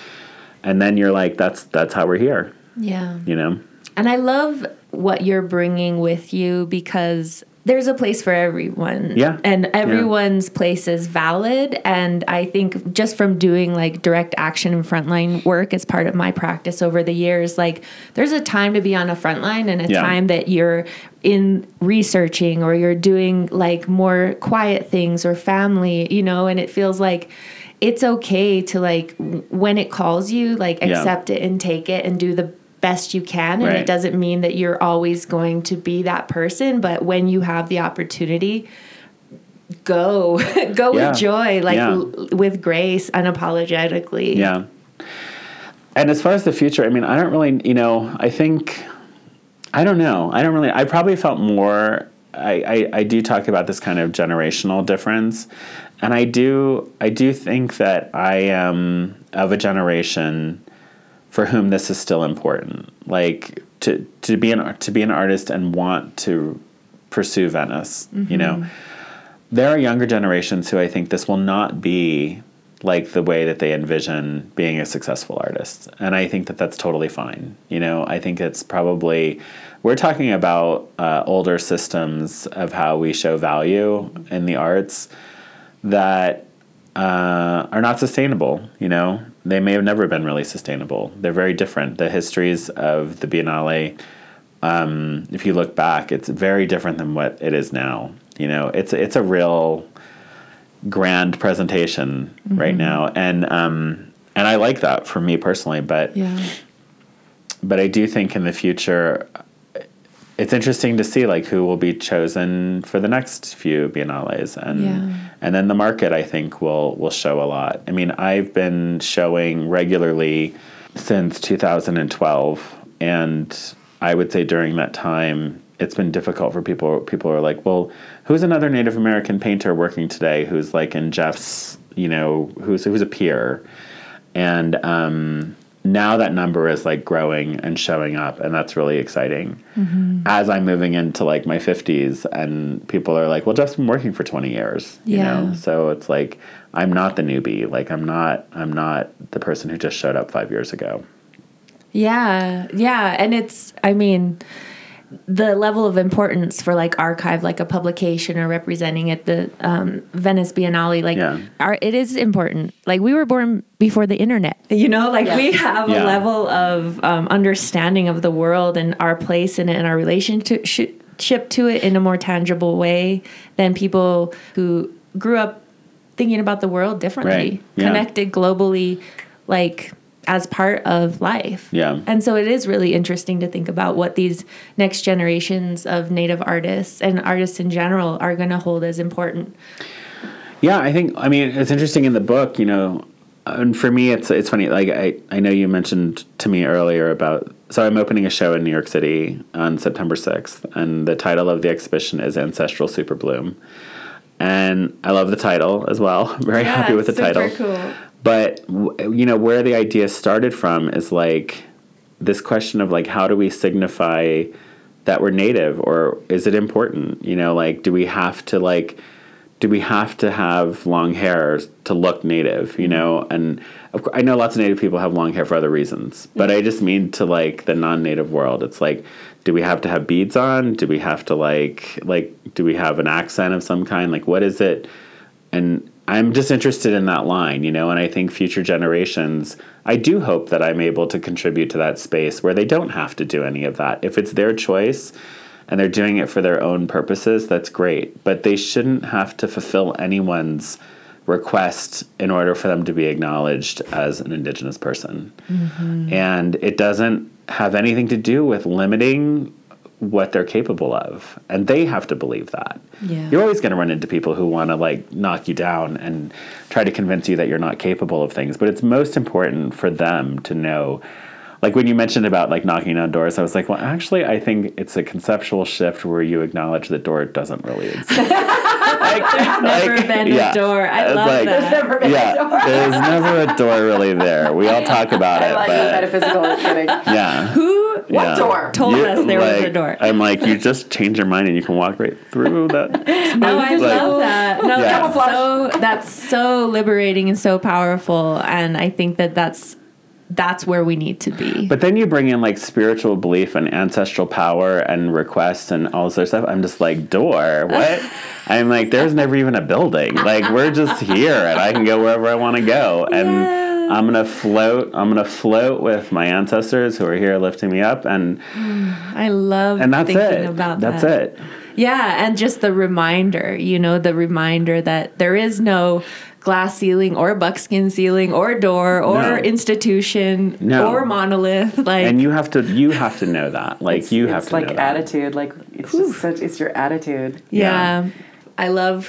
and then you're like that's that's how we're here Yeah. you know And I love what you're bringing with you because there's a place for everyone. Yeah. And everyone's place is valid. And I think just from doing like direct action and frontline work as part of my practice over the years, like there's a time to be on a front line and a Yeah. time that you're in researching or you're doing like more quiet things or family, you know, and it feels like it's okay to like when it calls you, like Yeah. accept it and take it and do the best you can and Right. it doesn't mean that you're always going to be that person but when you have the opportunity go go Yeah. with joy like Yeah. l- with grace unapologetically Yeah. And as far as the future, I mean, I don't really, you know, I think, I don't know. I don't really, I probably felt more, I, I, I do talk about this kind of generational difference. And I do, I do think that I am of a generation for whom this is still important. Like to, to be an, to be an artist and want to pursue Venice, you know, there are younger generations who I think this will not be like the way that they envision being a successful artist. And I think that that's totally fine. You know, I think it's probably, we're talking about uh, older systems of how we show value in the arts that uh, are not sustainable. You know, they may have never been really sustainable. They're very different. The histories of the Biennale, um, if you look back, it's very different than what it is now. You know, it's it's a real grand presentation right now, and um, and I like that for me personally. But yeah but I do think in the future, it's interesting to see like who will be chosen for the next few biennales, and Yeah. and then the market I think will will show a lot. I mean, I've been showing regularly since 2012, and I would say during that time. It's been difficult for people. People are like, "Well, who's another Native American painter working today? Who's like in Jeff's, you know, who's who's a peer?" And um, now that number is like growing and showing up and that's really exciting. Mm-hmm. As i'm moving into like my 50s and people are like well jeff's been working for 20 years you Yeah. know so it's like i'm not the newbie. Like i'm not i'm not the person who just showed up five years ago. Yeah, yeah, and it's I mean the level of importance for like archive like a publication or representing at the um, Venice Biennale like Yeah. our, it is important like we were born before the internet you know like we have Yeah. a level of um, understanding of the world and our place in it and our relationship to it in a more tangible way than people who grew up thinking about the world differently Right, yeah. connected globally like as part of life Yeah. and so it is really interesting to think about what these next generations of native artists and artists in general are going to hold as important. Yeah, I think. I mean, it's interesting in the book. You know, and for me, it's it's funny. Like I, I know you mentioned to me earlier about. So I'm opening a show in New York City on September 6th, and the title of the exhibition is Ancestral Super Bloom, and I love the title as well. Very happy with the title. cool. But you know where the idea started from is like this question of like how do we signify that we're native or is it important? You know like do we have to like do we have to have long hair to look native you know? And of course, i know lots of native people have long hair for other reasons but i just mean to like the non-native world. It's like do we have to have beads on? Do we have to like like do we have an accent of some kind? Like what is it? And i'm just interested in that line you know and i think future generations i do hope that i'm able to contribute to that space where they don't have to do any of that. If it's their choice and they're doing it for their own purposes that's great. But they shouldn't have to fulfill anyone's request in order for them to be acknowledged as an indigenous person. Mm-hmm. And it doesn't have anything to do with limiting what they're capable of and they have to believe that Yeah. you're always going to run into people who want to like knock you down and try to convince you that you're not capable of things but it's most important for them to know like when you mentioned about like knocking on doors i was like well actually i think it's a conceptual shift where you acknowledge that door doesn't really exist like, there's Never been a door. I It's love like- that. Never been a yeah door. there's never a door really there we all talk about I it like the but metaphysical kidding. yeah Who What yeah. door? told You- us there was a door? I'm like, you just change your mind and you can walk right through that. No, I Like- love that. No, Yeah. that's so that's so liberating and so powerful, and I think that that's that's where we need to be. But then you bring in like spiritual belief and ancestral power and requests and all this other stuff. I'm just like, door, what? I'm like, there's never even a building. Like, we're just here and I can go wherever I want to go. And Yeah. I'm going to float. I'm going to float with my ancestors who are here lifting me up. And, I love and that's thinking it. about that's that. it. Yeah, and just the reminder, you know, the reminder that there is no glass ceiling or buckskin ceiling or door or No. institution No. or monolith. Like And you have to, you have to know that. Like, you have it's to like know that. attitude. Like it's just such. It's your attitude. Yeah. I love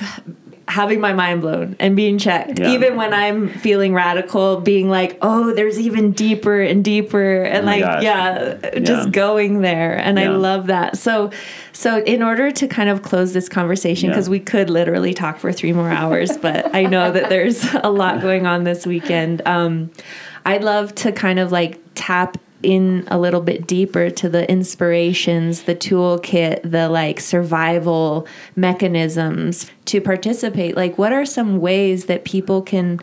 having my mind blown and being checked. Yeah. Even when I'm feeling radical, being like, oh, there's even deeper and deeper and Oh like gosh. yeah, just Yeah. going there. And I love that. So so in order to kind of close this conversation, Yeah. because we could literally talk for three more hours, but I know that there's a lot going on this weekend. Um, I'd love to kind of like tap in a little bit deeper to the inspirations, the toolkit, the like survival mechanisms to participate. Like what are some ways that people can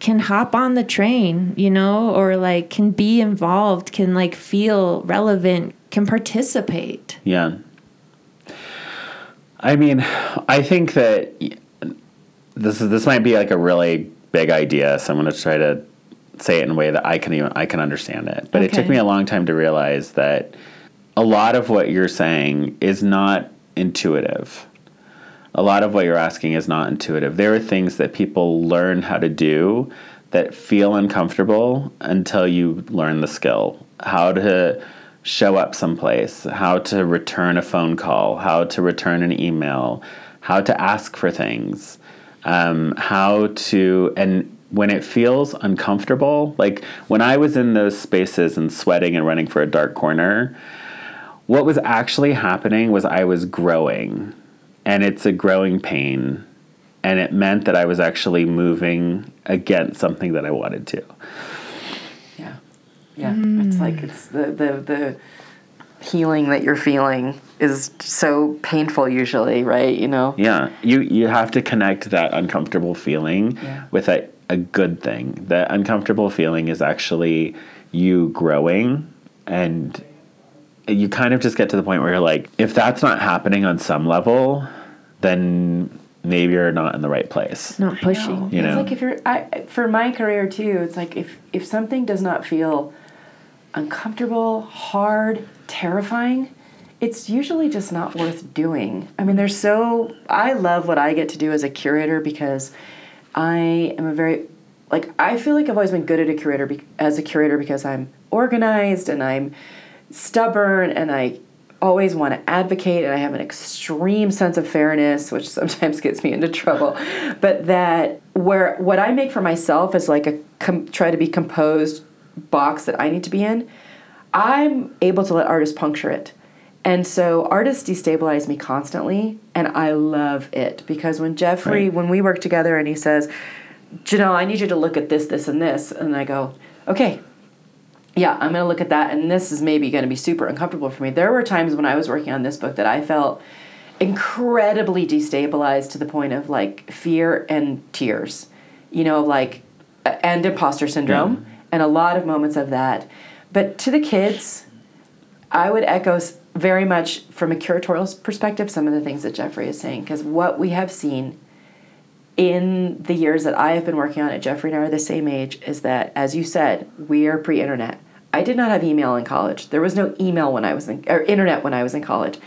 can hop on the train, you know, or like can be involved, can like feel relevant, can participate. Yeah. I mean, I think that this is this might be like a really big idea, so I'm going to try to say it in a way that I can even I can understand it. But it took me a long time to realize that a lot of what you're saying is not intuitive. A lot of what you're asking is not intuitive. There are things that people learn how to do that feel uncomfortable until you learn the skill. How to show up someplace, how to return a phone call, how to return an email, how to ask for things, um, how to, and when it feels uncomfortable, like when I was in those spaces and sweating and running for a dark corner, what was actually happening was I was growing, and it's a growing pain, and it meant that I was actually moving against something that I wanted to. Yeah, yeah. It's like mm. it's the the the healing that you're feeling is so painful usually, right? You know. Yeah, you you have to connect that uncomfortable feeling Yeah. with a, a good thing. The uncomfortable feeling is actually you growing and you kind of just get to the point where you're like, if that's not happening on some level, then maybe you're not in the right place. Not I pushing. You know, it's know. like if you're I for my career too. It's like if if something does not feel uncomfortable, hard, terrifying, it's usually just not worth doing. I mean, there's so I love what I get to do as a curator because I am a very like I feel like I've always been good at a curator be, as a curator because I'm organized and I'm stubborn and I always want to advocate and I have an extreme sense of fairness which sometimes gets me into trouble. But that where what I make for myself is like a com, try to be composed box that I need to be in. I'm able to let artists puncture it and so artists destabilize me constantly and I love it because when Jeffrey Right. when we work together and he says Jenelle I need you to look at this this and this and I go okay yeah, I'm going to look at that. And this is maybe going to be super uncomfortable for me. There were times when I was working on this book that I felt incredibly destabilized to the point of like fear and tears, you know, like, and imposter syndrome, yeah. and a lot of moments of that. But to the kids, I would echo very much from a curatorial perspective some of the things that Jeffrey is saying, because what we have seen in the years that I have been working on it, Jeffrey and I are the same age, is that, as you said, we are pre internet. I did not have email in college. There was no email when I was in, or internet when I was in college.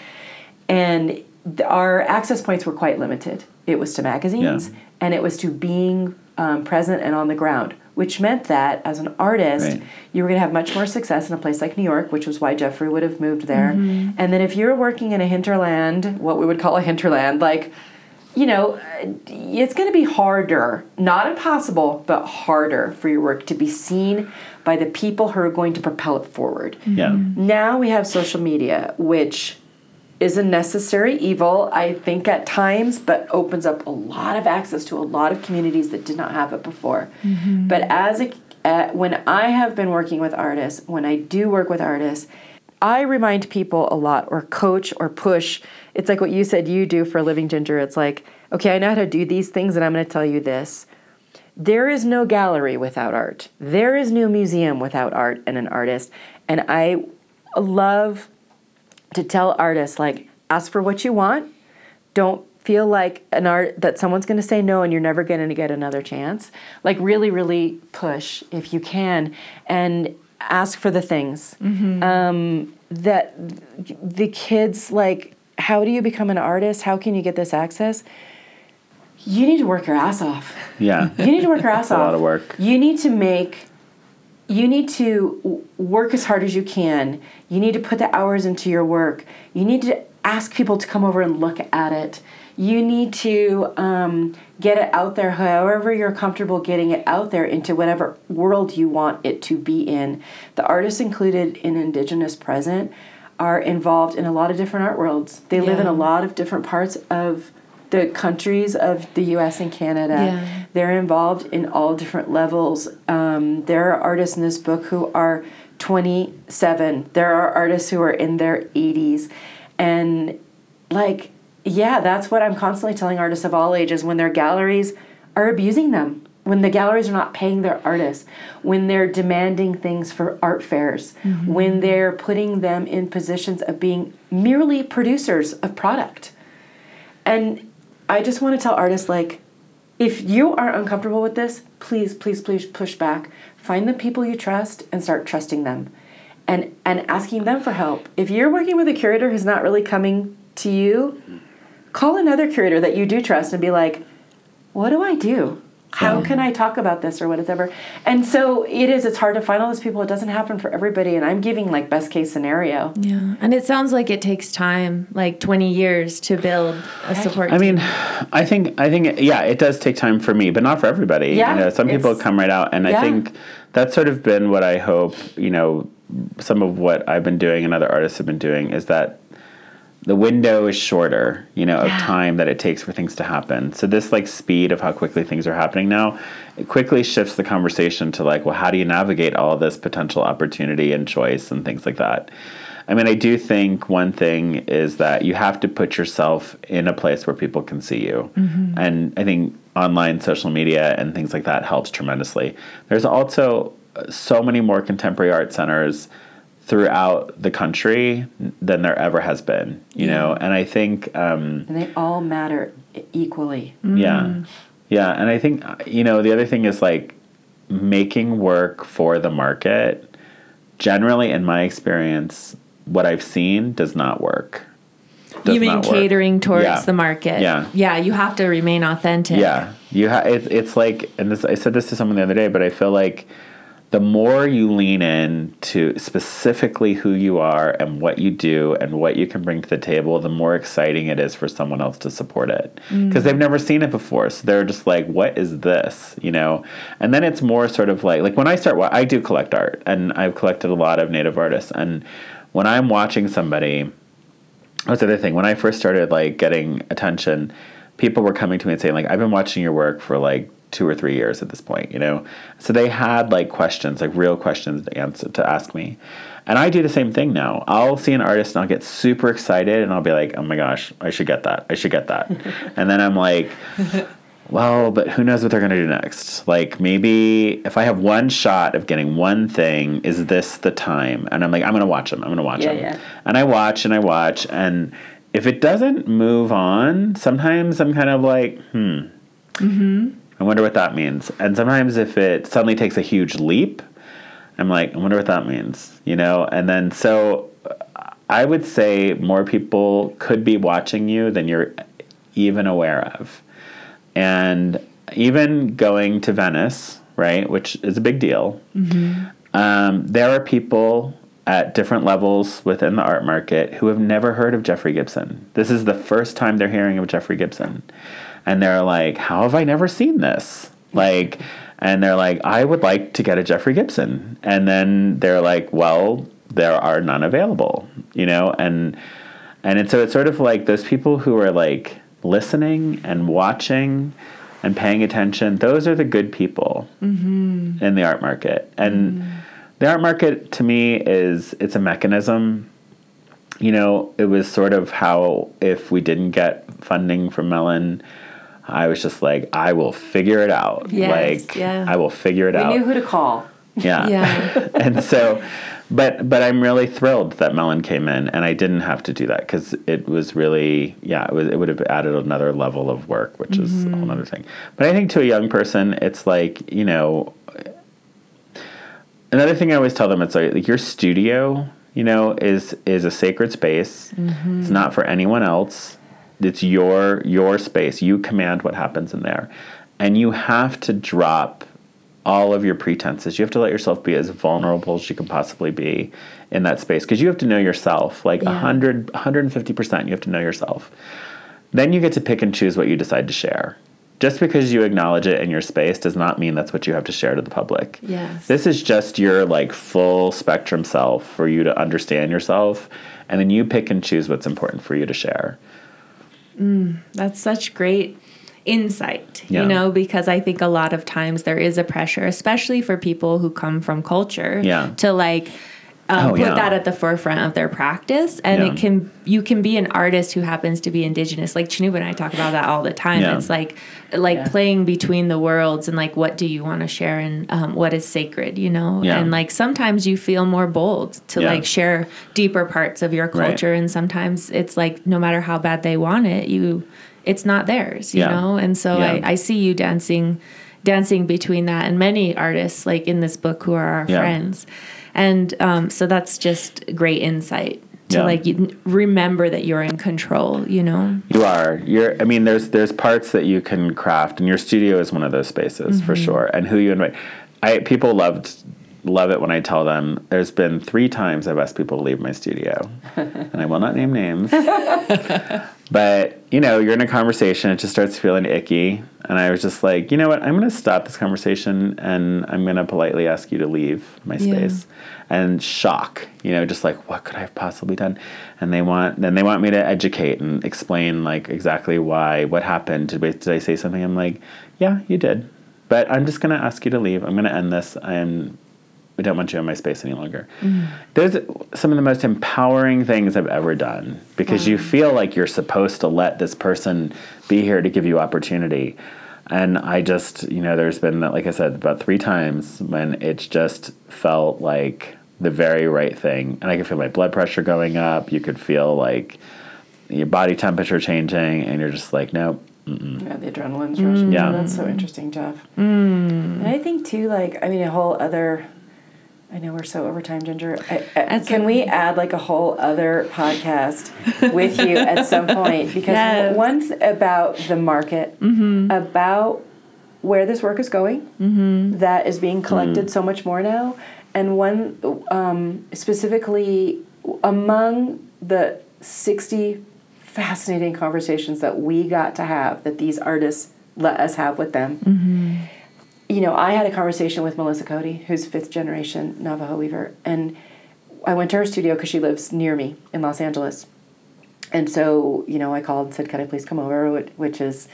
And our access points were quite limited. It was to magazines yeah. and it was to being um, present and on the ground, which meant that as an artist, right. you were going to have much more success in a place like New York, which was why Jeffrey would have moved there. Mm-hmm. And then if you're working in a hinterland, what we would call a hinterland, like, you know, it's going to be harder, not impossible, but harder for your work to be seen by the people who are going to propel it forward. Yeah. Now we have social media, which is a necessary evil, I think, at times, but opens up a lot of access to a lot of communities that did not have it before. Mm-hmm. But as a, uh, when I have been working with artists, when I do work with artists, I remind people a lot, or coach, or push. It's like what you said you do for a living, Ginger. It's like, okay, I know how to do these things, and I'm going to tell you this. There is no gallery without art. There is no museum without art and an artist. And I love to tell artists like ask for what you want. Don't feel like an art that someone's going to say no and you're never going to get another chance. Like really, really push if you can and ask for the things mm-hmm. um, that the kids like. How do you become an artist? How can you get this access? You need to work your ass off. Yeah. You need to work your ass off. A lot of work. You need to make you need to work as hard as you can. You need to put the hours into your work. You need to ask people to come over and look at it. You need to um, get it out there however you're comfortable getting it out there into whatever world you want it to be in. The artists included in Indigenous Present are involved in a lot of different art worlds. They yeah. live in a lot of different parts of the countries of the US and Canada. Yeah. They're involved in all different levels. Um, there are artists in this book who are 27, there are artists who are in their 80s. And, like, yeah, that's what I'm constantly telling artists of all ages when their galleries are abusing them when the galleries are not paying their artists, when they're demanding things for art fairs, mm-hmm. when they're putting them in positions of being merely producers of product. And I just want to tell artists like, if you are uncomfortable with this, please, please, please push back. Find the people you trust and start trusting them and, and asking them for help. If you're working with a curator who's not really coming to you, call another curator that you do trust and be like, what do I do? How can I talk about this or whatever? And so it is, it's hard to find all those people. It doesn't happen for everybody. And I'm giving like best case scenario. Yeah. And it sounds like it takes time, like 20 years to build a support I mean, I think, I think, yeah, it does take time for me, but not for everybody. Yeah, you know, some people come right out. And yeah. I think that's sort of been what I hope, you know, some of what I've been doing and other artists have been doing is that the window is shorter, you know, yeah. of time that it takes for things to happen. So this like speed of how quickly things are happening now, it quickly shifts the conversation to like, well, how do you navigate all this potential opportunity and choice and things like that? I mean, I do think one thing is that you have to put yourself in a place where people can see you. Mm-hmm. And I think online social media and things like that helps tremendously. There's also so many more contemporary art centers throughout the country than there ever has been you yeah. know and i think um, and they all matter equally. Mm. yeah. Yeah and i think you know the other thing is like making work for the market generally in my experience what i've seen does not work. Does you mean catering towards yeah. the market. Yeah. Yeah you have to remain authentic. Yeah. You have it's, it's like and this i said this to someone the other day but i feel like the more you lean in to specifically who you are and what you do and what you can bring to the table, the more exciting it is for someone else to support it. Because mm. they've never seen it before. So they're just like, what is this? You know? And then it's more sort of like, like when I start, I do collect art and I've collected a lot of native artists. And when I'm watching somebody, that's the other thing. When I first started like getting attention, people were coming to me and saying like, I've been watching your work for like two or three years at this point, you know. So they had like questions, like real questions to answer to ask me. And I do the same thing now. I'll see an artist and I'll get super excited and I'll be like, oh my gosh, I should get that. I should get that. and then I'm like, well, but who knows what they're going to do next? Like maybe if I have one shot of getting one thing, is this the time? And I'm like, I'm going to watch them. I'm going to watch Yeah, them. yeah. And I watch and I watch. And if it doesn't move on, sometimes I'm kind of like, hmm. I wonder what that means. And sometimes if it suddenly takes a huge leap, I'm like, I wonder what that means, you know? And then so I would say more people could be watching you than you're even aware of. And even going to Venice, right, which is a big deal, um, there are people at different levels within the art market who have never heard of Jeffrey Gibson. This is the first time they're hearing of Jeffrey Gibson. And they're like, How have I never seen this? Like, and they're like, I would like to get a Jeffrey Gibson. And then they're like, Well, there are none available, you know? And and it's, so it's sort of like those people who are like listening and watching and paying attention, those are the good people mm-hmm. in the art market. And mm-hmm. the art market to me is it's a mechanism. You know, it was sort of how if we didn't get funding from Mellon, I was just like, I will figure it out. Yes, like yeah. I will figure it out. We knew who to call. yeah. Yeah. and so but but I'm really thrilled that Mellon came in and I didn't have to do that because it was really yeah it was it would have added another level of work which is a whole mm-hmm. other thing but I think to a young person it's like you know another thing I always tell them it's like, like your studio you know is is a sacred space mm-hmm. it's not for anyone else it's your your space you command what happens in there and you have to drop all of your pretenses. You have to let yourself be as vulnerable as you can possibly be in that space because you have to know yourself. Like Yeah. 100, 150%, you have to know yourself. Then you get to pick and choose what you decide to share. Just because you acknowledge it in your space does not mean that's what you have to share to the public. Yes. This is just your like full spectrum self for you to understand yourself and then you pick and choose what's important for you to share. Mm, that's such great insight, Yeah. you know, because I think a lot of times there is a pressure, especially for people who come from culture, Yeah. to like um, Oh, put yeah. that at the forefront of their practice. And Yeah. it can, you can be an artist who happens to be indigenous. Like Cannupa and I talk about that all the time. Yeah. It's like, like Yeah. playing between the worlds and like, what do you want to share and um, what is sacred, you know? Yeah. And like sometimes you feel more bold to Yeah. like share deeper parts of your Right. culture. And sometimes it's like, no matter how bad they want it, you, it's not theirs, you Yeah. know? And so Yeah. I, I see you dancing, dancing between that and many artists like in this book who are our Yeah. friends. And um, so that's just great insight to Yeah. like remember that you're in control, you know? You are. You're. I mean, there's there's parts that you can craft, and your studio is one of those spaces for sure. And who you invite, I people loved love it when I tell them. There's been three times I've asked people to leave my studio, and I will not name names. but you know, you're in a conversation, it just starts feeling icky, and I was just like, you know what? I'm going to stop this conversation, and I'm going to politely ask you to leave my Yeah. space and shock you know just like what could i have possibly done and they want then they want me to educate and explain like exactly why what happened did, we, did i say something i'm like yeah you did but i'm just going to ask you to leave i'm going to end this and i don't want you in my space any longer those are some of the most empowering things i've ever done because you feel like you're supposed to let this person be here to give you opportunity and I just, you know, there's been, that like I said, about three times when it's just felt like the very right thing. And I could feel my blood pressure going up. You could feel like your body temperature changing, and you're just like, nope. Yeah, the adrenaline's rushing. Mm. Yeah. that's so interesting, Jeff. Mm. And I think too, like, I mean, a whole other. I know we're so over time, Ginger. I, I, can we add like a whole other podcast with you at some point? Because Yes. one about the market, mm-hmm. about where this work is going, mm-hmm. that is being collected mm. so much more now, and one um, specifically among the 60 fascinating conversations that we got to have that these artists let us have with them. Mm-hmm. You know, I had a conversation with Melissa Cody, who's fifth generation Navajo weaver, and I went to her studio because she lives near me in Los Angeles. And so, you know, I called and said, Can I please come over? Which, is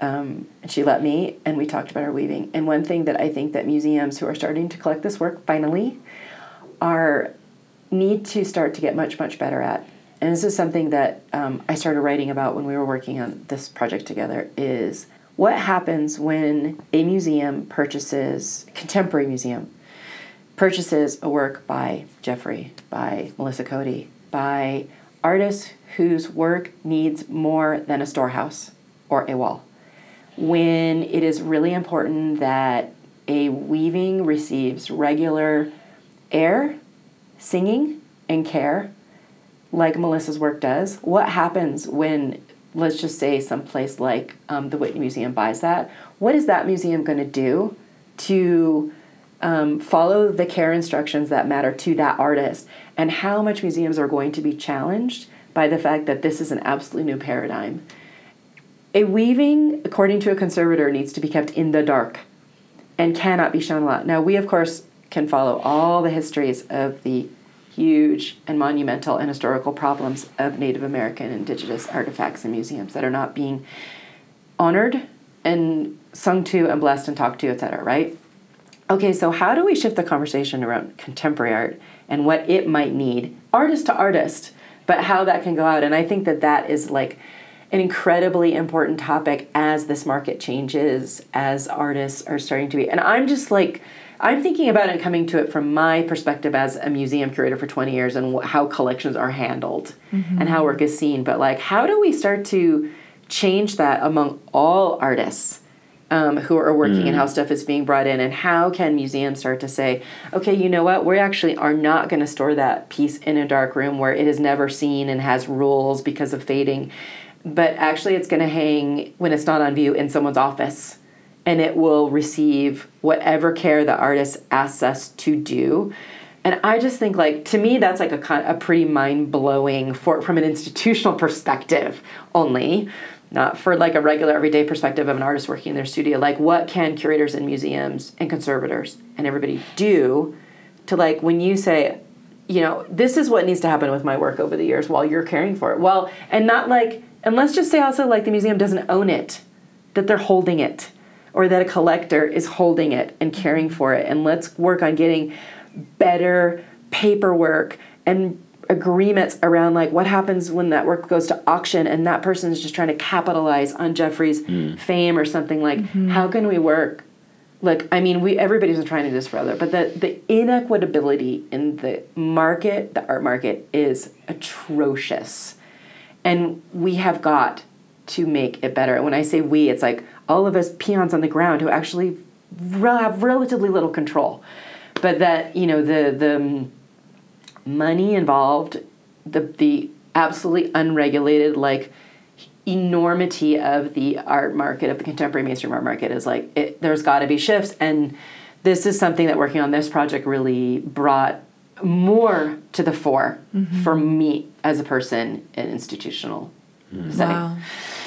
um, and she let me, and we talked about her weaving. And one thing that I think that museums who are starting to collect this work finally are need to start to get much much better at. And this is something that um, I started writing about when we were working on this project together. Is what happens when a museum purchases contemporary museum purchases a work by Jeffrey, by Melissa Cody, by artists whose work needs more than a storehouse or a wall. When it is really important that a weaving receives regular air, singing, and care, like Melissa's work does, what happens when, let's just say, someplace like um, the Whitney Museum buys that? What is that museum going to do to um, follow the care instructions that matter to that artist? And how much museums are going to be challenged by the fact that this is an absolutely new paradigm? A weaving, according to a conservator, needs to be kept in the dark and cannot be shown a lot. Now, we, of course, can follow all the histories of the huge and monumental and historical problems of Native American indigenous artifacts and museums that are not being honored and sung to and blessed and talked to, etc., right? Okay, so how do we shift the conversation around contemporary art and what it might need, artist to artist, but how that can go out? And I think that that is like an incredibly important topic as this market changes, as artists are starting to be. And I'm just like, I'm thinking about it coming to it from my perspective as a museum curator for 20 years and how collections are handled mm-hmm. and how work is seen. But like, how do we start to change that among all artists? Um, who are working mm. and how stuff is being brought in and how can museums start to say okay you know what we actually are not going to store that piece in a dark room where it is never seen and has rules because of fading but actually it's going to hang when it's not on view in someone's office and it will receive whatever care the artist asks us to do. And i just think like to me that's like a, a pretty mind-blowing for from an institutional perspective only not for like a regular everyday perspective of an artist working in their studio. Like what can curators and museums and conservators and everybody do to like when you say you know this is what needs to happen with my work over the years while you're caring for it. Well and not like and let's just say also, like, the museum doesn't own it, that they're holding it, or that a collector is holding it and caring for it. And let's work on getting better paperwork and agreements around like what happens when that work goes to auction and that person is just trying to capitalize on Jeffrey's mm. fame or something like mm-hmm. how can we work look I mean we everybody's been trying to do this forever but the the inequitability in the market the art market is atrocious and we have got to make it better. And when I say we, it's like all of us peons on the ground who actually have relatively little control. But that, you know, the the money involved, the the absolutely unregulated like enormity of the art market of the contemporary mainstream art market is like it, there's got to be shifts and this is something that working on this project really brought more to the fore mm-hmm. for me as a person in institutional mm. setting. Wow.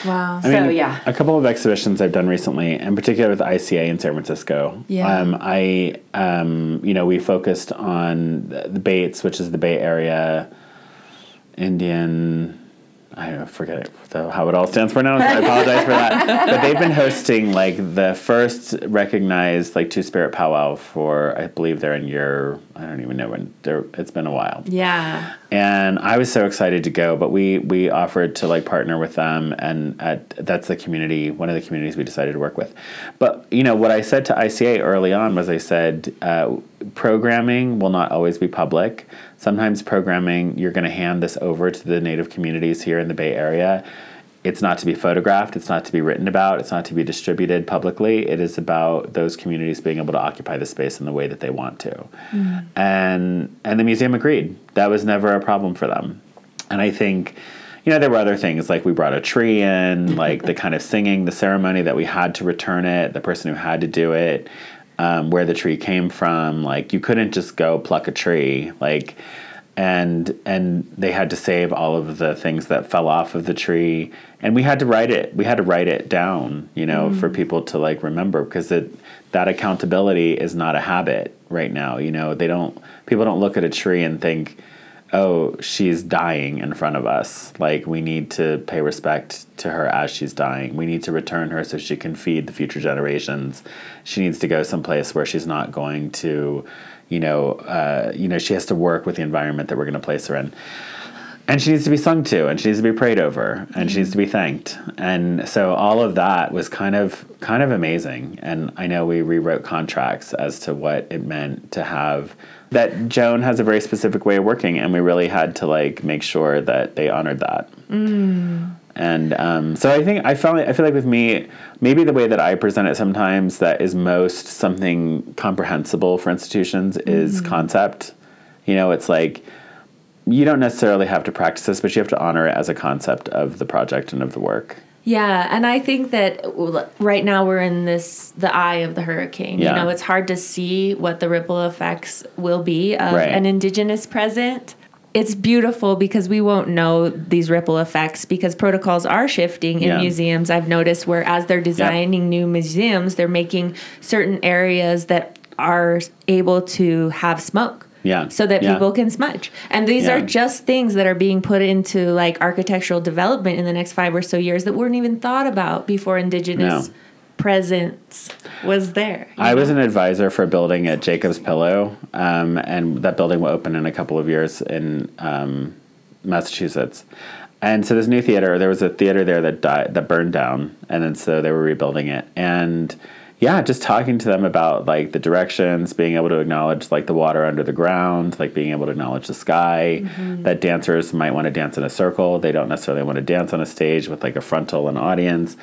Wow. I so yeah, a couple of exhibitions I've done recently, in particular with ICA in San Francisco. Yeah. Um, I, um, you know, we focused on the BAAITS, which is the Bay Area Indian I forget the, how it all stands for now, so I apologize for that. But they've been hosting like the first recognized like Two Spirit powwow for I believe they're in year I don't even know when they're it's been a while. Yeah. And I was so excited to go, but we we offered to like partner with them, and at, that's the community one of the communities we decided to work with. But you know what I said to ICA early on was I said uh, programming will not always be public sometimes programming, you're going to hand this over to the native communities here in the Bay Area. It's not to be photographed, it's not to be written about, it's not to be distributed publicly. It is about those communities being able to occupy the space in the way that they want to. Mm. And and the museum agreed. That was never a problem for them. And I think you know, there were other things like we brought a tree in, like the kind of singing, the ceremony that we had to return it, the person who had to do it um, where the tree came from. Like you couldn't just go pluck a tree. Like and and they had to save all of the things that fell off of the tree and we had to write it we had to write it down you know mm. for people to like remember because it that accountability is not a habit right now you know they don't people don't look at a tree and think oh, she's dying in front of us. Like, we need to pay respect to her as she's dying. We need to return her so she can feed the future generations. She needs to go someplace where she's not going to, you know, uh, you know, she has to work with the environment that we're going to place her in. And she needs to be sung to, and she needs to be prayed over, and she needs to be thanked. And so all of that was kind of kind of amazing. And I know we rewrote contracts as to what it meant to have that Joan has a very specific way of working, and we really had to like make sure that they honored that. And um, so I think I felt I feel like with me, maybe the way that I present it sometimes that is most something comprehensible for institutions is concept. You know, it's like you don't necessarily have to practice this, but you have to honor it as a concept of the project and of the work. Yeah, and I think that right now we're in this the eye of the hurricane. Yeah. You know, it's hard to see what the ripple effects will be of Right. an indigenous present. It's beautiful because we won't know these ripple effects because protocols are shifting in Yeah. museums. I've noticed where as they're designing new museums, they're making certain areas that are able to have smoke. Yeah. So that Yeah. people can smudge. And these Yeah. are just things that are being put into like architectural development in the next five or so years that weren't even thought about before indigenous No. presence was there. I was an advisor for a building at Jacob's Pillow, um, and that building will open in a couple of years in um, Massachusetts. And so this new theater, there was a theater there that died, that burned down, and then so they were rebuilding it. And yeah, just talking to them about like the directions, being able to acknowledge like the water under the ground, like being able to acknowledge the sky. Mm-hmm. That dancers might want to dance in a circle; they don't necessarily want to dance on a stage with like a frontal and audience.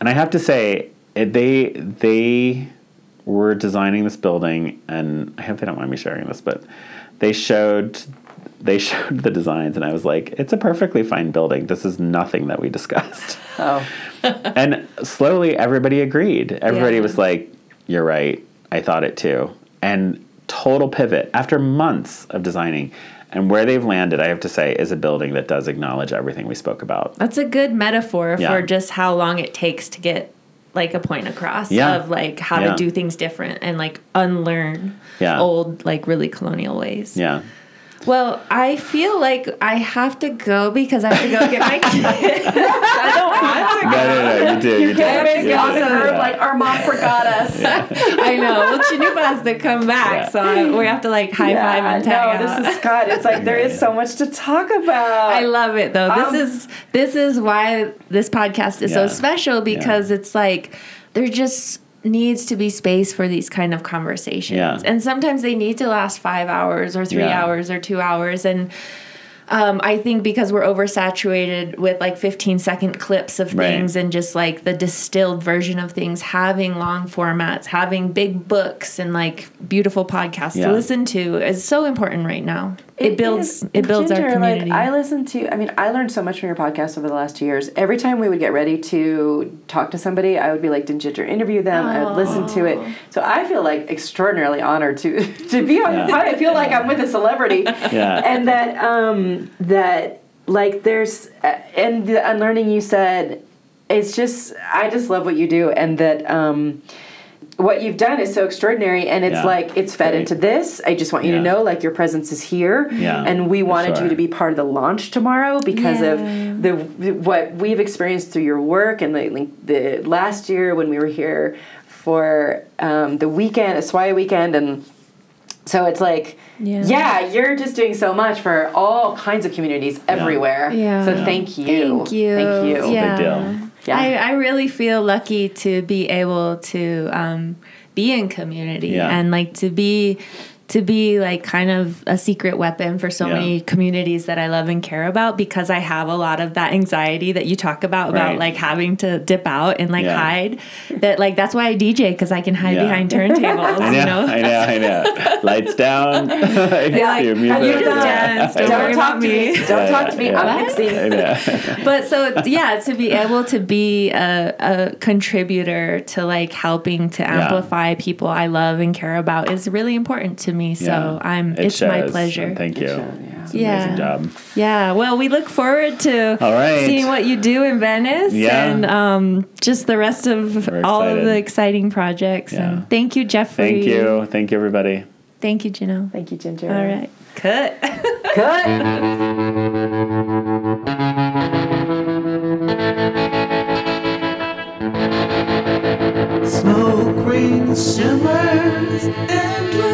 And I have to say, they they were designing this building, and I hope they don't mind me sharing this, but they showed they showed the designs, and I was like, it's a perfectly fine building. This is nothing that we discussed. Oh, and slowly, everybody agreed. Everybody Yeah. was like, you're right. I thought it too. And total pivot after months of designing. And where they've landed, I have to say, is a building that does acknowledge everything we spoke about. That's a good metaphor Yeah. for just how long it takes to get like a point across Yeah. of like how Yeah. to do things different and like unlearn old like really colonial ways. Yeah. Well, I feel like I have to go because I have to go get my kids. I don't want to go. No, no, no. You do. You, do. Kids You do. on the her Yeah. like our mom forgot us. I know. Well, Cannupa has to come back, Yeah. so I, we have to like high five and tag no, out. this is God. It's like there is so much to talk about. I love it though. This Um, is this is why this podcast is so special because it's like there just needs to be space for these kind of conversations. Yeah. And sometimes they need to last 5 hours or 3 Yeah. hours or 2 hours and um, I think because we're oversaturated with like 15 second clips of Right. things and just like the distilled version of things, having long formats, having big books and like beautiful podcasts Yeah. to listen to is so important right now. It, builds is. it builds our community. Like, I listen to. I mean, I learned so much from your podcast over the last two years. Every time we would get ready to talk to somebody, I would be like, "Did Ginger interview them?" I would listen to it. So I feel like extraordinarily honored to to be on Yeah. I feel like I'm with a celebrity. Yeah. And that um that like there's uh, and the unlearning you said. It's just I just love what you do, and that. um what you've done is so extraordinary and it's Yeah. like it's fed Great. into this i just want you Yeah. to know like your presence is here Yeah, and we wanted sure. you to be part of the launch tomorrow because Yeah. of the what we've experienced through your work and the, the last year when we were here for um, the weekend SWAIA weekend and so it's like Yeah. yeah. you're just doing so much for all kinds of communities everywhere Yeah. so Yeah. thank you Thank you. thank you Yeah. Yeah. I, I really feel lucky to be able to um, be in community Yeah. and like to be to be like kind of a secret weapon for so Yeah. many communities that I love and care about because I have a lot of that anxiety that you talk about about Right. like having to dip out and like Yeah. hide that like that's why I DJ because I can hide Yeah. behind turntables I know, you know I know, I know. Lights down. Yeah, like, music. you just dance, don't don't talk about to me. me don't talk to me Yeah. i'm What? mixing I know. but so yeah to be able to be a, a contributor to like helping to amplify people i love and care about is really important to me me. So yeah. I'm. It it's shows. my pleasure. Thank you. Shows, yeah. yeah. job. Yeah. Well, we look forward to all right. seeing what you do in Venice yeah. and um, just the rest of all of the exciting projects. Yeah. And thank you, Jeffrey. Thank you. Thank you, everybody. Thank you, Jenelle. Thank you, Ginger. All right. Cut. Cut. Smoke rings shimmers and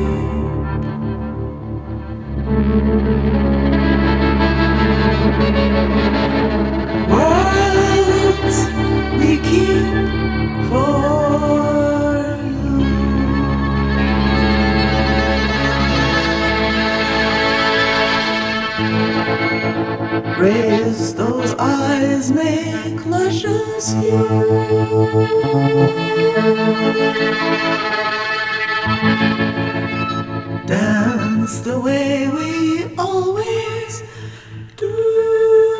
we Raise those eyes, make luscious view. Dance the way we always do.